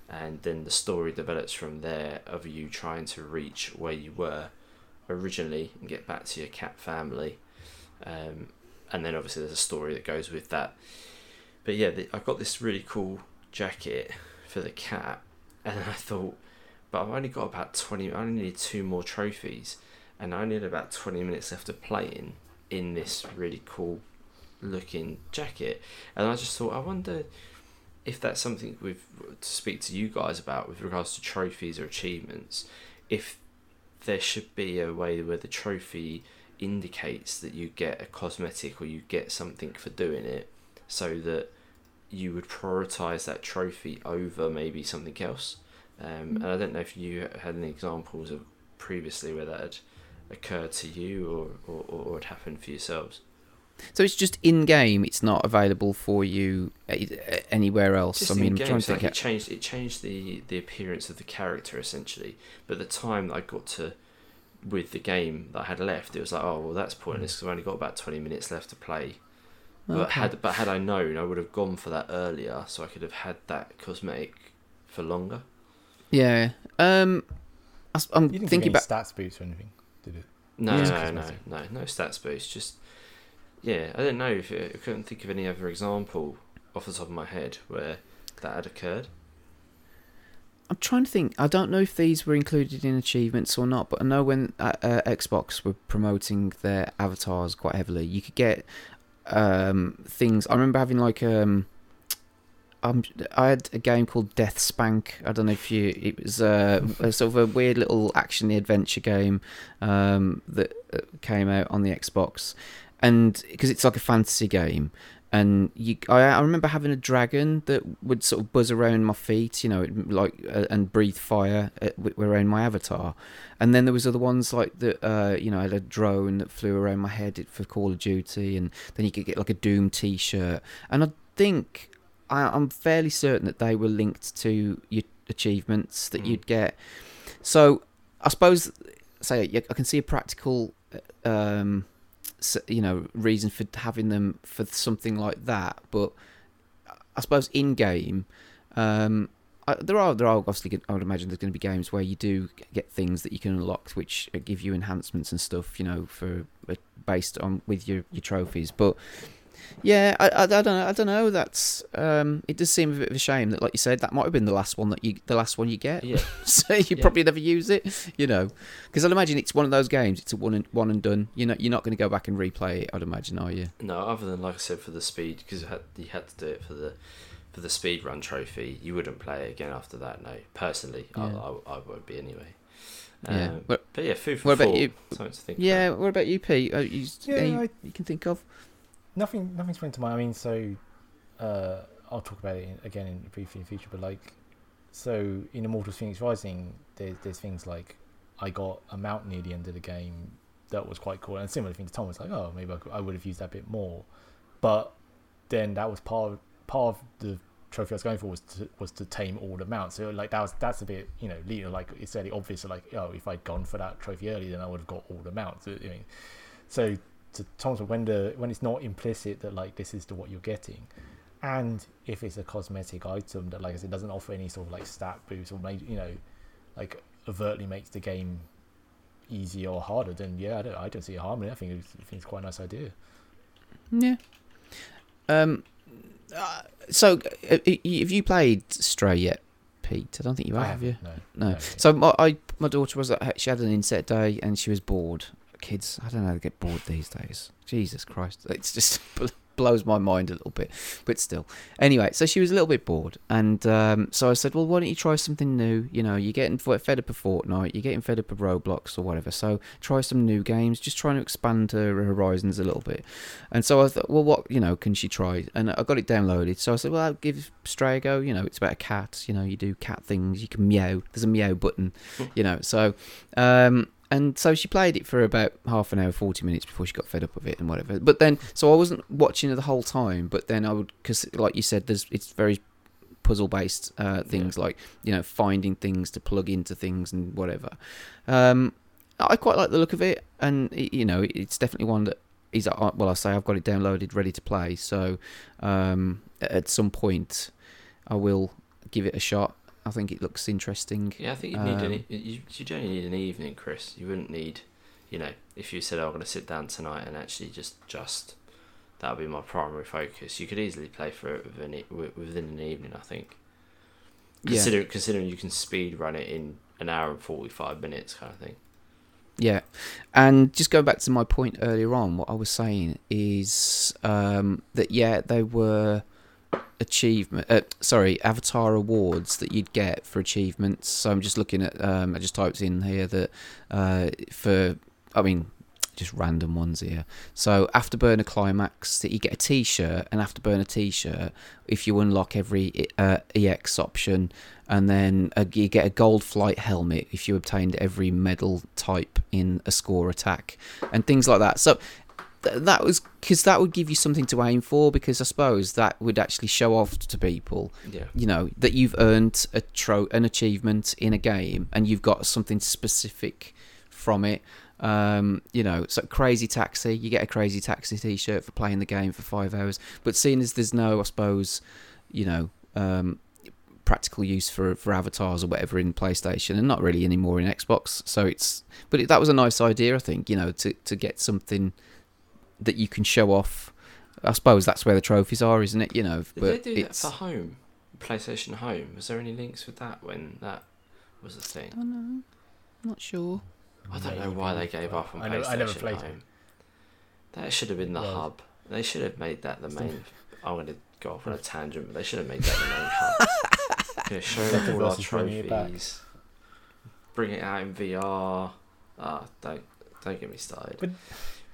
and then the story develops from there of you trying to reach where you were originally and get back to your cat family, um, and then obviously there's a story that goes with that. But yeah, the, I got this really cool jacket for the cat, and I thought, but I've only got about twenty. I only need two more trophies, and I only had about twenty minutes left of playing in this really cool looking jacket, and I just thought, I wonder if that's something we've to speak to you guys about with regards to trophies or achievements. If there should be a way where the trophy indicates that you get a cosmetic or you get something for doing it, so that you would prioritize that trophy over maybe something else. Um, and I don't know if you had any examples of previously where that had occurred to you or, or, or had happened for yourselves. So it's just in game. It's not available for you uh, anywhere else. Just I mean, in I'm trying to like it changed. It changed the the appearance of the character essentially. But the time that I got to with the game that I had left, it was like, oh well, that's pointless because I've only got about twenty minutes left to play. But had but had I known, I would have gone for that earlier, so I could have had that cosmetic for longer. Yeah. Um, I, am You didn't thinking about. any stats boost or anything, did it? No, Yeah. no, no, no, no stats boost. Just yeah, I don't know if it, I couldn't think of any other example off the top of my head where that had occurred. I'm trying to think. I don't know if these were included in achievements or not, but I know when uh, uh, Xbox were promoting their avatars quite heavily, you could get um, things. I remember having like um, um, I had a game called DeathSpank. I don't know if you. It was uh, a sort of a weird little action adventure game um, that uh, came out on the Xbox, and because it's like a fantasy game, and you, I, I remember having a dragon that would sort of buzz around my feet, you know, like uh, and breathe fire uh, w- around my avatar, and then there was other ones like that, uh, you know, I had a drone that flew around my head for Call of Duty, and then you could get like a Doom T-shirt, and I think I, I'm fairly certain that they were linked to your achievements that Mm. you'd get. So I suppose, say, I can see a practical, uh, um, you know, reason for having them for something like that. But I suppose in game, um, I, there are there are obviously I would imagine there's going to be games where you do get things that you can unlock which give you enhancements and stuff, you know, for uh, based on with your your trophies, but. Yeah, I, I, I don't know. I don't know. That's um, it does seem a bit of a shame that, like you said, that might have been the last one that you, the last one you get. Yeah. so you Yeah. probably never use it, you know, because I'd imagine it's one of those games. It's a one and one and done. You know, you're not going to go back and replay it. I'd imagine, are you? No, other than like I said for the speed, because you had, you had to do it for the for the speed run trophy. You wouldn't play it again after that. No, personally, Yeah. I, I, I would be anyway. Yeah. Um, What- but yeah, food for what about thought, you? Something to think Yeah. about. What about you, Pete? Uh, you, Yeah, any I- you can think of? Nothing, nothing springs to mind. I mean, so uh, I'll talk about it in, again in briefly in the future. But like, so in Immortals: Fenyx Rising, there's there's things like I got a mount near the end of the game that was quite cool, and similar thing to Tom was like, oh, maybe I, could, I would have used that bit more, but then that was part of, part of the trophy I was going for was to, was to tame all the mounts. So like that was that's a bit you know like it's fairly obvious. Like oh, if I'd gone for that trophy early, then I would have got all the mounts. I mean, so to point, when the when it's not implicit that like this is the what you're getting, and if it's a cosmetic item that like I said doesn't offer any sort of like stat boost or maybe you know like overtly makes the game easier or harder, then yeah, I don't I don't see a harm in it. I think it's, I think it's quite a nice idea. Yeah. Um. Uh, so, uh, have you played Stray yet, Pete? I don't think you have, have you? haven't, No, No. So my I, my daughter was at, she had an inset day and she was bored. Kids, I don't know, they get bored these days. Jesus Christ, it's just blows my mind a little bit, but still. Anyway, so she was a little bit bored, and um, so I said, well, why don't you try something new? You know, you're getting fed up of Fortnite, you're getting fed up of Roblox or whatever. So try some new games, just trying to expand her horizons a little bit. And so I thought, well, what you know can she try? And I got it downloaded. So I said, well, I'll give Stray a go. You know, it's about a cat. You know, you do cat things. You can meow. There's a meow button. you know, so. Um, and so she played it for about half an hour, 40 minutes before she got fed up of it and whatever. But then, so I wasn't watching it the whole time, but then I would, because like you said, there's it's very puzzle based uh, things yeah. like, you know, finding things to plug into things and whatever. Um, I quite like the look of it, and, it, you know, it's definitely one that is, uh, well, I say I've got it downloaded, ready to play. So um, at some point, I will give it a shot. I think it looks interesting. Yeah, I think you'd need um, an, you you only need an evening, Chris. You wouldn't need, you know, if you said oh, I'm going to sit down tonight and actually just just that would be my primary focus. You could easily play for it within within an evening. I think. Consider, yeah. Considering you can speed run it in an hour and forty five minutes, kind of thing. Yeah, and just going back to my point earlier on, what I was saying is um, that yeah, they were achievement uh, sorry avatar awards that you'd get for achievements. So i'm just looking at um, i just typed in here that uh, for i mean just random ones here. So After Burner Climax that you get a t-shirt an afterburner t-shirt if you unlock every uh, ex option. And then uh, you get a gold flight helmet if you obtained every medal type in a score attack and things like that. So that was because that would give you something to aim for because I suppose that would actually show off to people, yeah. you know, that you've earned a tro- an achievement in a game and you've got something specific from it. Um, you know, so Crazy Taxi, you get a Crazy Taxi T-shirt for playing the game for five hours. But seeing as there's no, I suppose, you know, um, practical use for for avatars or whatever in PlayStation, and not really anymore in Xbox. So it's, but it, that was a nice idea, I think. You know, to to get something that you can show off. I suppose that's where the trophies are, isn't it? You know, Did but they do it's... that for home, PlayStation Home? Was there any links with that when that was a thing? I don't know. I'm not sure. I don't know why they gave up on I PlayStation I never played Home. It. That should have been the well, hub. They should have made that the main. I'm going to go off on a tangent, but they should have made that the main hub. you show all our trophies. Bring it out in VR. Ah, don't don't get me started. But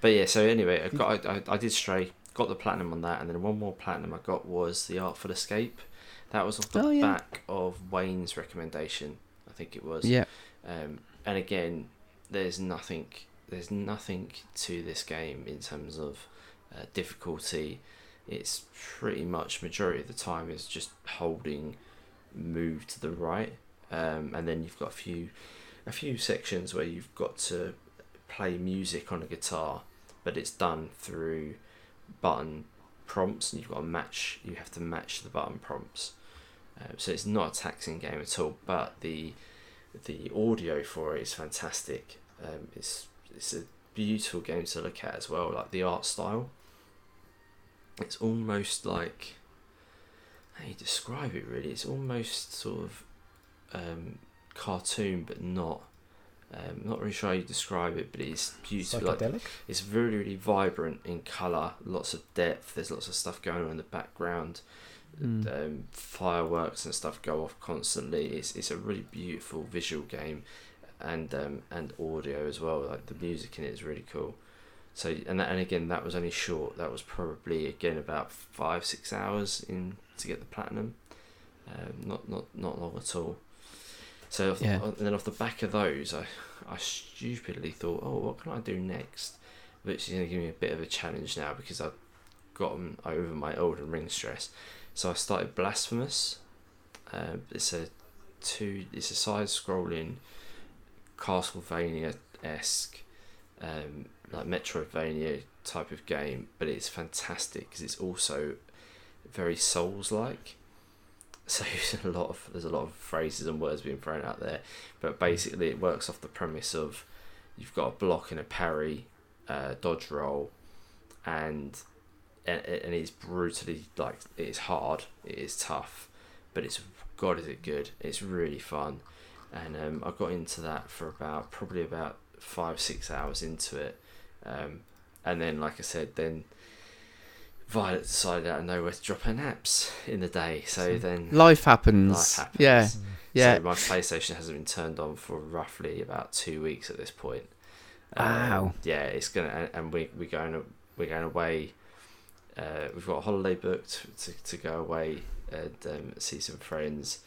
but yeah, so anyway, I got I, I, did stray, got the platinum on that, and then one more platinum I got was the Artful Escape. That was off the oh, yeah. back of Wayne's recommendation, I think it was. Yeah. Um, and again, there's nothing there's nothing to this game in terms of uh, difficulty. It's pretty much majority of the time is just holding move to the right, um, and then you've got a few a few sections where you've got to play music on a guitar but it's done through button prompts, and you've got to match. You have to match the button prompts. Uh, so it's not a taxing game at all, but the the audio for it is fantastic. Um, it's it's a beautiful game to look at as well. Like the art style, it's almost like how you describe it. Really, it's almost sort of um, cartoon, but not. Um, not really sure how you describe it, but it's beautiful. Like, it's really, really vibrant in colour, lots of depth. There's lots of stuff going on in the background. Mm. Um, fireworks and stuff go off constantly. It's it's a really beautiful visual game, and um, and audio as well. Like the music in it is really cool. So and that, and again that was only short. That was probably again about five six hours in to get the platinum. Um, not not not long at all. So off yeah. and then off the back of those, I, I stupidly thought, oh, what can I do next? Which is going to give me a bit of a challenge now because I've gotten over my Elden Ring stress. So I started Blasphemous. Uh, it's a two. It's a side-scrolling Castlevania esque, um, like Metroidvania type of game, but it's fantastic because it's also very Souls-like. So there's a lot of there's a lot of phrases and words being thrown out there, but basically it works off the premise of you've got a block and a parry, uh, dodge roll, and and, and it's brutally like it is hard, it is tough, but it's god is it good. It's really fun, and um, I got into that for about probably about five six hours into it, um, and then like I said, then Violet decided out of nowhere to drop her naps in the day. So then Life happens. life happens. Yeah, yeah. So my PlayStation hasn't been turned on for roughly about two weeks at this point. Um, Wow. yeah, it's gonna, and- and we're going we're going away. Uh, we've got a holiday booked to, to go away and um, see some friends,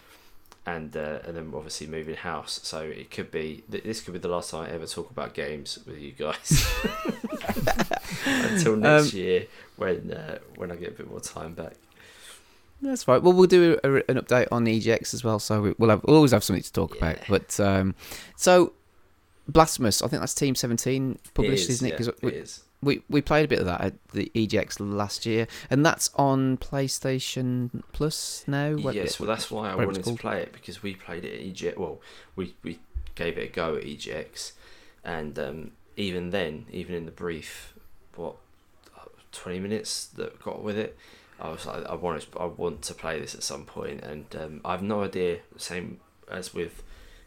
and uh, and then obviously moving house. So it could be th- this could be the last time I ever talk about games with you guys until next Um, year when uh, when I get a bit more time back. That's right. Well, we'll do a, an update on EGX as well, so we- we'll have we'll always have something to talk about. But um, so Blasphemous, I think that's Team Seventeen published, It is, isn't it? yeah, Because it we, is. We we played a bit of that at the EGX last year, and that's on PlayStation Plus now. What- yes, well, that's why I wanted to play it because we played it at EGX. Well, we we gave it a go at EGX, and um, even then, even in the brief, what twenty minutes that got with it, I was like, I want to, I want to play this at some point, and um, I have no idea. Same as with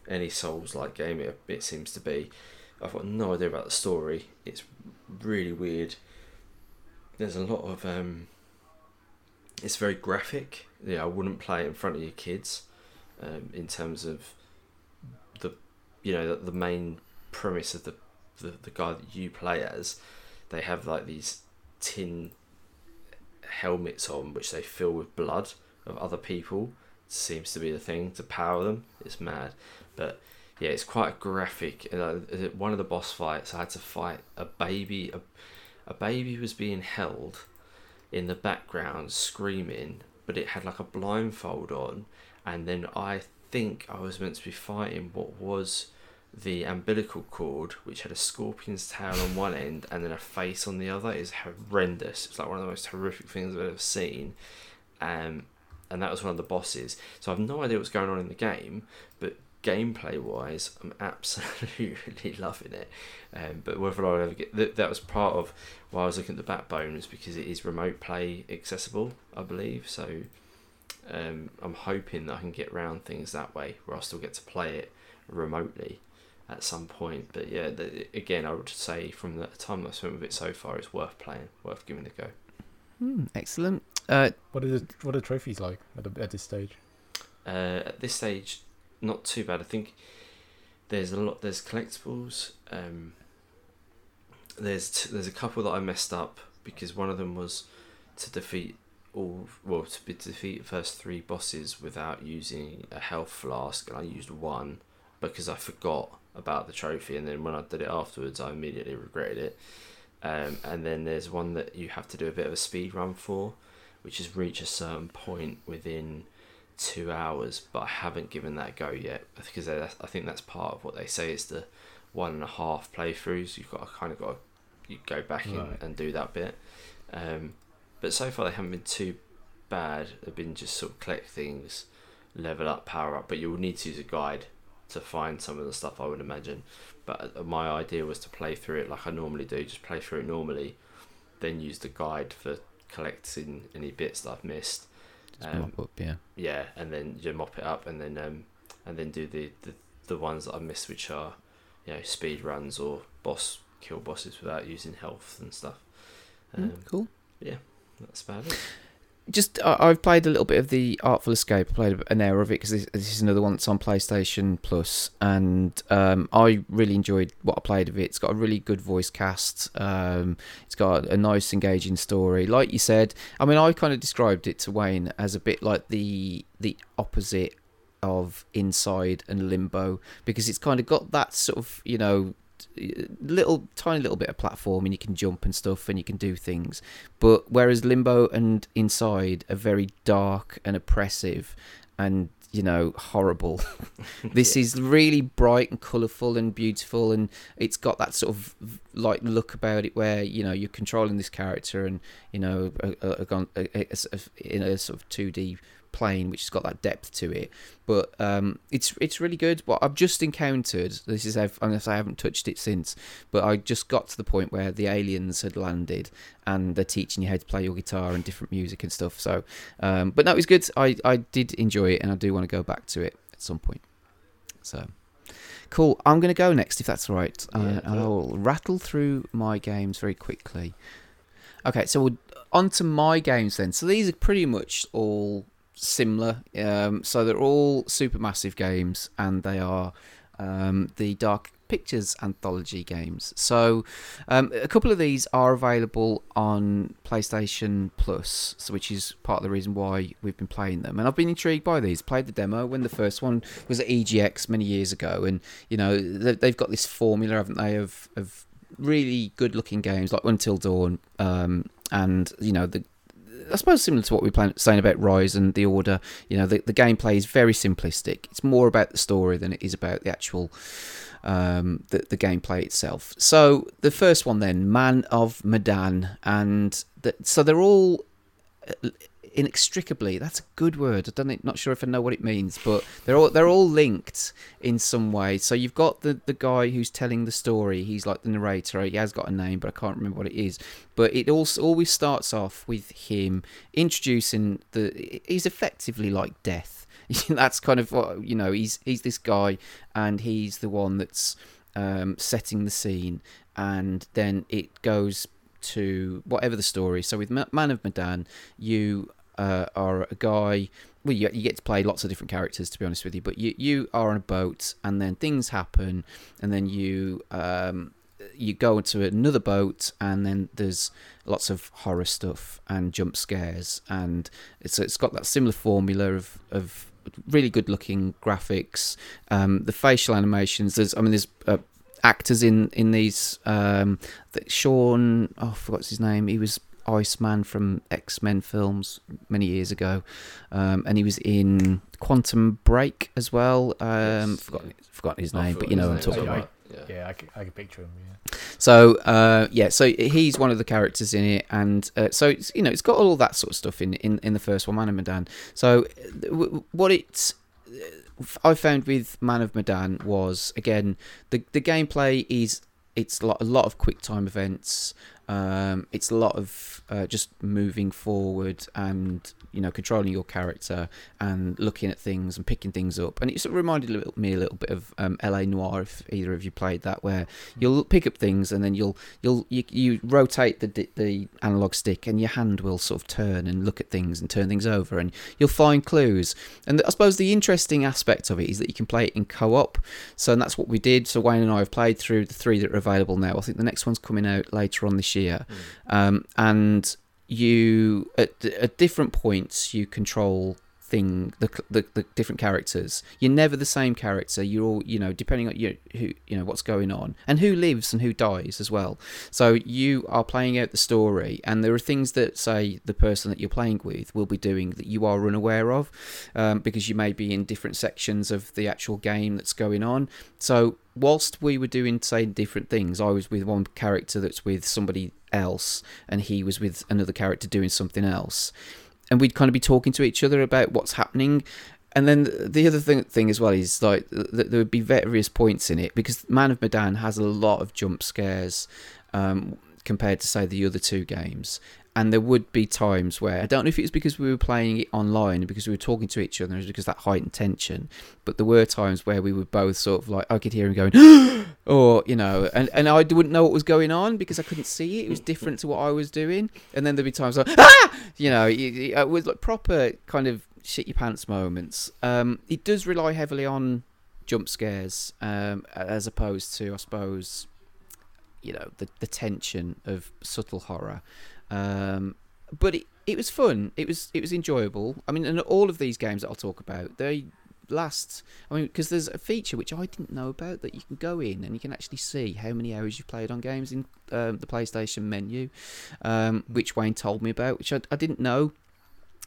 any Souls-like game, it, it seems to be. I've got no idea about the story. It's really weird. There's a lot of um, it's very graphic. Yeah, I wouldn't play it in front of your kids. Um, in terms of the, you know, the, the main premise of the, the the guy that you play as, they have like these tin helmets on which they fill with blood of other people. Seems to be the thing to power them. It's mad, but yeah, it's quite graphic. Uh, one of the boss fights, I had to fight a baby. A, a baby was being held in the background screaming, but it had like a blindfold on, and then I think I was meant to be fighting what was the umbilical cord, which had a scorpion's tail on one end and then a face on the other. Is horrendous. It's like one of the most horrific things I've ever seen. Um, and that was one of the bosses. So I've no idea what's going on in the game, but gameplay wise, I'm absolutely loving it. Um, but whether I'll ever get that, that was part of why I was looking at the backbone was because it is remote play accessible, I believe. So um, I'm hoping that I can get around things that way, where I'll still get to play it remotely at some point. But yeah, the, again, I would say from the time I've spent with it so far, it's worth playing, worth giving it a go. Hmm, excellent. Uh, What are the, what are trophies like at, the, at this stage? Uh, at this stage, not too bad. I think there's a lot. There's collectibles. Um, there's t- there's a couple that I messed up because one of them was to defeat all well to be defeat the first three bosses without using a health flask, and I used one because I forgot about the trophy, and then when I did it afterwards, I immediately regretted it. Um, and then there's one that you have to do a bit of a speed run for, which is reach a certain point within two hours, but I haven't given that a go yet because I I think that's part of what they say is the one and a half playthroughs. You've got to kind of got to you go back Right. and do that bit. Um, but so far they haven't been too bad. They've been just sort of collect things, level up, power up. But you will need to use a guide to find some of the stuff. I would imagine. But uh, my idea was to play through it like I normally do, just play through it normally, then use the guide for collecting any bits that I've missed. Just Um, mop up, yeah. yeah, and then you mop it up, and then um, and then do the, the the ones that I missed, which are, you know, speed runs or boss kill bosses without using health and stuff. Hmm, Um, cool. Yeah, that's about it. Just I I've played a little bit of the Artful Escape. I played an hour of it because this, this is another one that's on PlayStation Plus, and um, I really enjoyed what I played of it. It's got a really good voice cast. Um, it's got a nice, engaging story. Like you said, I mean, I kind of described it to Wayne as a bit like the the opposite of Inside and Limbo because it's kind of got that sort of you know little tiny little bit of platform and you can jump and stuff and you can do things. But whereas limbo and inside are very dark and oppressive and you know horrible. This is really bright and colorful and beautiful and it's got that sort of like look about it where you know you're controlling this character and you know a, a, a, in a sort of 2d plane which has got that depth to it. But um, it's it's really good what i've just encountered this is unless i haven't touched it since but i just got to the point where the aliens had landed and they're teaching you how to play your guitar and different music and stuff so um, but no it was good. I i did enjoy it and i do want to go back to it at some point. So cool. I'm going to go next if that's all right uh, Yeah, and i'll rattle through my games very quickly. Okay so we'll, on to my games then. So these are pretty much all similar. Um, so they're all supermassive games, and they are um, the Dark Pictures anthology games. So um, a couple of these are available on PlayStation Plus, so which is part of the reason why we've been playing them. And I've been intrigued by these. Played the demo when the first one was at EGX many years ago, and you know they've got this formula, haven't they, of of really good looking games like Until Dawn, um, and you know the I suppose similar to what we were saying about Ryse and the Order. You know, the, the gameplay is very simplistic. It's more about the story than it is about the actual um, the, the gameplay itself. So the first one then, Man of Medan, and the, so they're all inextricably. That's a good word. I don't not sure if i know what it means but they're all they're all linked in some way. So you've got the the guy who's telling the story. He's like the narrator. He has got a name but i can't remember what it is. But it also always starts off with him introducing the he's effectively like death. That's kind of what you know he's he's this guy and he's the one that's um, setting the scene. And then it goes to whatever the story. So with Man of Medan, you uh, are a guy. Well, you, you get to play lots of different characters, to be honest with you. But you you are on a boat, and then things happen, and then you um, you go into another boat, and then there's lots of horror stuff and jump scares, and it's it's got that similar formula of of really good looking graphics. Um, the facial animations. There's I mean there's uh, actors in in these. Um, Sean, oh, I forgot his name. He was Iceman from X Men films many years ago, um, and he was in Quantum Break as well. Um, Yes, forgot yeah. forgot his name, but you know what I'm talking about. Yeah. Yeah, I can, I could picture him. Yeah. So uh, yeah, so he's one of the characters in it, and uh, so it's, you know it's got all that sort of stuff in in, in the first one, Man of Medan. So uh, w- what it's I found with Man of Medan was again the the gameplay is it's a lot, a lot of quick time events. Um, it's a lot of uh, just moving forward and you know controlling your character and looking at things and picking things up. And it sort of reminded me a little bit of um, L.A. Noire, if either of you played that, where you'll pick up things and then you'll you'll you, you rotate the the analog stick and your hand will sort of turn and look at things and turn things over and you'll find clues. And I suppose the interesting aspect of it is that you can play it in co-op. So and that's what we did. So Wayne and I have played through the three that are available now. I think the next one's coming out later on this year, um, and you at, at different points you control thing the, the the different characters. You're never the same character. You're all you know depending on you who you know what's going on. And who lives and who dies as well. So you are playing out the story and there are things that say the person that you're playing with will be doing that you are unaware of um, because you may be in different sections of the actual game that's going on. So whilst we were doing say different things i was with one character that's with somebody else and he was with another character doing something else and we'd kind of be talking to each other about what's happening and then the other thing, thing as well is like th- there would be various points in it because Man of Medan has a lot of jump scares um, compared to say the other two games. And there would be times where I don't know if it was because we were playing it online because we were talking to each other, because that heightened tension. But there were times where we were both sort of like I could hear him going, or you know, and and I wouldn't know what was going on because I couldn't see it. It was different to what I was doing. And then there'd be times like, ah, you know, it, it was like proper kind of shit your pants moments. Um, it does rely heavily on jump scares um, as opposed to, I suppose, you know, the the tension of subtle horror. Um, but it, it was fun. It was it was enjoyable. I mean, and all of these games that I'll talk about, they last. I mean, because there's a feature which I didn't know about that you can go in and you can actually see how many hours you've played on games in um, the PlayStation menu, um, which Wayne told me about, which I, I didn't know.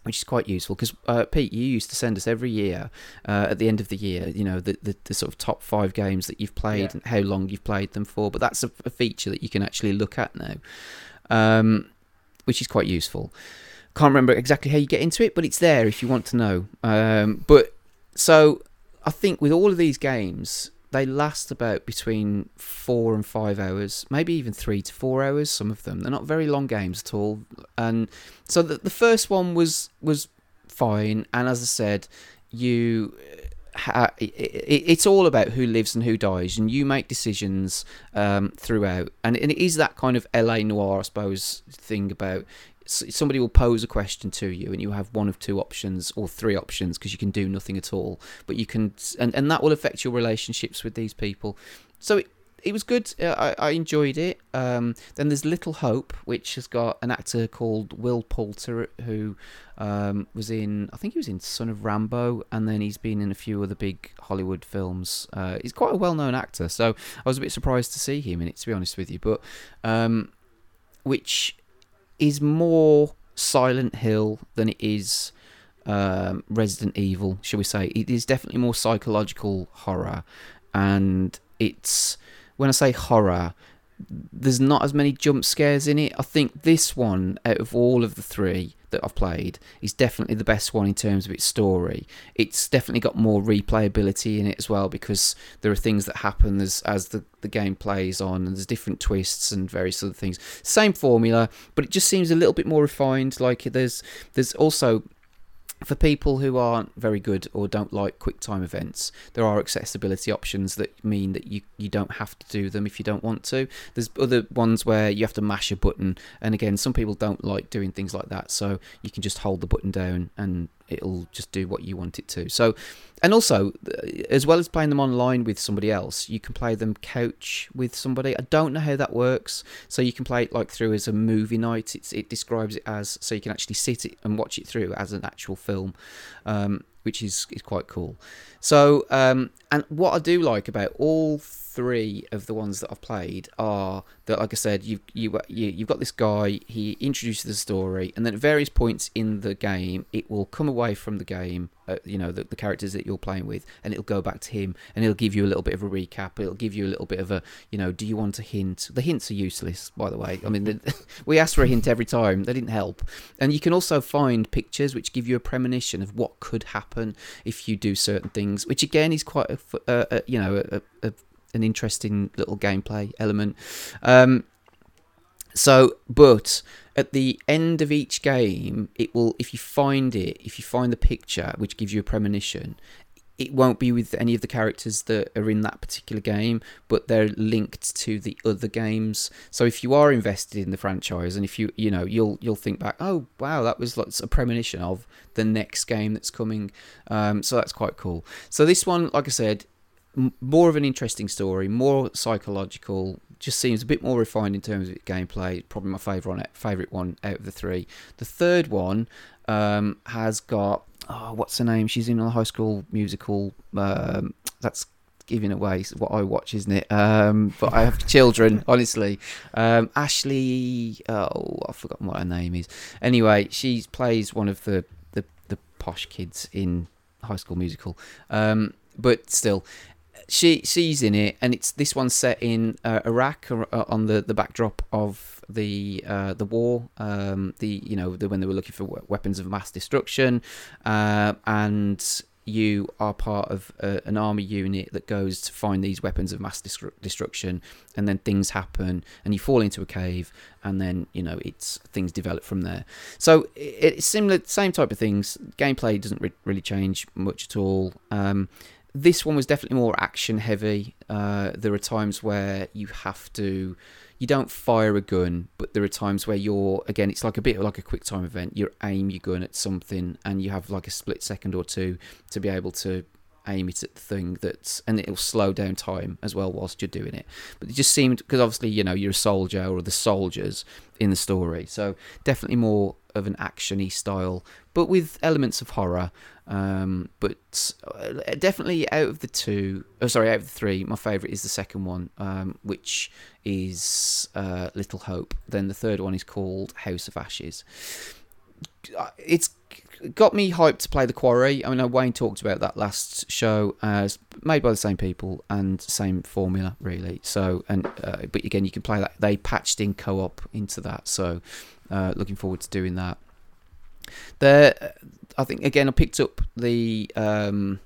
Which is quite useful because uh, Pete, you used to send us every year uh, at the end of the year, you know, the, the, the sort of top five games that you've played Yeah. and how long you've played them for. But that's a, a feature that you can actually look at now, um, which is quite useful. Can't remember exactly how you get into it, but it's there if you want to know. Um, but so I think with all of these games, they last about between four and five hours, maybe even three to four hours. Some of them they're not very long games at all. And so the, the first one was was fine, and as I said, you. It, it, it's all about who lives and who dies, and you make decisions um, throughout, and, and it is that kind of LA Noire, I suppose, thing about somebody will pose a question to you and you have one of two options or three options because you can do nothing at all. But you can and, and that will affect your relationships with these people. So it, it was good. Uh, I, I enjoyed it. Um, then there's little hope which has got an actor called will poulter who um, was in i think he was in son of Rambow and then he's been in a few other big hollywood films. Uh, he's quite a well-known actor so i was a bit surprised to see him in it to be honest with you. But um, which is more Silent Hill than it is um, Resident Evil, shall we say? It is definitely more psychological horror, and it's when I say horror, there's not as many jump scares in it. I think this one, out of all of the three that I've played, is definitely the best one in terms of its story. It's definitely got more replayability in it as well because there are things that happen as as the, the game plays on, and there's different twists and various other things. Same formula, but it just seems a little bit more refined. Like there's there's also for people who aren't very good or don't like quick time events, there are accessibility options that mean that you, you don't have to do them if you don't want to. There's other ones where you have to mash a button, and again, some people don't like doing things like that, so you can just hold the button down and it'll just do what you want it to. So, and also, as well as playing them online with somebody else, you can play them couch with somebody. I don't know how that works. So you can play it like through as a movie night. It's, it describes it as so you can actually sit it and watch it through as an actual film, um, which is is quite cool. So, um, and what I do like about all three of the ones that I've played are that, like I said, you, you you've got this guy. He introduces the story, and then at various points in the game, it will come away from the game. Uh, you know, the, the characters that you're playing with, and it'll go back to him, and it'll give you a little bit of a recap. It'll give you a little bit of a, you know, do you want a hint? The hints are useless, by the way. I mean, the, we asked for a hint every time. They didn't help. And you can also find pictures which give you a premonition of what could happen if you do certain things, which again is quite a, uh, you know, a, a, an interesting little gameplay element. Um, so, but at the end of each game, it will, if you find it, if you find the picture which gives you a premonition, it won't be with any of the characters that are in that particular game, but they're linked to the other games. So if you are invested in the franchise, and if you you know you'll you'll think back, oh wow, that was like a premonition of the next game that's coming. Um, so that's quite cool. So this one, like I said, more of an interesting story, more psychological. Just seems a bit more refined in terms of gameplay. Probably my favorite one, favorite one out of the three. The third one um, has got oh, what's her name? She's in a High School Musical. Um, that's giving away what I watch, isn't it? Um, but I have children, honestly. Um, Ashley, oh, I've forgotten what her name is. Anyway, she plays one of the the, the posh kids in High School Musical. Um, but still, she she's in it, and it's this one's set in uh, Iraq uh, on the, the backdrop of the uh, the war. Um, the you know the, when they were looking for weapons of mass destruction, uh, and you are part of uh, an army unit that goes to find these weapons of mass destru- destruction, and then things happen, and you fall into a cave, and then you know it's things develop from there. So it, it's similar, same type of things. Gameplay doesn't re- really change much at all. Um, this one was definitely more action heavy. Uh, there are times where you have to, you don't fire a gun, but there are times where you're again, it's like a bit like a quick time event. You aim your gun at something, and you have like a split second or two to be able to aim it at the thing that's and it'll slow down time as well whilst you're doing it. But it just seemed because obviously you know you're a soldier or the soldiers in the story, so definitely more of an actiony style, but with elements of horror. Um, but uh, definitely out of the two, oh sorry, out of the three, my favourite is the second one, um, which is uh, Little Hope. Then the third one is called House of Ashes. It's got me hyped to play the Quarry. I mean, Wayne talked about that last show, as made by the same people and same formula, really. So, and uh, but again, you can play that. They patched in co-op into that, so uh, looking forward to doing that. There, I think again, I picked up the um,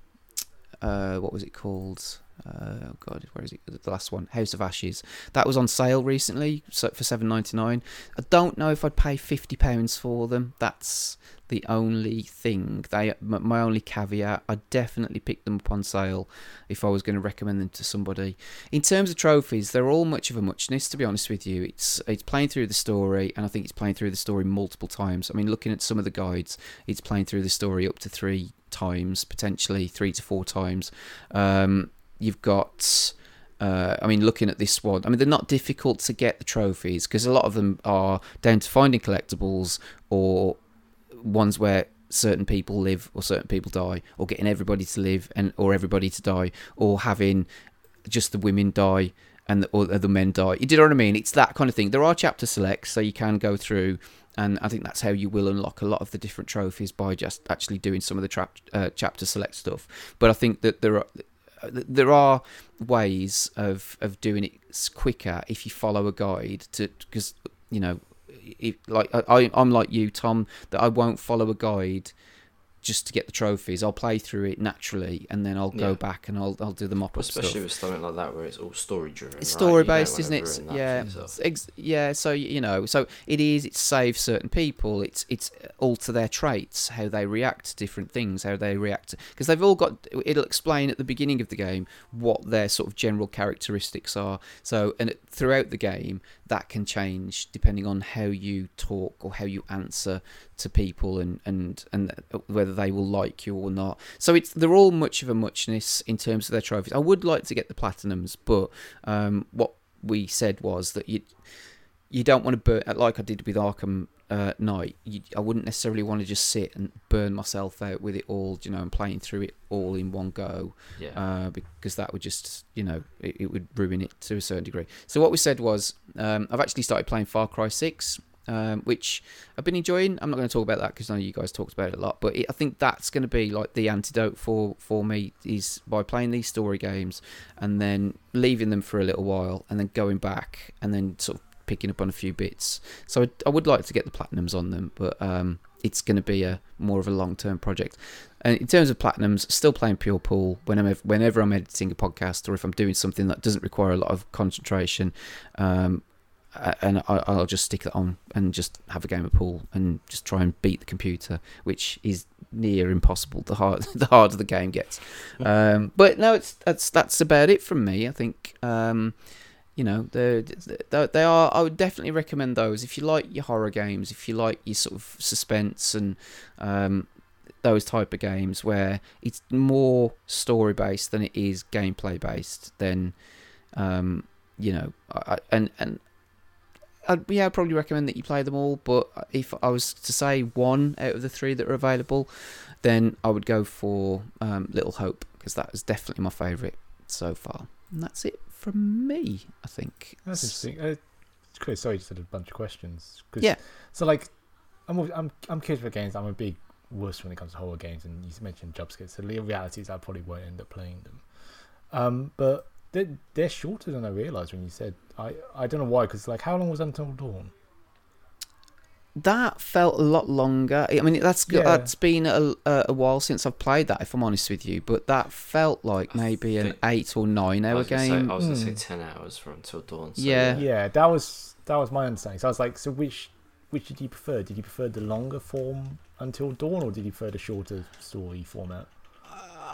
uh, what was it called? Oh God, where is it? The last one, House of Ashes. That was on sale recently, so for seven ninety nine. I don't know if I'd pay fifty pounds for them. That's the only thing. They, my only caveat. I'd definitely pick them up on sale if I was going to recommend them to somebody. In terms of trophies, they're all much of a muchness. To be honest with you, it's it's playing through the story, and I think it's playing through the story multiple times. I mean, looking at some of the guides, it's playing through the story up to three times, potentially three to four times. Um, you've got uh, I mean, looking at this one, I mean, they're not difficult to get the trophies because a lot of them are down to finding collectibles or ones where certain people live or certain people die, or getting everybody to live and or everybody to die, or having just the women die and the, or the men die. You know what I mean? It's that kind of thing. There are chapter selects, so you can go through. And I think that's how you will unlock a lot of the different trophies by just actually doing some of the trap, uh, chapter select stuff. But I think that there are there are ways of of doing it quicker if you follow a guide to because you know like I, I'm like you Tom that I won't follow a guide just to get the trophies I'll play through it naturally and then I'll go Yeah. back and I'll I'll do the mop up Especially stuff with something like that where it's all story driven. it's story don't based, isn't it? ruin that for Yeah, ex- yeah. So you know, so it is. It saves certain people. It's it's alter their traits, how they react to different things, how they react because they've all got. It'll explain at the beginning of the game what their sort of general characteristics are. So and it, throughout the game, that can change depending on how you talk or how you answer to people and and and uh, whether they will like you or not. So it's they're all much of a muchness in terms of their trophies. I would like to get the platinums, but um, what we said was that you you don't want to burn like I did with Arkham uh, Knight. You, I wouldn't necessarily want to just sit and burn myself out with it all, you know, and playing through it all in one go Yeah. uh, because that would just, you know, it, it would ruin it to a certain degree. So what we said was, um, I've actually started playing Far Cry Six, um, which I've been enjoying. I'm not going to talk about that because I know you guys talked about it a lot, but it, I think that's going to be like the antidote for for me is by playing these story games and then leaving them for a little while and then going back and then sort of picking up on a few bits. So I, I would like to get the platinums on them, but um, it's going to be a more of a long term project. And in terms of platinums, still playing Pure Pool whenever whenever I'm editing a podcast or if I'm doing something that doesn't require a lot of concentration. Um, and I, I'll just stick that on and just have a game of pool and just try and beat the computer, which is near impossible. The hard the harder the game gets. Um, but no, it's that's that's about it from me. I think um, you know they they are. I would definitely recommend those if you like your horror games, if you like your sort of suspense and um, those type of games where it's more story based than it is gameplay based. Then um, you know, I- and and I'd, yeah, I'd probably recommend that you play them all. But if I was to say one out of the three that are available, then I would go for um, Little Hope because that is definitely my favourite so far. And that's it from me, I think. That's interesting. Uh, Chris, sorry, you just had a bunch of questions. 'Cause- Yeah. So like, I'm I'm I'm curious about games. I'm a big wuss when it comes to horror games, and you mentioned jump scares. So the reality is, I probably won't end up playing them. Um, but they're they're shorter than I realized when you said. I I don't know why, because like, how long was Until Dawn? That felt a lot longer. I mean, that's Yeah. that's been a, a a while since I've played that. If I'm honest with you, but that felt like maybe an eight or nine hour was gonna say, game. I was going to say Hmm. 10 hours from Until Dawn. So Yeah. Yeah, that was that was my understanding. So I was like, so which which did you prefer? Did you prefer the longer form Until Dawn, or did you prefer the shorter story format?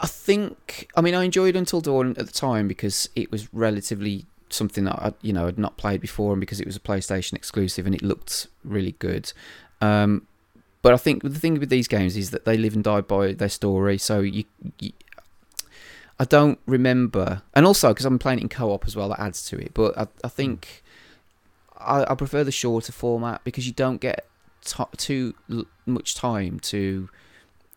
I think. I mean, I enjoyed Until Dawn at the time because it was relatively something that I, you know, had not played before, and because it was a PlayStation exclusive and it looked really good. Um, but I think the thing with these games is that they live and die by their story. So you, you I don't remember, and also because I'm playing it in co-op as well, that adds to it. But I, I think I, I prefer the shorter format because you don't get t- too much time to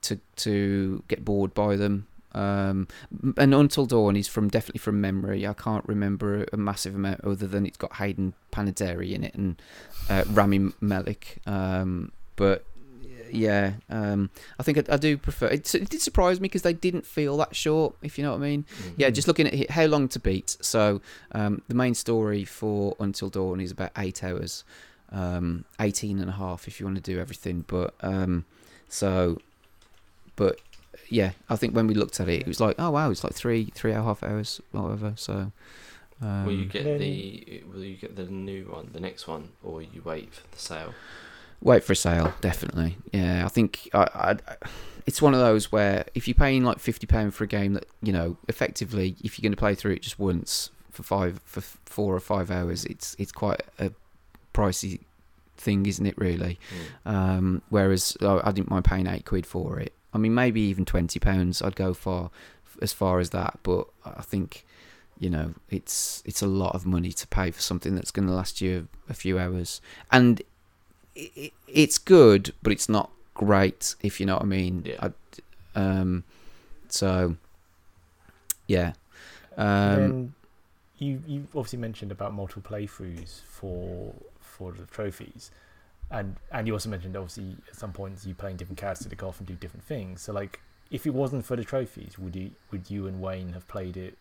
to to get bored by them. Um, and Until Dawn is from definitely from memory. I can't remember a massive amount other than it's got Hayden Panettiere in it and uh, Rami Malek. Um, but yeah, um, I think I, I do prefer. It, it did surprise me because they didn't feel that short. If you know what I mean. Mm. Yeah, just looking at how long to beat. So um, the main story for Until Dawn is about eight hours, um, 18 and a half if you want to do everything. But um, so, but yeah, I think when we looked at it, it was like, oh wow, it's like three three and a half hours, whatever. So. Um, will you get then- the Will you get the new one, the next one, or you wait for the sale? Wait for a sale, definitely. Yeah, I think I, I, it's one of those where if you're paying like fifty pound for a game that you know, effectively, if you're going to play through it just once for five, for four or five hours, it's it's quite a pricey thing, isn't it? Really. Mm. Um, whereas I, I didn't mind paying eight quid for it. I mean, maybe even twenty pounds. I'd go far as far as that, but I think you know it's it's a lot of money to pay for something that's going to last you a few hours, and i i- it's good, but it's not great if you know what I mean. Yeah. I, um, so yeah. Um, you you obviously mentioned about multiple playthroughs for for the trophies, and and you also mentioned obviously at some points you playing different characters to the golf and do different things. So like, if it wasn't for the trophies, would you would you and Wayne have played it,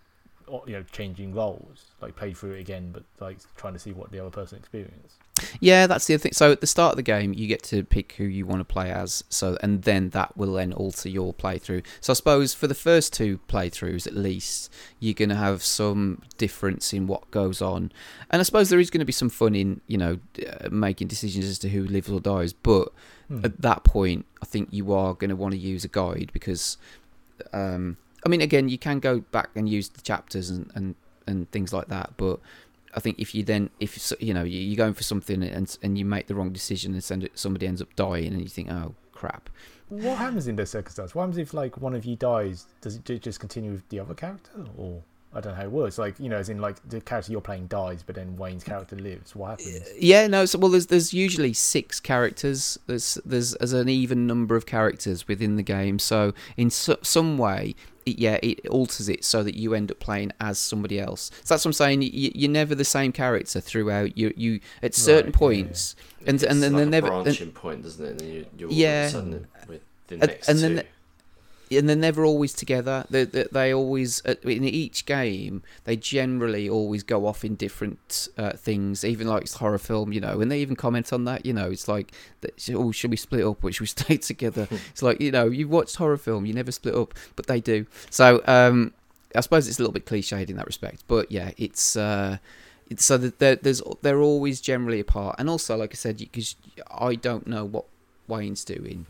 or, you know, changing roles, like played through it again, but like trying to see what the other person experienced? Yeah, that's the other thing. So at the start of the game, you get to pick who you want to play as. So and then that will then alter your playthrough. So I suppose for the first two playthroughs, at least, you're going to have some difference in what goes on. And I suppose there is going to be some fun in you know uh, making decisions as to who lives or dies. But Hmm. at that point, I think you are going to want to use a guide because, um, I mean, again, you can go back and use the chapters and and, and things like that, but. I think if you then, if you know, you- you're going for something and and you make the wrong decision and send it, somebody ends up dying, and you think, oh crap. What happens in those circumstances? What happens if like one of you dies? Does it just continue with the other character, or I don't know how it works? Like you know, as in like the character you're playing dies, but then Wayne's character lives. What happens? Uh, yeah, no. So well, there's there's usually six characters. There's there's there's an even number of characters within the game. So in so, some way, yeah, it alters it so that you end up playing as somebody else. So that's what I'm saying. You, you're never the same character throughout. You you at certain Right, yeah, yeah. points, and It's and then like they're a never. and- branching point, doesn't it? And then you, you're all Yeah. of a sudden with the next and two. then the- and they're never always together. They, they, they always uh, in each game they generally always go off in different uh, things. Even like it's horror film, you know, and they even comment on that. You know, it's like, oh, should we split up or should we stay together? it's like you know, you've watched horror film, you never split up, but they do. So um, I suppose it's a little bit cliched in that respect, but yeah, it's. Uh, it's so that there, there's they're always generally apart, and also like I said, because I don't know what Wayne's doing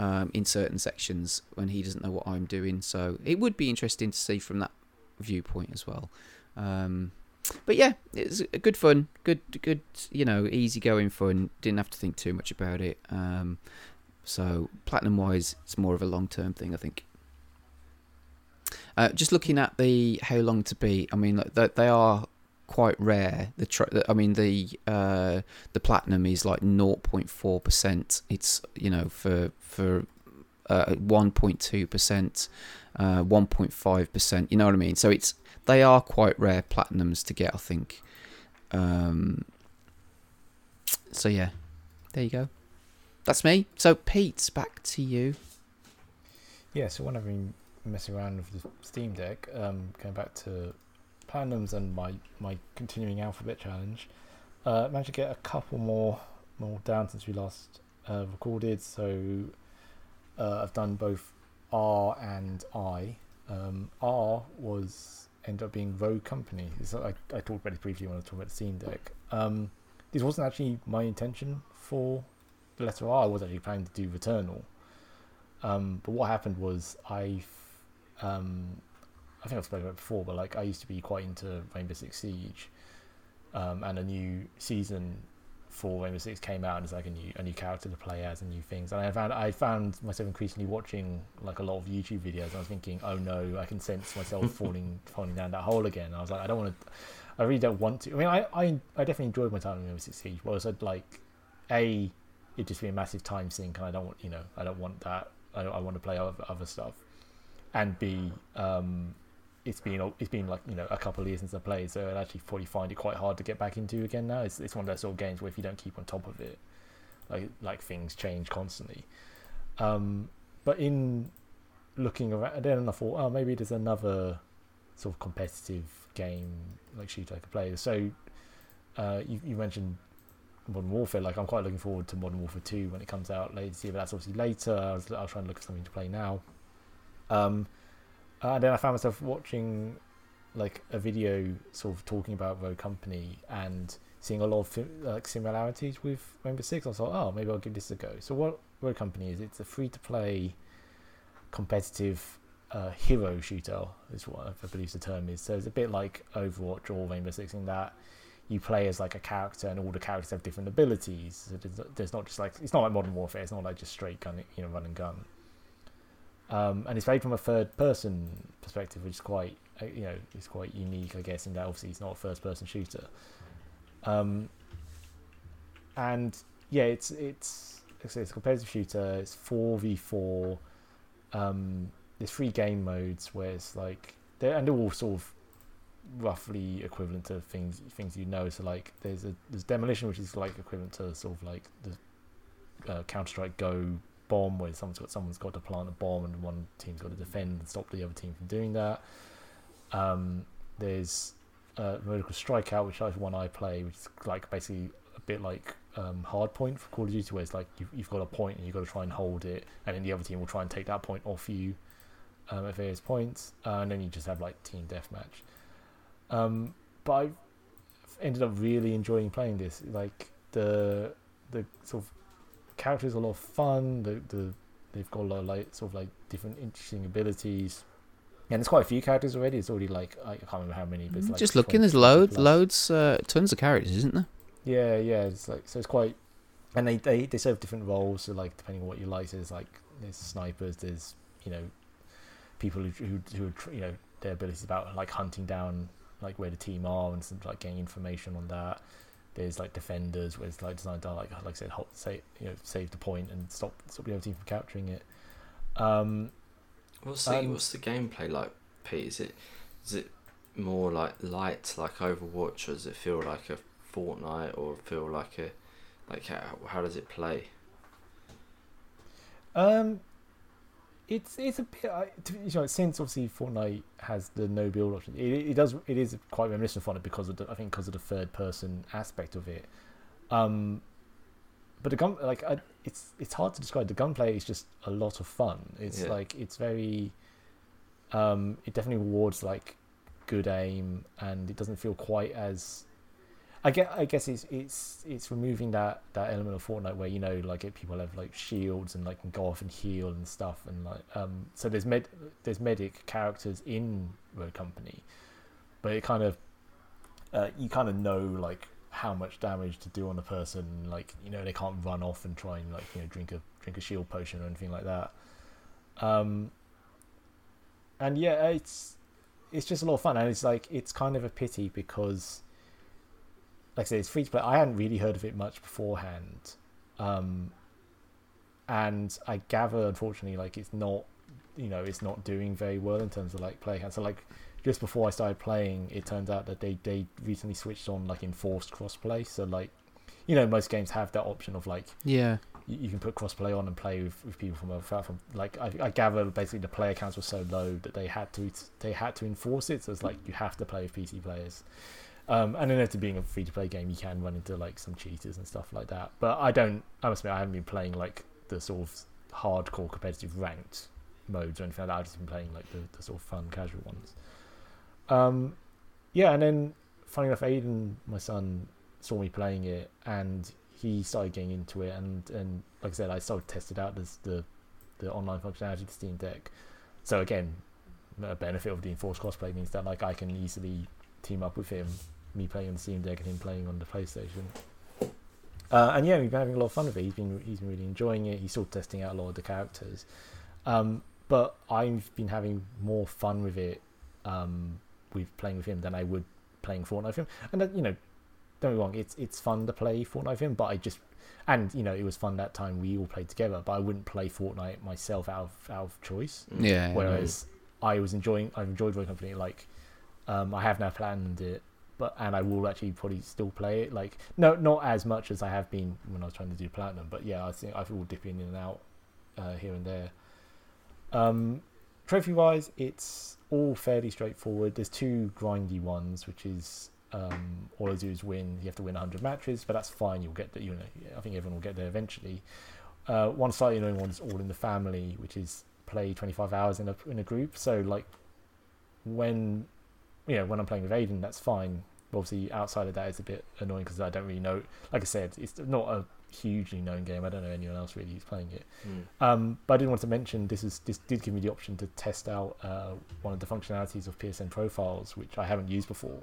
um, in certain sections when he doesn't know what I'm doing. So it would be interesting to see from that viewpoint as well. Um, but yeah, it's good fun, good, good, you know, easygoing fun. Didn't have to think too much about it. Um, so platinum wise, it's more of a long term thing, I think. Uh, just looking at the how long to beat, I mean, they are quite rare. The tr- I mean, the uh, the platinum is like 0.4 percent. It's you know for for uh, 1.2 percent, uh, 1.5 percent. You know what I mean? So it's they are quite rare platinums to get. I think. Um, so yeah, there you go. That's me. So Pete, back to you. Yeah, so when I've been messing around with the Steam Deck, um, going back to Platinums and my, my continuing alphabet challenge, uh, managed to get a couple more more down since we last uh, recorded. So uh, I've done both R and I. Um, R was ended up being Rogue Company. This, I, I talked about it briefly when I was talking about the Steam Deck. Um, this wasn't actually my intention for the letter R. I was actually planning to do Returnal. Um, but what happened was I, um, I think I've spoken about it before, but like I used to be quite into Rainbow Six Siege, um, and a new season for Rainbow Six came out and it's like a new a new character to play as and new things. And I found I found myself increasingly watching like a lot of YouTube videos. And I was thinking, oh no, I can sense myself falling falling down that hole again. I was like, I don't want to. I really don't want to. I mean, I I, I definitely enjoyed my time in Rainbow Six Siege. But I was like, a it just be a massive time sink, and I don't want you know I don't want that. I I want to play other, other stuff, and b um it's been it's been like you know a couple of years since I played, so I actually probably find it quite hard to get back into again now. It's it's one of those sort of games where if you don't keep on top of it, like like things change constantly. Um, but in looking around, then I thought, oh, maybe there's another sort of competitive game like shooter I could play. So uh, you you mentioned Modern Warfare. Like I'm quite looking forward to Modern Warfare Two when it comes out later but that's obviously later. I was I was trying to look for something to play now. Um, uh, and then I found myself watching like a video sort of talking about Rogue Company and seeing a lot of like similarities with Rainbow Six. I thought, oh, maybe I'll give this a go. So what Rogue Company is? It's a free to play competitive uh, hero shooter is what I believe the term is. So it's a bit like Overwatch or Rainbow Six in that you play as like a character and all the characters have different abilities. So there's not just like it's not like Modern Warfare. It's not like just straight gun, you know, run and gun. Um, and it's played from a third person perspective, which is quite uh, you know is quite unique, I guess, in that obviously it's not a first person shooter. Um, and yeah, it's it's it's, a competitive shooter. It's four v four. Um, there's three game modes where it's like they're and they're all sort of roughly equivalent to things things you know. So like there's a there's demolition, which is like equivalent to sort of like the uh, Counter Strike Go bomb where someone's got someone's got to plant a bomb and one team's got to defend and stop the other team from doing that. Um, there's uh, vertical strikeout, which is one I play, which is like basically a bit like um, hardpoint for Call of Duty, where it's like you've, you've got a point and you've got to try and hold it, and then the other team will try and take that point off you um, at various points, uh, and then you just have like team deathmatch. Um, but I ended up really enjoying playing this. Like the the sort of characters are a lot of fun. The the they've got a lot of like sort of like different interesting abilities. And there's quite a few characters already. It's already like I can't remember how many, but it's like just looking. There's loads, loads, uh, tons of characters, isn't there? Yeah, yeah. It's like so. It's quite, and they they they serve different roles. So like depending on what you like, there's like there's snipers. There's you know people who who, who you know their abilities about like hunting down like where the team are and some, like getting information on that there's like defenders where it's like designed to like like I said, save you know save the point and stop stop the other team from capturing it. Um, what's the um, what's the gameplay like, Pete? Is it is it more like light like Overwatch, or does it feel like a Fortnite, or feel like a like how how does it play? Um, it's it's a bit you know since obviously Fortnite has the no build option it, it does it is quite reminiscent of Fortnite because of the, I think because of the third person aspect of it. Um but the gun like I, it's it's hard to describe. The gunplay is just a lot of fun. It's yeah. like it's very um it definitely rewards like good aim and it doesn't feel quite as I get. I guess it's it's it's removing that that element of Fortnite where you know like people have like shields and like can go off and heal and stuff and like um so there's med there's medic characters in Rogue Company, but it kind of uh, you kind of know like how much damage to do on a person like you know they can't run off and try and like you know drink a drink a shield potion or anything like that. Um. And yeah, it's it's just a lot of fun and it's like it's kind of a pity because like I said, it's free to play. I hadn't really heard of it much beforehand, um, and I gather, unfortunately, like it's not, you know, it's not doing very well in terms of like play count. So like just before I started playing, it turns out that they they recently switched on like enforced crossplay. So like, you know, most games have that option of like, yeah, you, you can put crossplay on and play with, with people from a from like I, I gather basically the player counts were so low that they had to they had to enforce it. So it's like you have to play with PC players. Um, and to being a free to play game, you can run into like some cheaters and stuff like that. But I don't. I must admit, I haven't been playing like the sort of hardcore competitive ranked modes or anything like that. I've just been playing like the, the sort of fun casual ones. Um, yeah, and then funny enough, Aiden, my son, saw me playing it, and he started getting into it. And and like I said, I sort of tested out this, the the online functionality of the Steam Deck. So again, a benefit of the enforced crossplay means that like I can easily team up with him me playing on the Steam Deck and him playing on the PlayStation. Uh, and yeah, we've been having a lot of fun with it. He's been he's been really enjoying it. He's still testing out a lot of the characters. Um, but I've been having more fun with it um, with playing with him than I would playing Fortnite with him. And that, you know, don't be wrong, it's it's fun to play Fortnite with him, but I just and you know it was fun that time we all played together. But I wouldn't play Fortnite myself out of out of choice. Yeah. Whereas I was enjoying, I've enjoyed Rogue Company. Like, um, I have now planned it, but and I will actually probably still play it. Like, no, not as much as I have been when I was trying to do platinum. But yeah, I think I will dip in and out uh, here and there. Um, trophy wise, it's all fairly straightforward. There's two grindy ones, which is um, all I do is win. You have to win 100 matches, but that's fine. You'll get there. You know, I think everyone will get there eventually. Uh, one slightly annoying one is all in the family, which is play 25 hours in a in a group. So like when know when I'm playing with Aiden, that's fine. Obviously, outside of that, it's a bit annoying because I don't really know. Like I said, it's not a hugely known game. I don't know anyone else really who's playing it. Mm. Um, but I did want to mention this is this did give me the option to test out uh, one of the functionalities of PSN profiles, which I haven't used before.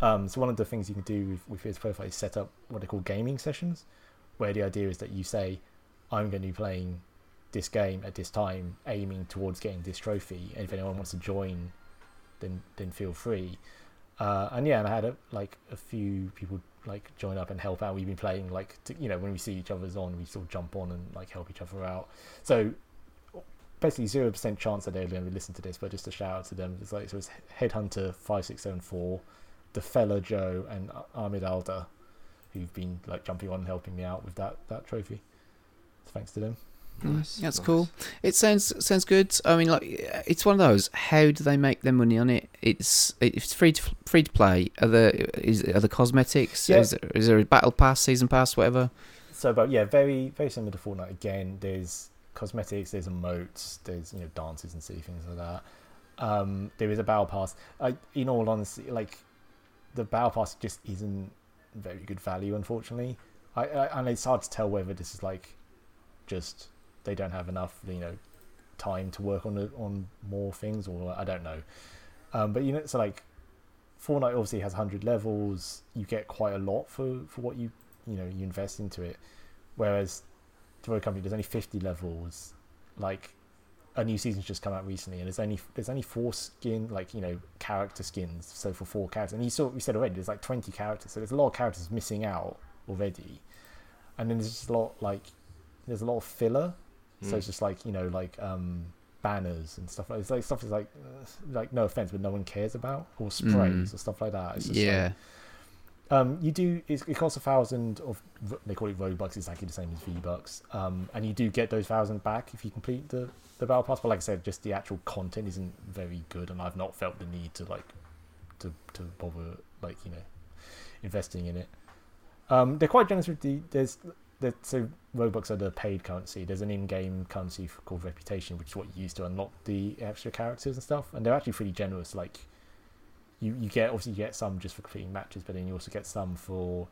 Um, so one of the things you can do with, with PSN profile is set up what they call gaming sessions, where the idea is that you say, "I'm going to be playing this game at this time, aiming towards getting this trophy, and if anyone wants to join, then then feel free." Uh, and yeah, and I had a, like a few people like join up and help out. We've been playing like to, you know when we see each other's on, we sort of jump on and like help each other out. So basically zero percent chance that they're going to listen to this, but just a shout out to them. It's like so it's Headhunter five six seven four, the fella Joe and Ahmed Alda, who've been like jumping on and helping me out with that that trophy. So thanks to them. Nice. That's nice. cool. It sounds sounds good. I mean, like it's one of those. How do they make their money on it? It's it's free to free to play. Are there is are the cosmetics? Yeah. Is, there, is there a battle pass, season pass, whatever? So, but yeah, very very similar to Fortnite. Again, there's cosmetics, there's emotes, there's you know dances and silly things like that. Um, there is a battle pass. I, in all honesty, like the battle pass just isn't very good value, unfortunately. I, I and it's hard to tell whether this is like just they don't have enough, you know, time to work on on more things, or I don't know. Um, but you know, so like Fortnite obviously has 100 levels. You get quite a lot for for what you you know you invest into it. Whereas Rogue Company, there's only 50 levels. Like a new season's just come out recently, and there's only there's only four skin like you know character skins. So for four characters, and you saw we said already there's like 20 characters, so there's a lot of characters missing out already. And then there's just a lot like there's a lot of filler. So Mm. it's just like you know like um banners and stuff like it's like stuff that's like uh, like no offense, but no one cares about or sprays Mm. or stuff like that. It's just like- Yeah, um, you do. It, it costs a thousand of. They call it Rogue Bucks. Exactly the same as V Bucks. Um, and you do get those thousand back if you complete the the battle pass. But like I said, just the actual content isn't very good, and I've not felt the need to like to to bother like you know investing in it. Um, they're quite generous with the there's the so Rogue Bucks are the paid currency. There's an in-game currency called Reputation, which is what you use to unlock the extra characters and stuff. And they're actually pretty generous. Like you, you get obviously you get some just for completing matches, but then you also get some for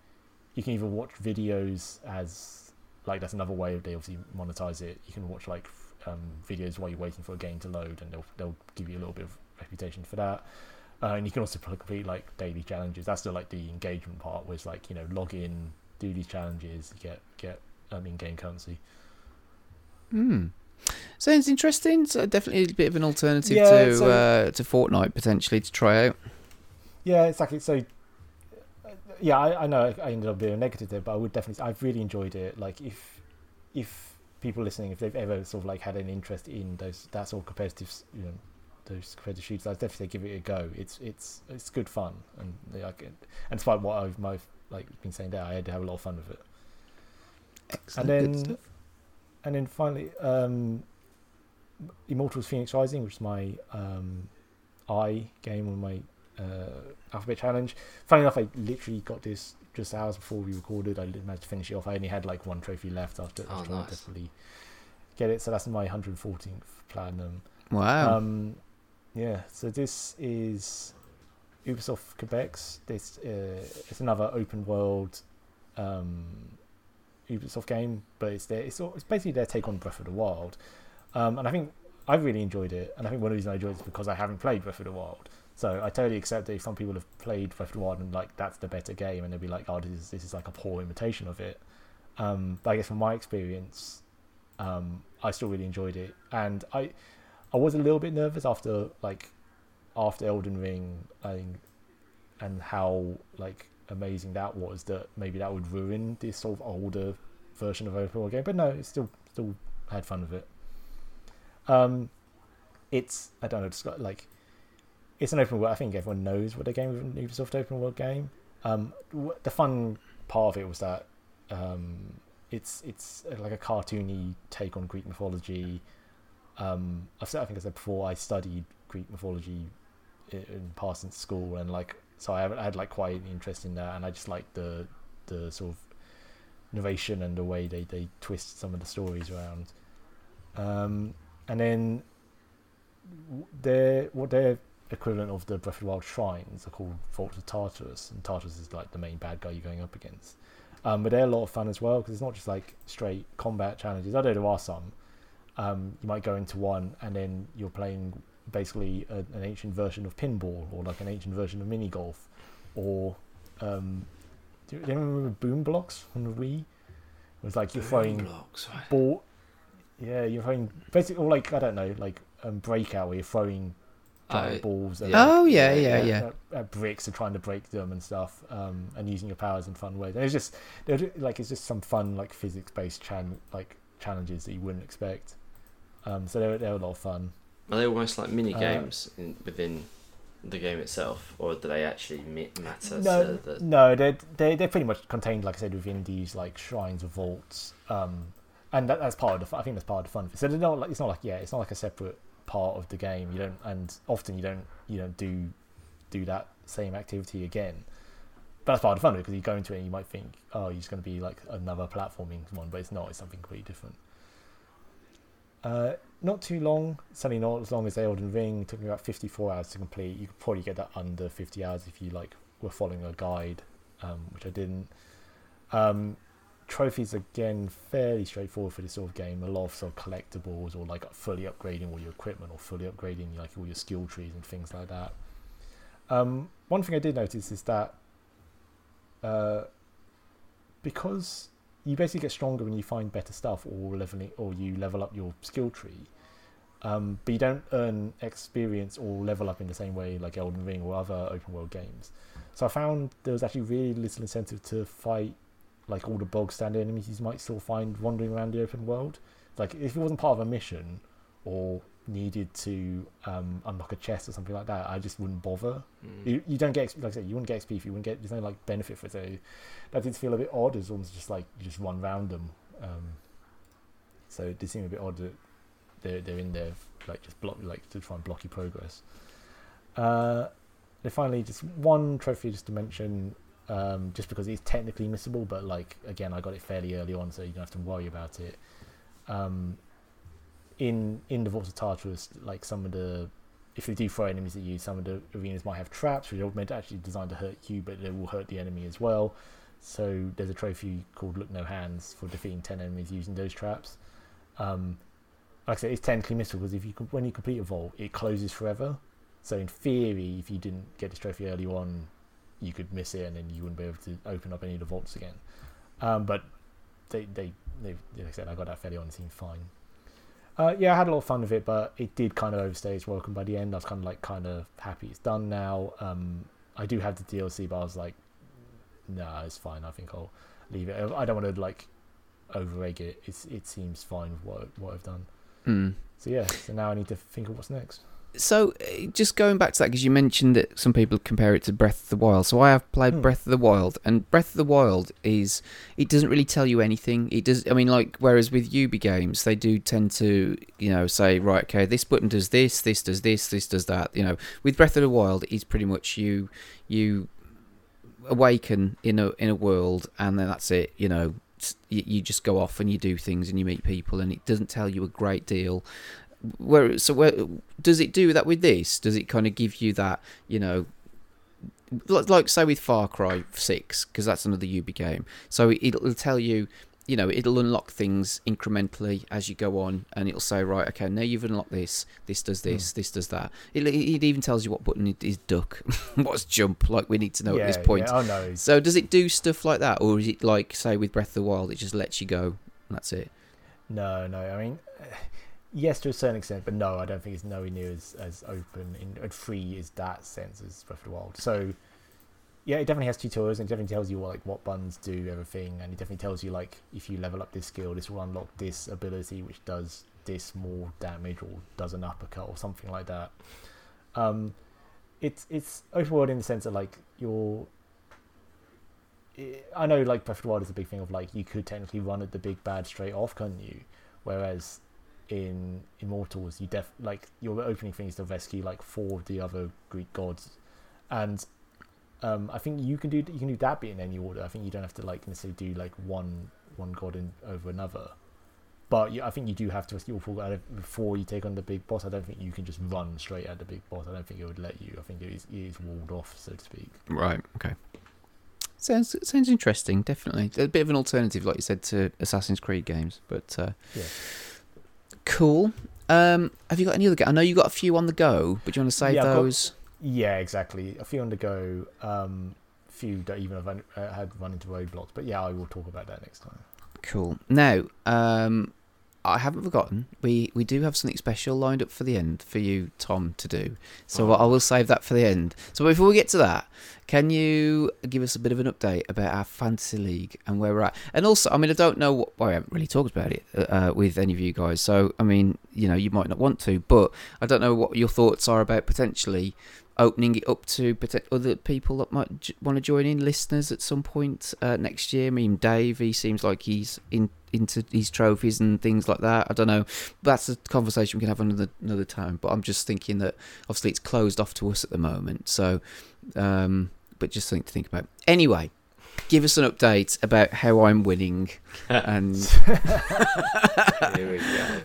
you can either watch videos as like that's another way they obviously monetize it. You can watch like um, videos while you're waiting for a game to load, and they'll they'll give you a little bit of reputation for that. Uh, and you can also complete like daily challenges. That's the like the engagement part, where it's like you know log in, do these challenges, you get get um, in-game currency. Hmm. Sounds interesting. So definitely a bit of an alternative Yeah, to so- uh, to Fortnite potentially to try out. Yeah, exactly. So, yeah, I, I know I ended up being negative there, but I would definitely. I've really enjoyed it. Like, if if people listening, if they've ever sort of like had an interest in those that sort of competitive, you know, those competitive shooters, I'd definitely give it a go. It's it's it's good fun, and like. And despite what I've my like been saying there, I had to have a lot of fun with it. Excellent. And good then, stuff. and then finally, um, Immortals: Fenyx Rising, which is my um, I game on my uh, alphabet challenge. Funny enough, I literally got this just hours before we recorded. I didn't manage to finish it off. I only had like one trophy left after Oh, I was trying nice. to desperately get it. So that's my 114th platinum. Wow. Um, yeah, so this is Ubisoft Quebec's. This uh, it's another open world um, Ubisoft game, but it's their it's, it's basically their take on Breath of the Wild, um, and I think I really enjoyed it. And I think one of the reasons I enjoyed it is because I haven't played Breath of the Wild, So I totally accept that if some people have played Breath of the Wild and like that's the better game, and they'll be like, "Oh, this is this is like a poor imitation of it." Um, but I guess from my experience, um, I still really enjoyed it, and I I was a little bit nervous after like after Elden Ring, think, and how like amazing that was that maybe that would ruin this sort of older version of open world game. But no, it still still had fun with it. Um, it's I don't know, it's got like it's an open world. I think everyone knows what a game of an Ubisoft open world game. Um, the fun part of it was that um, it's it's like a cartoony take on Greek mythology. Um, I've said, I think I said before I studied Greek mythology in, in passing school, and like so I I had like quite an interest in that, and I just like the the sort of narration and the way they, they twist some of the stories around. Um, and then their what their equivalent of the Breath of the Wild shrines are called Vaults of Tartarus, and Tartarus is like the main bad guy you're going up against. Um, but they're a lot of fun as well because it's not just like straight combat challenges. I know there are some. Um, you might go into one and then you're playing basically a, an ancient version of pinball or like an ancient version of mini golf, or um, do you, do you remember Boom Blox on the Wii? It was like you're throwing blocks. ball. Yeah, you're throwing basically, or like I don't know, like um, breakout where you're throwing giant Oh, balls. At, yeah. Oh yeah, yeah, at- yeah. At, at bricks and trying to break them and stuff, um, and using your powers in fun ways. And it's just like it's just some fun like physics based chan- like challenges that you wouldn't expect. Um, so they're they're a lot of fun. Are they almost like mini Uh, games in, within the game itself, or do they actually matter no, to the? no, they're, they they're pretty much contained, like I said, within these like shrines or vaults, um, and that, that's part of the. I think that's part of the fun. of it. So they're not like it's not like yeah, it's not like a separate part of the game. You don't, and often you don't you don't do do that same activity again. But that's part of the fun because you go into it and you might think, oh, you're just going to be like another platforming one, but it's not. It's something completely different. Uh, not too long. Certainly not as long as Elden Ring. It took me about 54 hours to complete. You could probably get that under 50 hours if you like were following a guide, um, which I didn't. Um, trophies again fairly straightforward for this sort of game. A lot of sort of collectibles or like fully upgrading all your equipment or fully upgrading like all your skill trees and things like that. Um, one thing I did notice is that uh, because you basically get stronger when you find better stuff or leveling or you level up your skill tree. Um, but you don't earn experience or level up in the same way like Elden Ring or other open world games. So I found there was actually really little incentive to fight like all the bog standard enemies you might still find wandering around the open world. Like if it wasn't part of a mission or needed to um, unlock a chest or something like that, I just wouldn't bother. Mm. You, you don't get like I said, you wouldn't get XP if you wouldn't get there's no like benefit for it. So that did feel a bit odd. It's almost just like you just run round them. Um, so it did seem a bit odd that they're they're in there like just block like to try and block your progress. Uh, then finally, just one trophy just to mention, um, just because it's technically missable, but like again, I got it fairly early on, so you don't have to worry about it. Um, in in the Vaults of Tartarus, like some of the if they do throw enemies at you, some of the arenas might have traps which are meant actually designed to hurt you, but they will hurt the enemy as well. So there's a trophy called Look No Hands for defeating ten enemies using those traps. Um, like I said, it's technically missable because if you when you complete a vault, it closes forever. So in theory, if you didn't get this trophy early on, you could miss it and then you wouldn't be able to open up any of the vaults again. Um, but they, they, they, like I said, I got that fairly on. It seemed fine. Uh, yeah, I had a lot of fun with it, but it did kind of overstay its welcome by the end. I was kind of like kind of happy it's done now. Um, I do have the DLC, but I was like, nah, it's fine. I think I'll leave it. I don't want to like over egg it. It's it seems fine with what what I've done. Mm. So yeah, so now I need to think of what's next. So, uh, just going back to that, because you mentioned that some people compare it to Breath of the Wild. So, I have played Hmm. Breath of the Wild, and Breath of the Wild is it doesn't really tell you anything. It does. I mean, like whereas with Ubi games, they do tend to, you know, say right, okay, this button does this, this does this, this does that. You know, with Breath of the Wild, it's pretty much you you awaken in a in a world, and then that's it. You know, you, you just go off and you do things and you meet people, and it doesn't tell you a great deal where so where does it do that with this does it kind of give you that you know like, like say with far cry 6 because that's another ubi game so it, it'll tell you you know, it'll unlock things incrementally as you go on, and it'll say, right, okay, now you've unlocked this. This does this. Hmm. This does that. It, it even tells you what button is duck, what's jump. Like we need to know yeah, at this point. Yeah. Oh no. So does it do stuff like that, or is it like, say, with Breath of the Wild, it just lets you go and that's it? No, no. I mean, yes, to a certain extent, but no, I don't think it's nowhere near as, as open and free as that sense as Breath of the Wild. So, yeah, it definitely has tutorials and it definitely tells you what like what buttons do everything, and it definitely tells you like if you level up this skill, this will unlock this ability which does this more damage or does an uppercut or something like that. Um, it's it's open world in the sense that like you're I know like Breath of the Wild is a big thing of like you could technically run at the big bad straight off, couldn't you? Whereas in Immortals, you def like your opening thing is to rescue like four of the other Greek gods, and um, I think you can do you can do that bit in any order. I think you don't have to like necessarily do like one one god in, over another. But you, I think you do have to rescue all four before you take on the big boss. I don't think you can just run straight at the big boss. I don't think it would let you. I think it is, it is walled off, so to speak. Right. Okay. Sounds sounds interesting. Definitely a bit of an alternative, like you said, to Assassin's Creed games. But uh, Yeah. Cool. Um, have you got any other? Ga- I know you got a few on the go, but do you want to save Yeah, I've got- those? Yeah, exactly. A few on the go. Um, few that even have run- uh, had run into roadblocks. But yeah, I will talk about that next time. Cool. Now, um, I haven't forgotten. We we do have something special lined up for the end for you, Tom, to do. So Oh. I will save that for the end. So before we get to that, can you give us a bit of an update about our fantasy league and where we're at? And also, I mean, I don't know. What, well, I haven't really talked about it uh, with any of you guys. So I mean, you know, you might not want to, but I don't know what your thoughts are about potentially opening it up to poten- other people that might j- want to join in, listeners at some point uh, next year. I mean, Dave, he seems like he's in into his trophies and things like that. I don't know. That's a conversation we can have another another time. But I'm just thinking that obviously it's closed off to us at the moment. So, um, but just something to think about. Anyway, give us an update about how I'm winning and Here we go.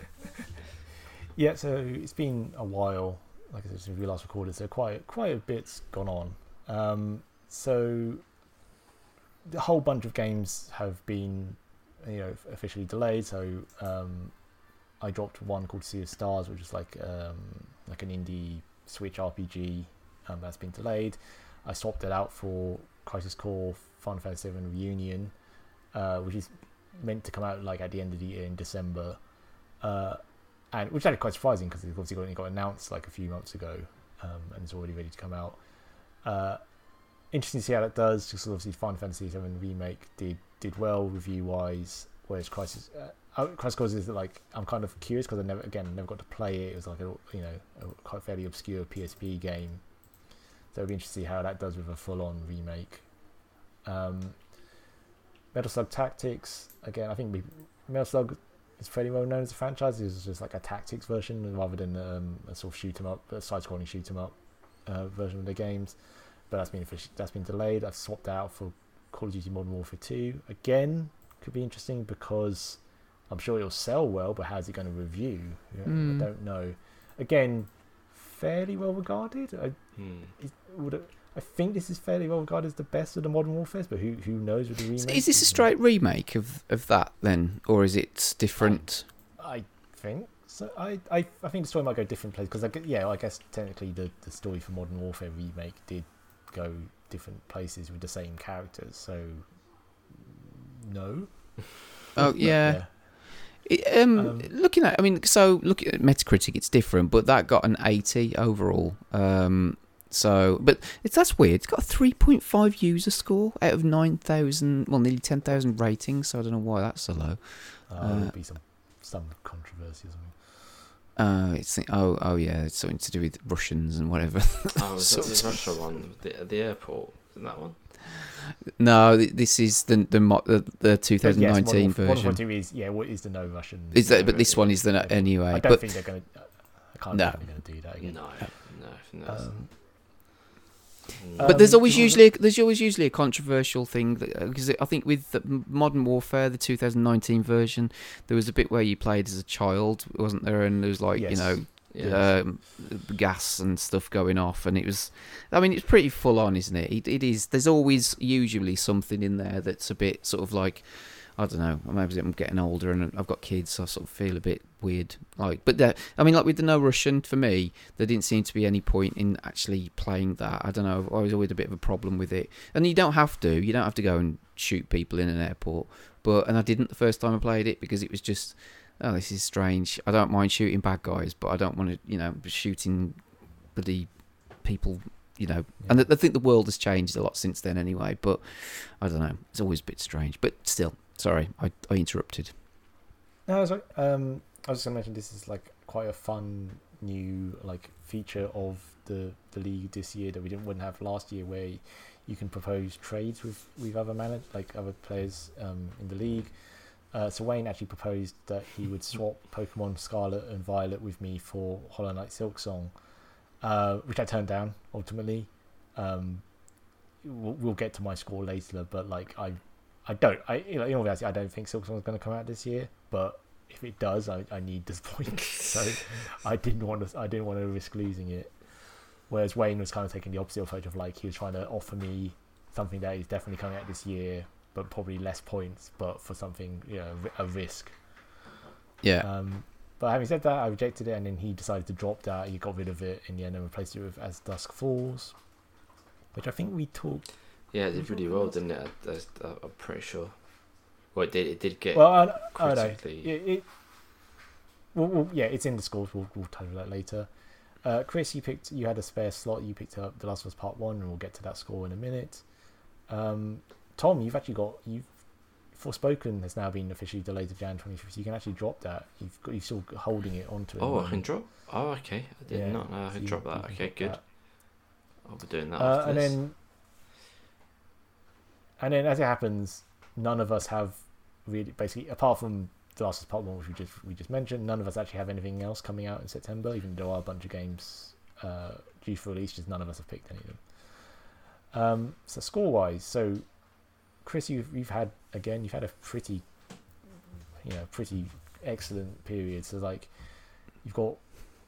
Yeah, so it's been a while, like I said, since we last recorded, so quite quite a bit's gone on. Um, so a whole bunch of games have been, you know, officially delayed. So um, I dropped one called Sea of Stars, which is like um, like an indie Switch RPG um, that's been delayed. I swapped it out for Crisis Core Final Fantasy VII Reunion, uh, which is meant to come out like at the end of the year in December. Uh, and which actually quite surprising because it obviously got, it got announced like a few months ago, um, and it's already ready to come out. Uh, interesting to see how that does. Because obviously, Final Fantasy VII remake did did well review wise, whereas Crisis uh, oh, Crisis Core is like I'm kind of curious because I never again never got to play it. It was like a you know a quite fairly obscure PSP game, so it'll be interesting to see how that does with a full on remake. Um, Metal Slug Tactics again. I think we, Metal Slug is fairly well known as a franchise. It's just like a tactics version rather than um, a sort of shoot 'em up, a side-scrolling shoot 'em up uh, version of the games. But that's been that's been delayed. I've swapped out for Call of Duty Modern Warfare 2. Again, could be interesting because I'm sure it'll sell well, but how's it going to review? Yeah, Hmm. I don't know. Again, fairly well regarded. I, Hmm. is, would it, I think this is fairly well regarded as the best of the Modern Warfares, but who who knows with the remake? is this a straight remake of, of that then, or is it different? I think so. I, I, I think the story might go different places because I yeah, I guess technically the, the story for Modern Warfare remake did go different places with the same characters. So no. Oh But, yeah. It, um, Um, looking at, I mean, so looking at Metacritic, it's different, but that got an 80 overall. Um, so, but it's that's weird. It's got a 3.5 user score out of 9,000, well, nearly 10,000 ratings. So I don't know why that's so low. Uh, Uh, there'll be some some controversy or something. Uh, it's oh oh yeah, it's something to do with Russians and whatever. Oh, was So- that the Russia one? The, the airport? Isn't that one? no, this is the the the, the But yes, 2019 Modern Warfare- Modern version. Warfare 2 is yeah, what is the no Russian? Is that? no, But this one is the no- yeah. anyway. I don't But think they're going to. I can't No. imagine they're going to do that again. No, no, no. Um, But there's Um, always usually a, there's always usually a controversial thing because I think with the Modern Warfare, the 2019 version, there was a bit where you played as a child, wasn't there? And there was like you know Yes. um, gas and stuff going off, and it was. I mean, it's pretty full on, isn't it? it? It is. There's always usually something in there that's a bit sort of like. I don't know. Maybe I'm getting older and I've got kids, so I sort of feel a bit weird. Like, but the, I mean, like with the no Russian, for me, there didn't seem to be any point in actually playing that. I don't know. I was always a bit of a problem with it, and you don't have to. You don't have to go and shoot people in an airport. But and I didn't the first time I played it because it was just, oh, this is strange. I don't mind shooting bad guys, but I don't want to, you know, shooting bloody people. You know, and I think the world has changed a lot since then, anyway. But I don't know. It's always a bit strange, but still, Sorry, I, I interrupted. No, sorry. Um, I was just gonna mention this is like quite a fun new like feature of the the league this year that we didn't wouldn't have last year, where you can propose trades with with other manage like other players um, in the league. Uh, so Wayne actually proposed that he would swap Pokemon Scarlet and Violet with me for Hollow Knight Silk Song, uh, which I turned down ultimately. Um, we'll, we'll get to my score later, but like I I don't. I you know, in all reality, I don't think Silksong is going to come out this year. But if it does, I, I need this point. so I didn't want to. I didn't want to risk losing it. Whereas Wayne was kind of taking the opposite approach of like he was trying to offer me something that is definitely coming out this year, but probably less points, but for something you know a risk. Yeah. Um, but having said that, I rejected it, and then he decided to drop that. He got rid of it in the end and replaced it with As Dusk Falls, which I think we talked yeah, it did really well, didn't it? I, am pretty sure. Well, it did. It did get. Well, I, I know. It, it well, well, yeah, it's in the scores. We'll, we'll touch on that later. Uh, Chris, you picked. You had a spare slot. You picked up The Last of Us Part One, and we'll get to that score in a minute. Um, Tom, you've actually got you've Forspoken has now been officially delayed to Jan 25th. You can actually drop that. You've got, you're still holding it onto it. Oh, I can drop. Oh, okay. I did yeah, not know I could drop that. Okay, good. That. I'll be doing that. Uh, and this. then and then as it happens, none of us have really basically apart from the Last Us Part One, which we just we just mentioned, none of us actually have anything else coming out in September. Even though a bunch of games uh, due for release, just none of us have picked any of them. Um, so score wise, so Chris, you've you've had again, you've had a pretty, you know, pretty excellent period. So like, you've got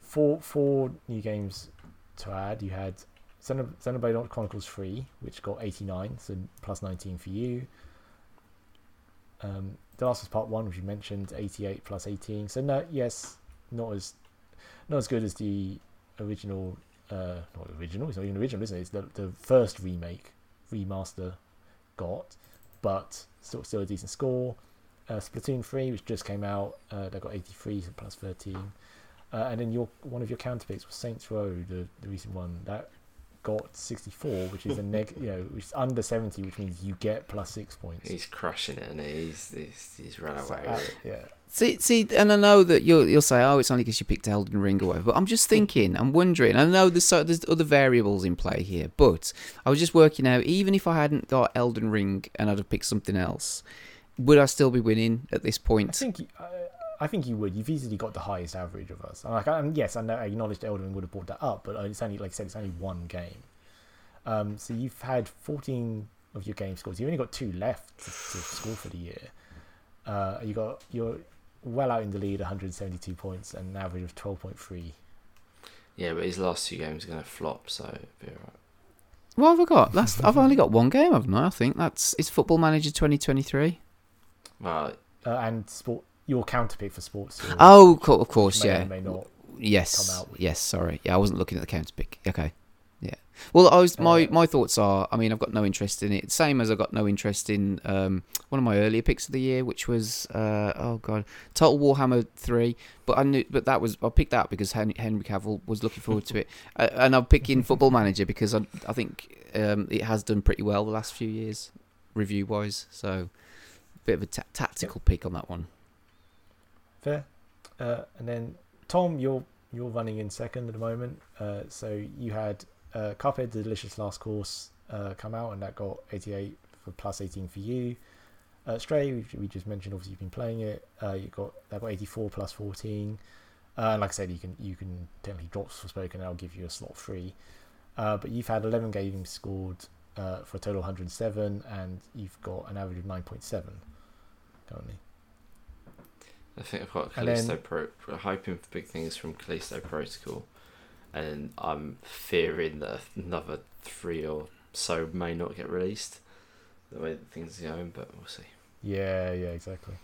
four four new games to add. You had Xenoblade Chronicles 3, which got 89, so plus 19 for you. Um, the Last of Us Part 1, which you mentioned, 88 plus 18. So, no, yes, not as not as good as the original. Uh, not original, it's not even original, is it? It's the, the first remake, remaster got, but still, still a decent score. Uh, Splatoon 3, which just came out, uh, that got 83, so plus 13. Uh, and then your one of your counterpicks was Saints Row, the, the recent one. That got 64, which is a neg, you know, which is under 70, which means you get plus six points. He's crushing it, and he's he's, he's run away so, uh, with it. Yeah. See, see, and I know that you'll you'll say, oh, it's only because you picked Elden Ring or whatever. But I'm just thinking, I'm wondering. I know there's so, there's other variables in play here, but I was just working out. Even if I hadn't got Elden Ring and I'd have picked something else, would I still be winning at this point? I think. Uh, I think you would. You've easily got the highest average of us. like, and yes, I know I acknowledge Elden would have brought that up, but it's only like I said, it's only one game. Um, so you've had 14 of your game scores. You've only got two left to, to score for the year. Uh, you got you're well out in the lead, 172 points, and an average of 12.3. Yeah, but his last two games are going to flop, so be alright. What have I got? That's I've only got one game, haven't I? I think that's it's Football Manager 2023. Right. Uh, and sport your counter pick for sports. Oh, of course, may yeah. May not yes, yes. Sorry, yeah, I wasn't looking at the counter pick. Okay, yeah. Well, I was my uh, my thoughts are. I mean, I've got no interest in it. Same as I got no interest in um, one of my earlier picks of the year, which was uh, oh god, Total Warhammer three. But I knew, but that was I picked that because Henry, Henry Cavill was looking forward to it, uh, and I'm picking Football Manager because I I think um, it has done pretty well the last few years, review wise. So, a bit of a tactical pick on that one. Fair. Uh, and then Tom, you're you're running in second at the moment. Uh, so you had uh, Cuphead, the Delicious Last Course, uh, come out, and that got 88 for plus 18 for you. Uh, Stray, we, we just mentioned, obviously you've been playing it. Uh, you got that got 84 plus 14. Uh, and like I said, you can you can technically drop Forspoken, and I'll give you a slot free. Uh, but you've had 11 games scored uh, for a total 107, and you've got an average of 9.7 currently. I think I've got Callisto then, Pro, hoping for big things from Callisto Protocol, and I'm fearing that another three or so may not get released. The way that things are going, but we'll see. Yeah, yeah, exactly.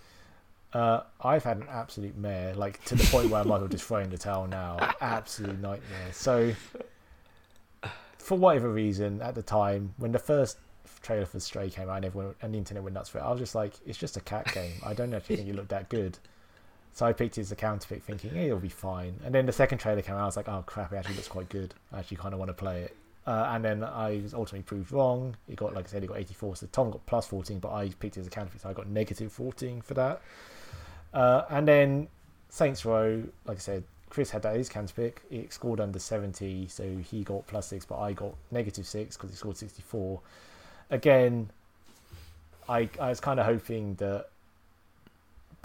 Uh, I've had an absolute mare, like to the point where I might well just throw in the towel now. Absolute nightmare. So, for whatever reason, at the time when the first trailer for Stray came out and everyone and the internet went nuts for it, I was just like, it's just a cat game. I don't actually think it looked that good. So I picked it as a counter pick, thinking hey, it'll be fine. And then the second trailer came out, I was like, oh crap, it actually looks quite good. I actually kind of want to play it. Uh, and then I was ultimately proved wrong. It got, like I said, it got 84. So Tom got plus 14, but I picked it as a counter pick, so I got negative 14 for that. Uh, and then Saints Row, like I said, Chris had that as his counter pick. It scored under 70, so he got plus 6, but I got negative 6 because he scored 64. Again, I, I was kind of hoping that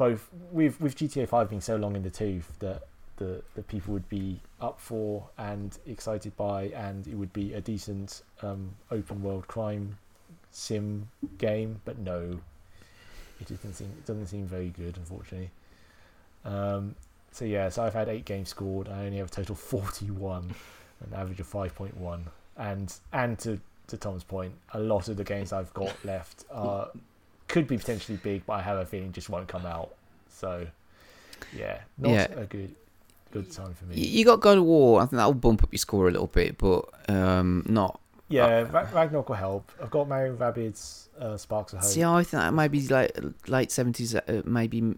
both with with GTA Five being so long in the tooth that the the people would be up for and excited by, and it would be a decent um, open world crime sim game. But no, it doesn't seem it doesn't seem very good, unfortunately. Um, so yeah, so I've had eight games scored. I only have a total forty one, an average of five point one, and and to to Tom's point, a lot of the games I've got left are could be potentially big, but I have a feeling just won't come out. So, yeah, not Yeah. a good good time for me. You got God of War. I think that'll bump up your score a little bit, but um, not. Yeah, Ra- Ragnarok will help. I've got Mario Rabbids, uh, Sparks of Hope. See, I think that might be like late seventies, uh, maybe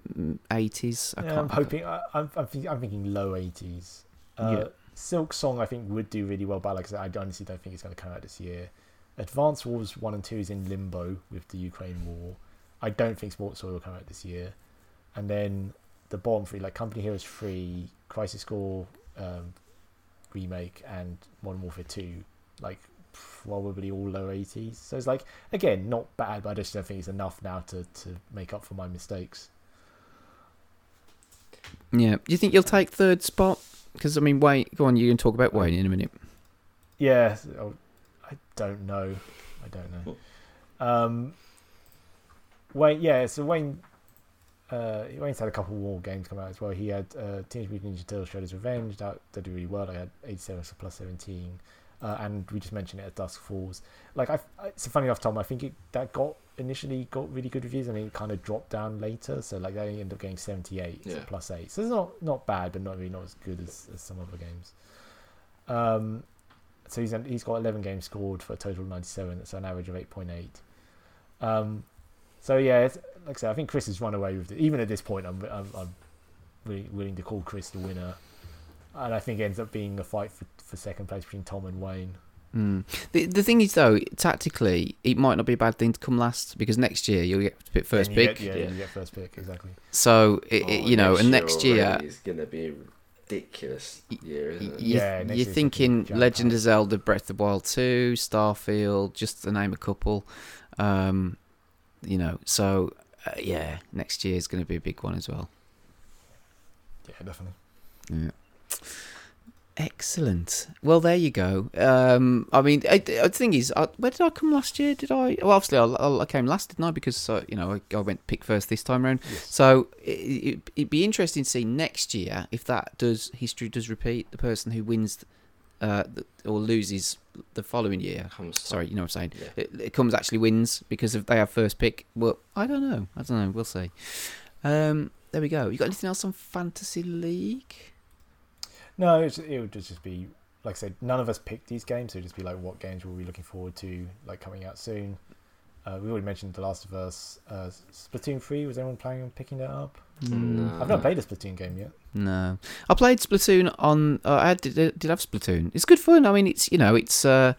eighties. I yeah, I'm hoping. I, I'm I'm, I'm thinking low 80s. Uh, Yeah. Silk Song I think would do really well, but like I said, I honestly don't think it's going to come out this year. Advanced Wars one and two is in limbo with the Ukraine war. I don't think Sports Story will come out this year. And then the bottom three, like Company Heroes three, Crisis Core um, remake, and Modern Warfare two, like probably all low 80s. So it's like again not bad, but I just don't think it's enough now to to make up for my mistakes. Yeah. Do you think you'll take third spot? Because I mean, wait, Go on. You can talk about Wayne in a minute. Yeah, oh, I don't know. I don't know. Um, Wayne, yeah. So Wayne, uh, Wayne's had a couple more games come out as well. He had uh, Teenage Mutant Ninja Turtles: Shredder's Revenge. That that did really well. I had 87 so plus 17, uh, and we just mentioned it at Dusk Falls. Like I, it's a funny enough, Tom. I think it that got initially got really good reviews, and it kind of dropped down later. So like they ended up getting 78 so plus eight. So it's not not bad, but not really not as good as, as some other games. Um, so he's he's got 11 games scored for a total of 97. That's an average of 8.8. Um, so yeah, it's, like I said, I think Chris has run away with it. Even at this point, I'm I'm, I'm really willing to call Chris the winner, and I think it ends up being a fight for, for second place between Tom and Wayne. Mm. The the thing is though, tactically, it might not be a bad thing to come last because next year you'll get first you pick. get- yeah, Yeah. you get first pick exactly. So it, it- Oh, you know, and next year, already is going to be a ridiculous year, isn't it? Yeah, you're year's gonna thinking jam-packed. Legend of Zelda, Breath of the Wild two, Starfield, just to name a couple. Um, you know, so uh, yeah, next year is going to be a big one as well. Yeah, definitely. Yeah. Excellent. Well, there you go. Um, I mean, I, the thing is, I, where did I come last year? Did I? Well, obviously, I, I- came last, didn't I? Because uh, you know, I, I went pick first this time round. Yes. So it, it, it'd be interesting to see next year if that does history does repeat. The person who wins uh, or loses the following year. Comes Sorry, you know what I'm saying. Yeah. It, it comes actually wins because if they have first pick. Well, I don't know. I don't know. We'll see. Um, there we go. You got anything else on fantasy league? No, it's, it would just just be like I said. None of us picked these games, so it'd just be like, what games were we looking forward to, like coming out soon. Uh, we already mentioned The Last of Us, uh, Splatoon three. Was anyone planning on picking that up? Mm, I've not played a Splatoon game yet. No, I played Splatoon on. Uh, I did, did have Splatoon. It's good fun. I mean, it's you know, it's uh,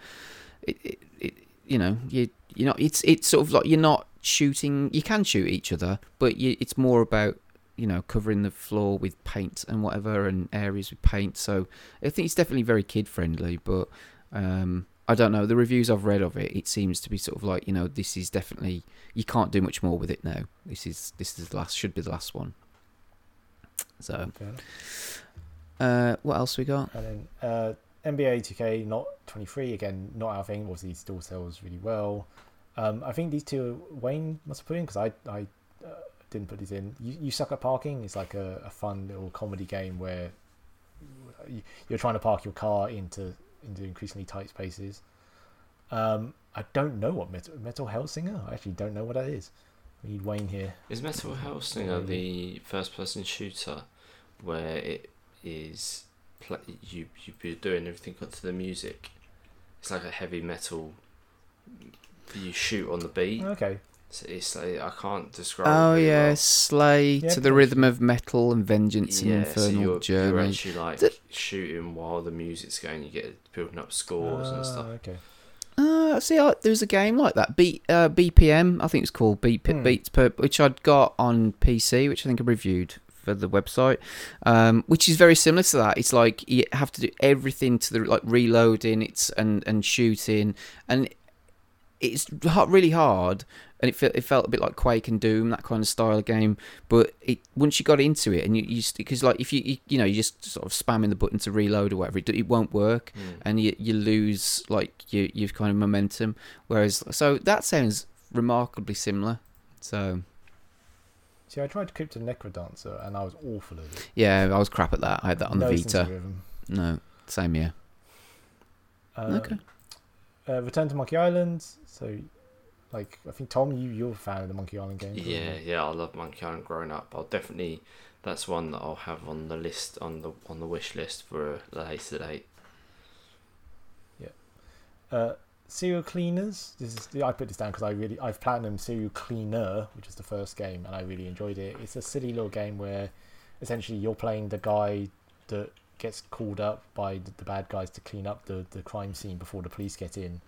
it, it, it you know, you, you're not. it's it's sort of like you're not shooting. You can shoot each other, but you, it's more about you know covering the floor with paint and whatever, and areas with paint. So I think it's definitely very kid friendly. But um, I don't know the reviews I've read of it. It seems to be sort of like you know, this is definitely you can't do much more with it now. This is this is the last should be the last one. So. Uh, what else we got? And then uh, NBA 2K not 23 again, not our thing. Obviously, it still sells really well. Um, I think these two Wayne must have put in because I I uh, didn't put these in. You, you suck at parking. It's like a, a fun little comedy game where you- you're trying to park your car into into increasingly tight spaces. Um, I don't know what Metal, Metal Hellsinger. I actually don't know what that is. We need Wayne here. Is Metal Hellsinger the first person shooter where it is pla you you're doing everything to the music? It's like a heavy metal. You shoot on the beat. Okay. So it's like I can't describe. Oh it yeah, well. Slay Yeah, to the rhythm of metal and vengeance and Yeah, so infernal you're, you're actually like Th- shooting while the music's going. You get building up scores and Ah, stuff. Okay. Uh, see, I, there was a game like that, B, uh, BPM, I think it's called Beat Hmm. Beats per, which I'd got on PC, which I think I reviewed for the website, um, which is very similar to that. It's like you have to do everything to the like reloading, it's and and shooting, and it's really hard. And it felt it felt a bit like Quake and Doom, that kind of style of game. But it once you got into it, and you you because like if you, you you know you just sort of spamming the button to reload or whatever, it, it won't work Mm. and you you lose like you you've kind of momentum. Whereas so that sounds remarkably similar. So See, I tried Crypto Necrodancer and I was awful at it. yeah, I was crap at that. I had that on no the Vita. No, same year. Uh, Okay. Uh, Return to Monkey Island. So, like, I think Tom, you you're a fan of the Monkey Island games. Yeah, yeah, I love Monkey Island growing up. I'll definitely that's one that I'll have on the list on the on the wish list for a later date. Uh, Serial Cleaners. This is I put this down because I really I've platinum Serial Cleaner, which is the first game, and I really enjoyed it. It's a silly little game where essentially you're playing the guy that gets called up by the, the bad guys to clean up the, the crime scene before the police get in.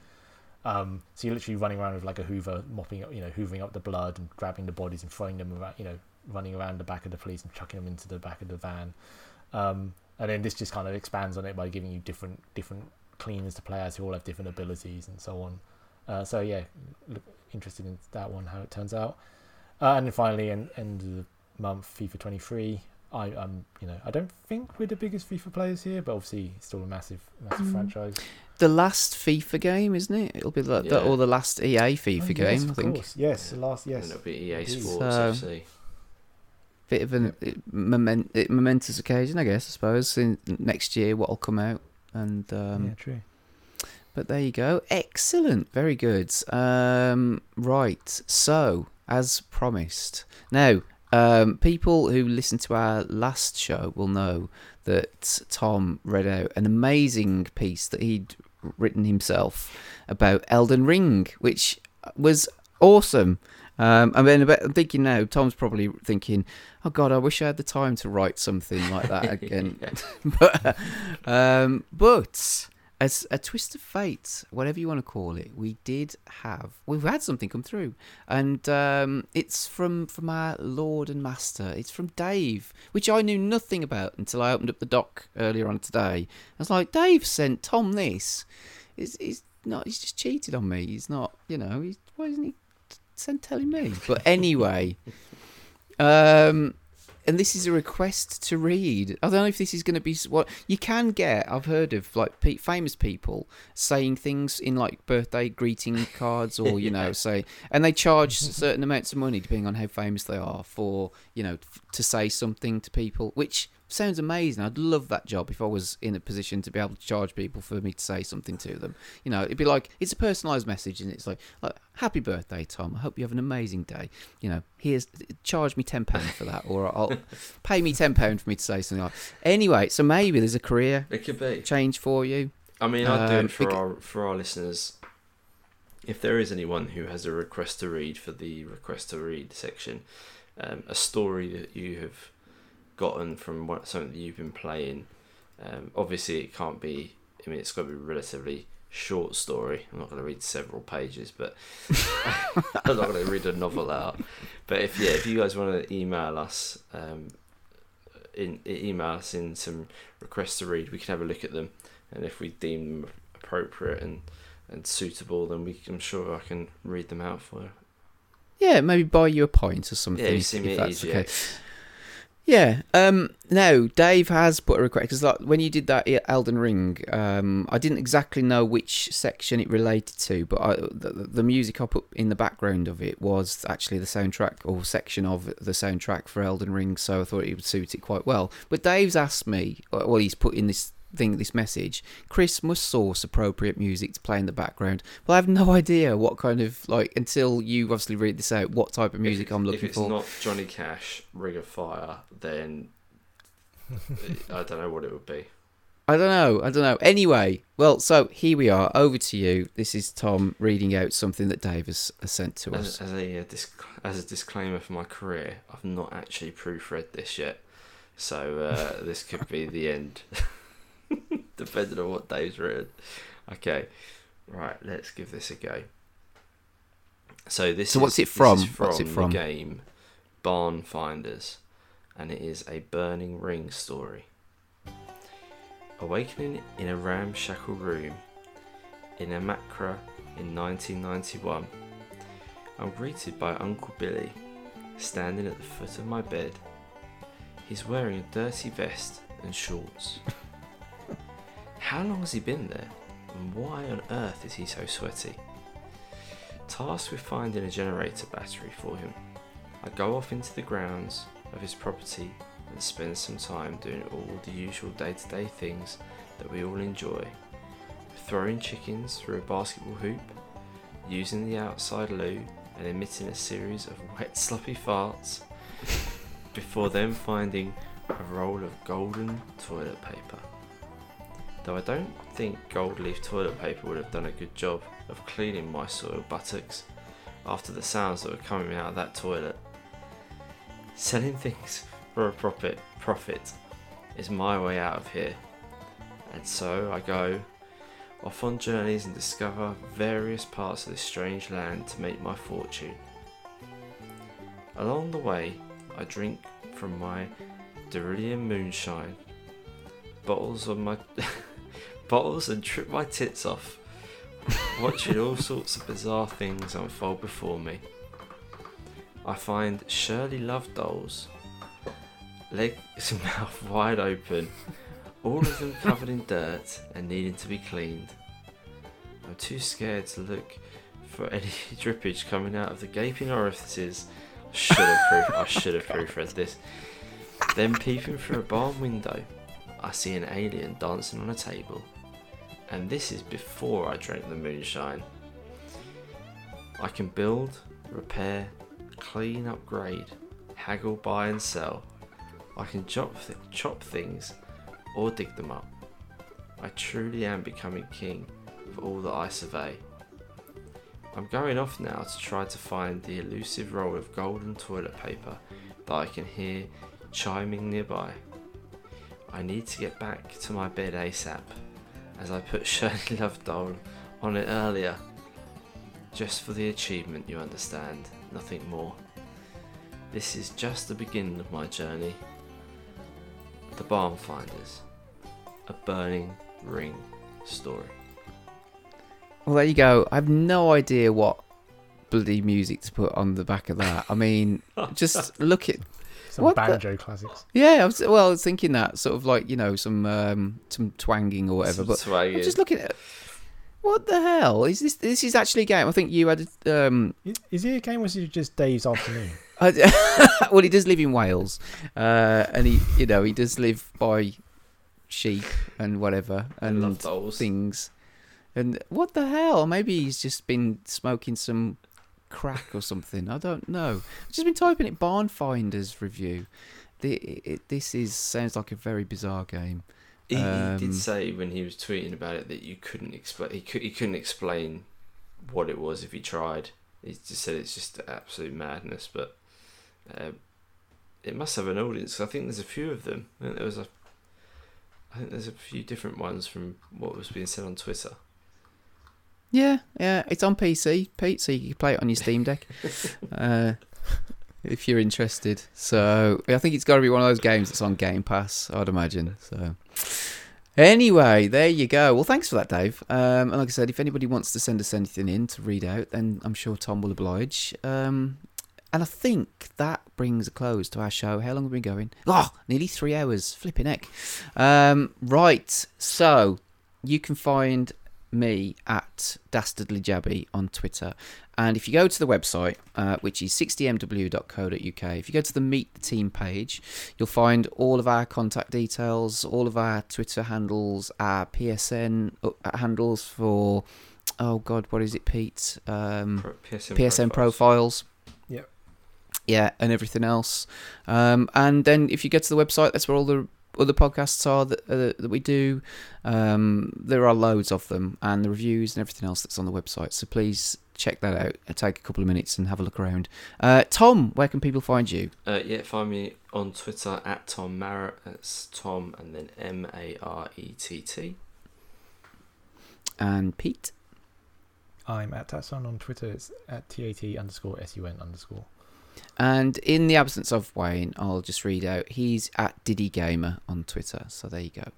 Um, so you're literally running around with like a Hoover, mopping up, you know, hoovering up the blood and grabbing the bodies and throwing them around, you know, running around the back of the police and chucking them into the back of the van. Um, and then this just kind of expands on it by giving you different different cleaners to play as who all have different abilities and so on. Uh, so yeah, look, interested in that one how it turns out. Uh, and then finally, end, end of the month, FIFA 23. I um you know I don't think we're the biggest FIFA players here, but obviously it's still a massive massive Mm. franchise. The last FIFA game, isn't it? It'll be the, the or the last EA FIFA Oh, game, yes, I think. course. Yes, the last yes. And it'll be EA indeed. Sports So- FC. Bit of an it, moment, it, momentous occasion, I guess. I suppose in next year what'll come out, and um, yeah, true. But there you go. Excellent. Very good. Um, right. So, as promised. Now, um, people who listened to our last show will know that Tom read out an amazing piece that he'd written himself about Elden Ring, which was awesome. Um, I mean, I'm thinking now, Tom's probably thinking, "Oh God, I wish I had the time to write something like that again." but, um, but as a twist of fate, whatever you want to call it, we did have we've had something come through, and um, it's from from our Lord and Master. It's from Dave, which I knew nothing about until I opened up the doc earlier on today. I was like, Dave sent Tom this. He's, he's not. He's just cheated on me. He's not. You know. He's, why isn't he send telling me? But anyway, um, and this is a request to read. I don't know if this is going to be what you can get. I've heard of like pe- famous people saying things in like birthday greeting cards, or you know, say, and they charge certain amounts of money depending on how famous they are for you know f- to say something to people, which sounds amazing. I'd love that job if I was in a position to be able to charge people for me to say something to them. You know, it'd be like it's a personalised message, and it's like, like "Happy birthday, Tom! I hope you have an amazing day." You know, here's charge me ten pound for that, or I'll pay me ten pound for me to say something like. Anyway, so maybe there's a career It could be. change for you. I mean, I'd do Um, it for our for our listeners. If there is anyone who has a request to read for the request to read section, um, a story that you have gotten from what something that you've been playing. Um, obviously, it can't be. I mean, it's got to be a relatively short story. I'm not going to read several pages, but I'm not going to read a novel out. But if yeah, if you guys want to email us, um, in email us in some requests to read, we can have a look at them, and if we deem them appropriate and and suitable, then we I'm sure I can read them out for you. Yeah, maybe buy you a pint or something. Yeah, you if- see if me that's easy. okay. Yeah. Um. No, Dave has put a request because like when you did that Elden Ring, um, I didn't exactly know which section it related to, but I, the, the music I put in the background of it was actually the soundtrack or section of the soundtrack for Elden Ring, so I thought it would suit it quite well. But Dave's asked me, well, he's put in this thing, this message, Chris must source appropriate music to play in the background. Well, I have no idea what kind of like until you obviously read this out. What type of music I'm looking for. If it's for? not Johnny Cash, Ring of Fire, then I don't know what it would be. I don't know. I don't know. Anyway, well, so here we are. Over to you. This is Tom reading out something that Dave has, has sent to us. As, as a uh, disc- as a disclaimer for my career, I've not actually proofread this yet, so uh, this could be the end, depending on what Dave's written. Okay, right, let's give this a go. So this. So is, what's it this from? What's it from? The game, Barn Finders, and it is a burning ring story. Awakening in a ramshackle room in Amakra in 1991, I'm greeted by Uncle Billy, standing at the foot of my bed. He's wearing a dirty vest and shorts. How long has he been there? And why on earth is he so sweaty? Tasked with finding a generator battery for him, I go off into the grounds of his property and spend some time doing all the usual day to day things that we all enjoy. Throwing chickens through a basketball hoop, using the outside loo and emitting a series of wet sloppy farts, before then finding a roll of golden toilet paper. Though I don't think gold leaf toilet paper would have done a good job of cleaning my soiled buttocks after the sounds that were coming out of that toilet. Selling things for a profit, profit is my way out of here. And so I go off on journeys and discover various parts of this strange land to make my fortune. Along the way, I drink from my Derillium moonshine, bottles on my bottles and trip my tits off, watching all sorts of bizarre things unfold before me. I find Shirley Love dolls, legs and mouth wide open, all of them covered in dirt and needing to be cleaned. I'm too scared to look for any drippage coming out of the gaping orifices. I should have proof- I should have proofread this. Then peeping through a barn window, I see an alien dancing on a table. And this is before I drank the moonshine. I can build, repair, clean, upgrade, haggle, buy, and sell. I can chop, th- chop things or dig them up. I truly am becoming king of all that I survey. I'm going off now to try to find the elusive roll of golden toilet paper that I can hear chiming nearby. I need to get back to my bed ASAP, as I put Shirley Lovedoll on it earlier. Just for the achievement, you understand, nothing more. This is just the beginning of my journey. The Barn Finders, a burning ring story. Well, there you go. I have no idea what bloody music to put on the back of that. I mean, just look at Some What the- banjo classics. yeah. I was, well, I was thinking that sort of like you know some um, some twanging or whatever. Some but swaggy. I'm just looking at what the hell is this? This is actually a game. I think you had. Um, Is, is it a game or is it just Dave's afternoon? Well, he does live in Wales, uh, and he, you know, he does live by sheep and whatever And and love things. And what the hell? Maybe he's just been smoking some crack or something. I don't know. I've just been typing it. Barn Finders review. The, it, this is sounds like a very bizarre game. He, he Um, did say when he was tweeting about it that you couldn't explain. He, could, he couldn't explain what it was if he tried. He just said it's just absolute madness. But uh, it must have an audience. I think there's a few of them. I think there was a. I think there's a few different ones from what was being said on Twitter. Yeah, yeah, it's on PC, Pete, so you can play it on your Steam Deck, uh, if you're interested. So I think it's got to be one of those games that's on Game Pass, I'd imagine. So anyway, there you go. Well, thanks for that, Dave. Um, and like I said, if anybody wants to send us anything in to read out, then I'm sure Tom will oblige. Um, and I think that brings a close to our show. How long have we been going? Oh, nearly three hours. Flipping heck. Um, right. So you can find me at Dastardly Jabby on Twitter, And if you go to the website, uh, which is 60mw.co.uk, if you go to the Meet the Team page, you'll find all of our contact details, all of our Twitter handles, our PSN uh, handles for, oh God, what is it, Pete? Um, Pro- PSN, PSN profiles. Yep. Yeah, and everything else. Um, and then if you get to the website, that's where all the other podcasts are that, uh, that we do. Um, there are loads of them, and the reviews and everything else that's on the website. So please check that out. Uh, Take a couple of minutes and have a look around. Uh, Tom, where can people find you? Uh, yeah, find me on Twitter at Tom Marrett. That's Tom and then M A R E T T. And Pete. I'm at Tatson on Twitter. It's at tat underscore sun underscore. And in the absence of Wayne, I'll just read out. He's at Diddy Gamer on Twitter. So there you go.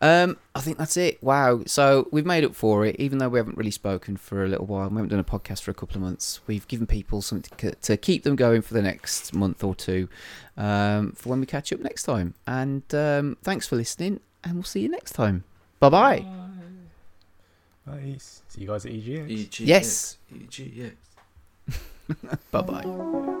Um, I think that's it. Wow. So we've made up for it, even though we haven't really spoken for a little while. We haven't done a podcast for a couple of months. We've given people something to, to keep them going for the next month or two um, for when we catch up next time. And um, thanks for listening, and we'll see you next time. Bye bye. Nice. See you guys at EGX. EGX. Yes. EGX. Bye bye.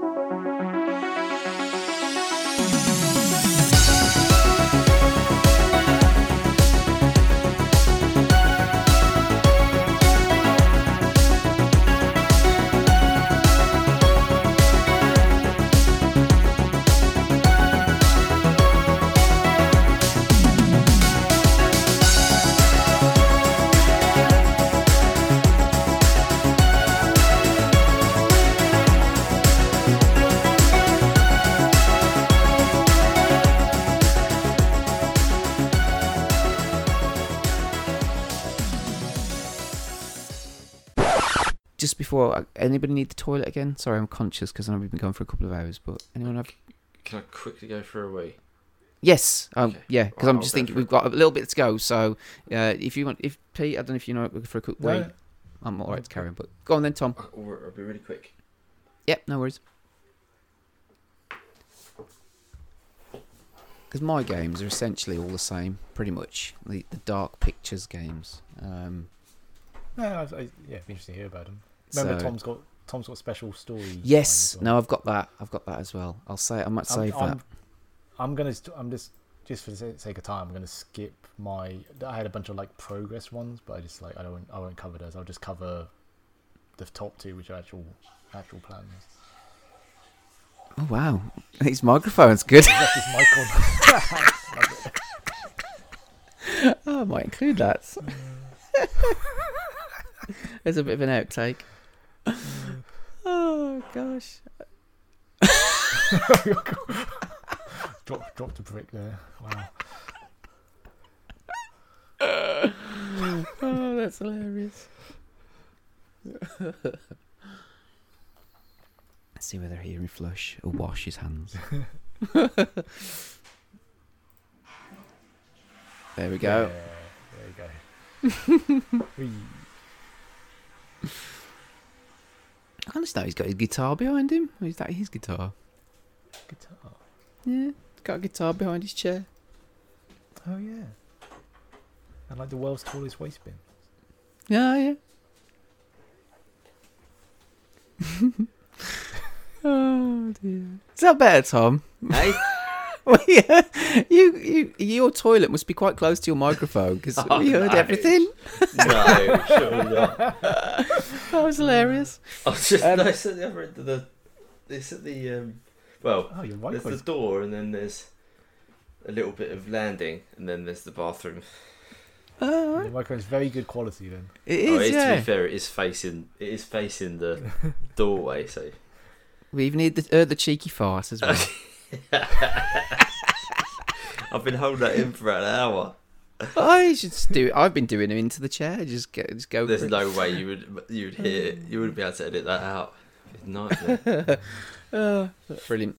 Just before, uh, anybody need the toilet again? Sorry, I'm conscious because I've been going for a couple of hours. But anyone have? Can I quickly go for a wee? Yes, um, Okay. yeah, because Well, I'm I'll just thinking we've got a little bit to go. So, uh, if you want, if Pete, I don't know if you know for a quick No, wee. I'm all right to carry on, but go on then, Tom. Or I'll be really quick. Yep, no worries. Because my games are essentially all the same, pretty much. The, the Dark Pictures games. Um, No, I, I, yeah, it'd be interesting to hear about them. Remember, so- Tom's got Tom's got special stories. yes, no, I've got that. I've got that as well. I'll say I might I'm, save I'm, that. I'm gonna. I'm just just for the sake of time. I'm gonna skip my. I had a bunch of like progress ones, but I just like I don't. I won't cover those. I'll just cover the top two, which are actual actual plans. Oh wow, his microphone's good. Left mic on. oh, I might include that. There's a bit of an outtake. oh gosh. drop, dropped a brick there. Wow. Oh, that's hilarious. Let's see whether he flush or wash his hands. there we go. Yeah, there you go. Whee. I understand he's got his guitar behind him. Or is that his guitar? Guitar. Yeah, He's got a guitar behind his chair. Oh yeah. And like the world's tallest waste bin. Yeah, yeah. oh dear. Is that better, Tom? Hey? Well, yeah, you, you, your toilet must be quite close to your microphone because Oh, we heard no. everything. no, surely not. That was hilarious. I was just Um, no, it's at the other end of the. It's at the um. Well, Oh, your there's microphone's the door, and then there's a little bit of landing, and then there's the bathroom. Oh, Your microphone's very good quality then. it oh, is, it is, to be fair, it is facing. It is facing the doorway, so. We even need the, uh, the cheeky fart as well. I've been holding that in for an hour. I should do it. I've been doing it into the chair. Just get, just go. There's for it. no way you would you would hear. You wouldn't be able to edit that out. It's nightmare. Oh, brilliant.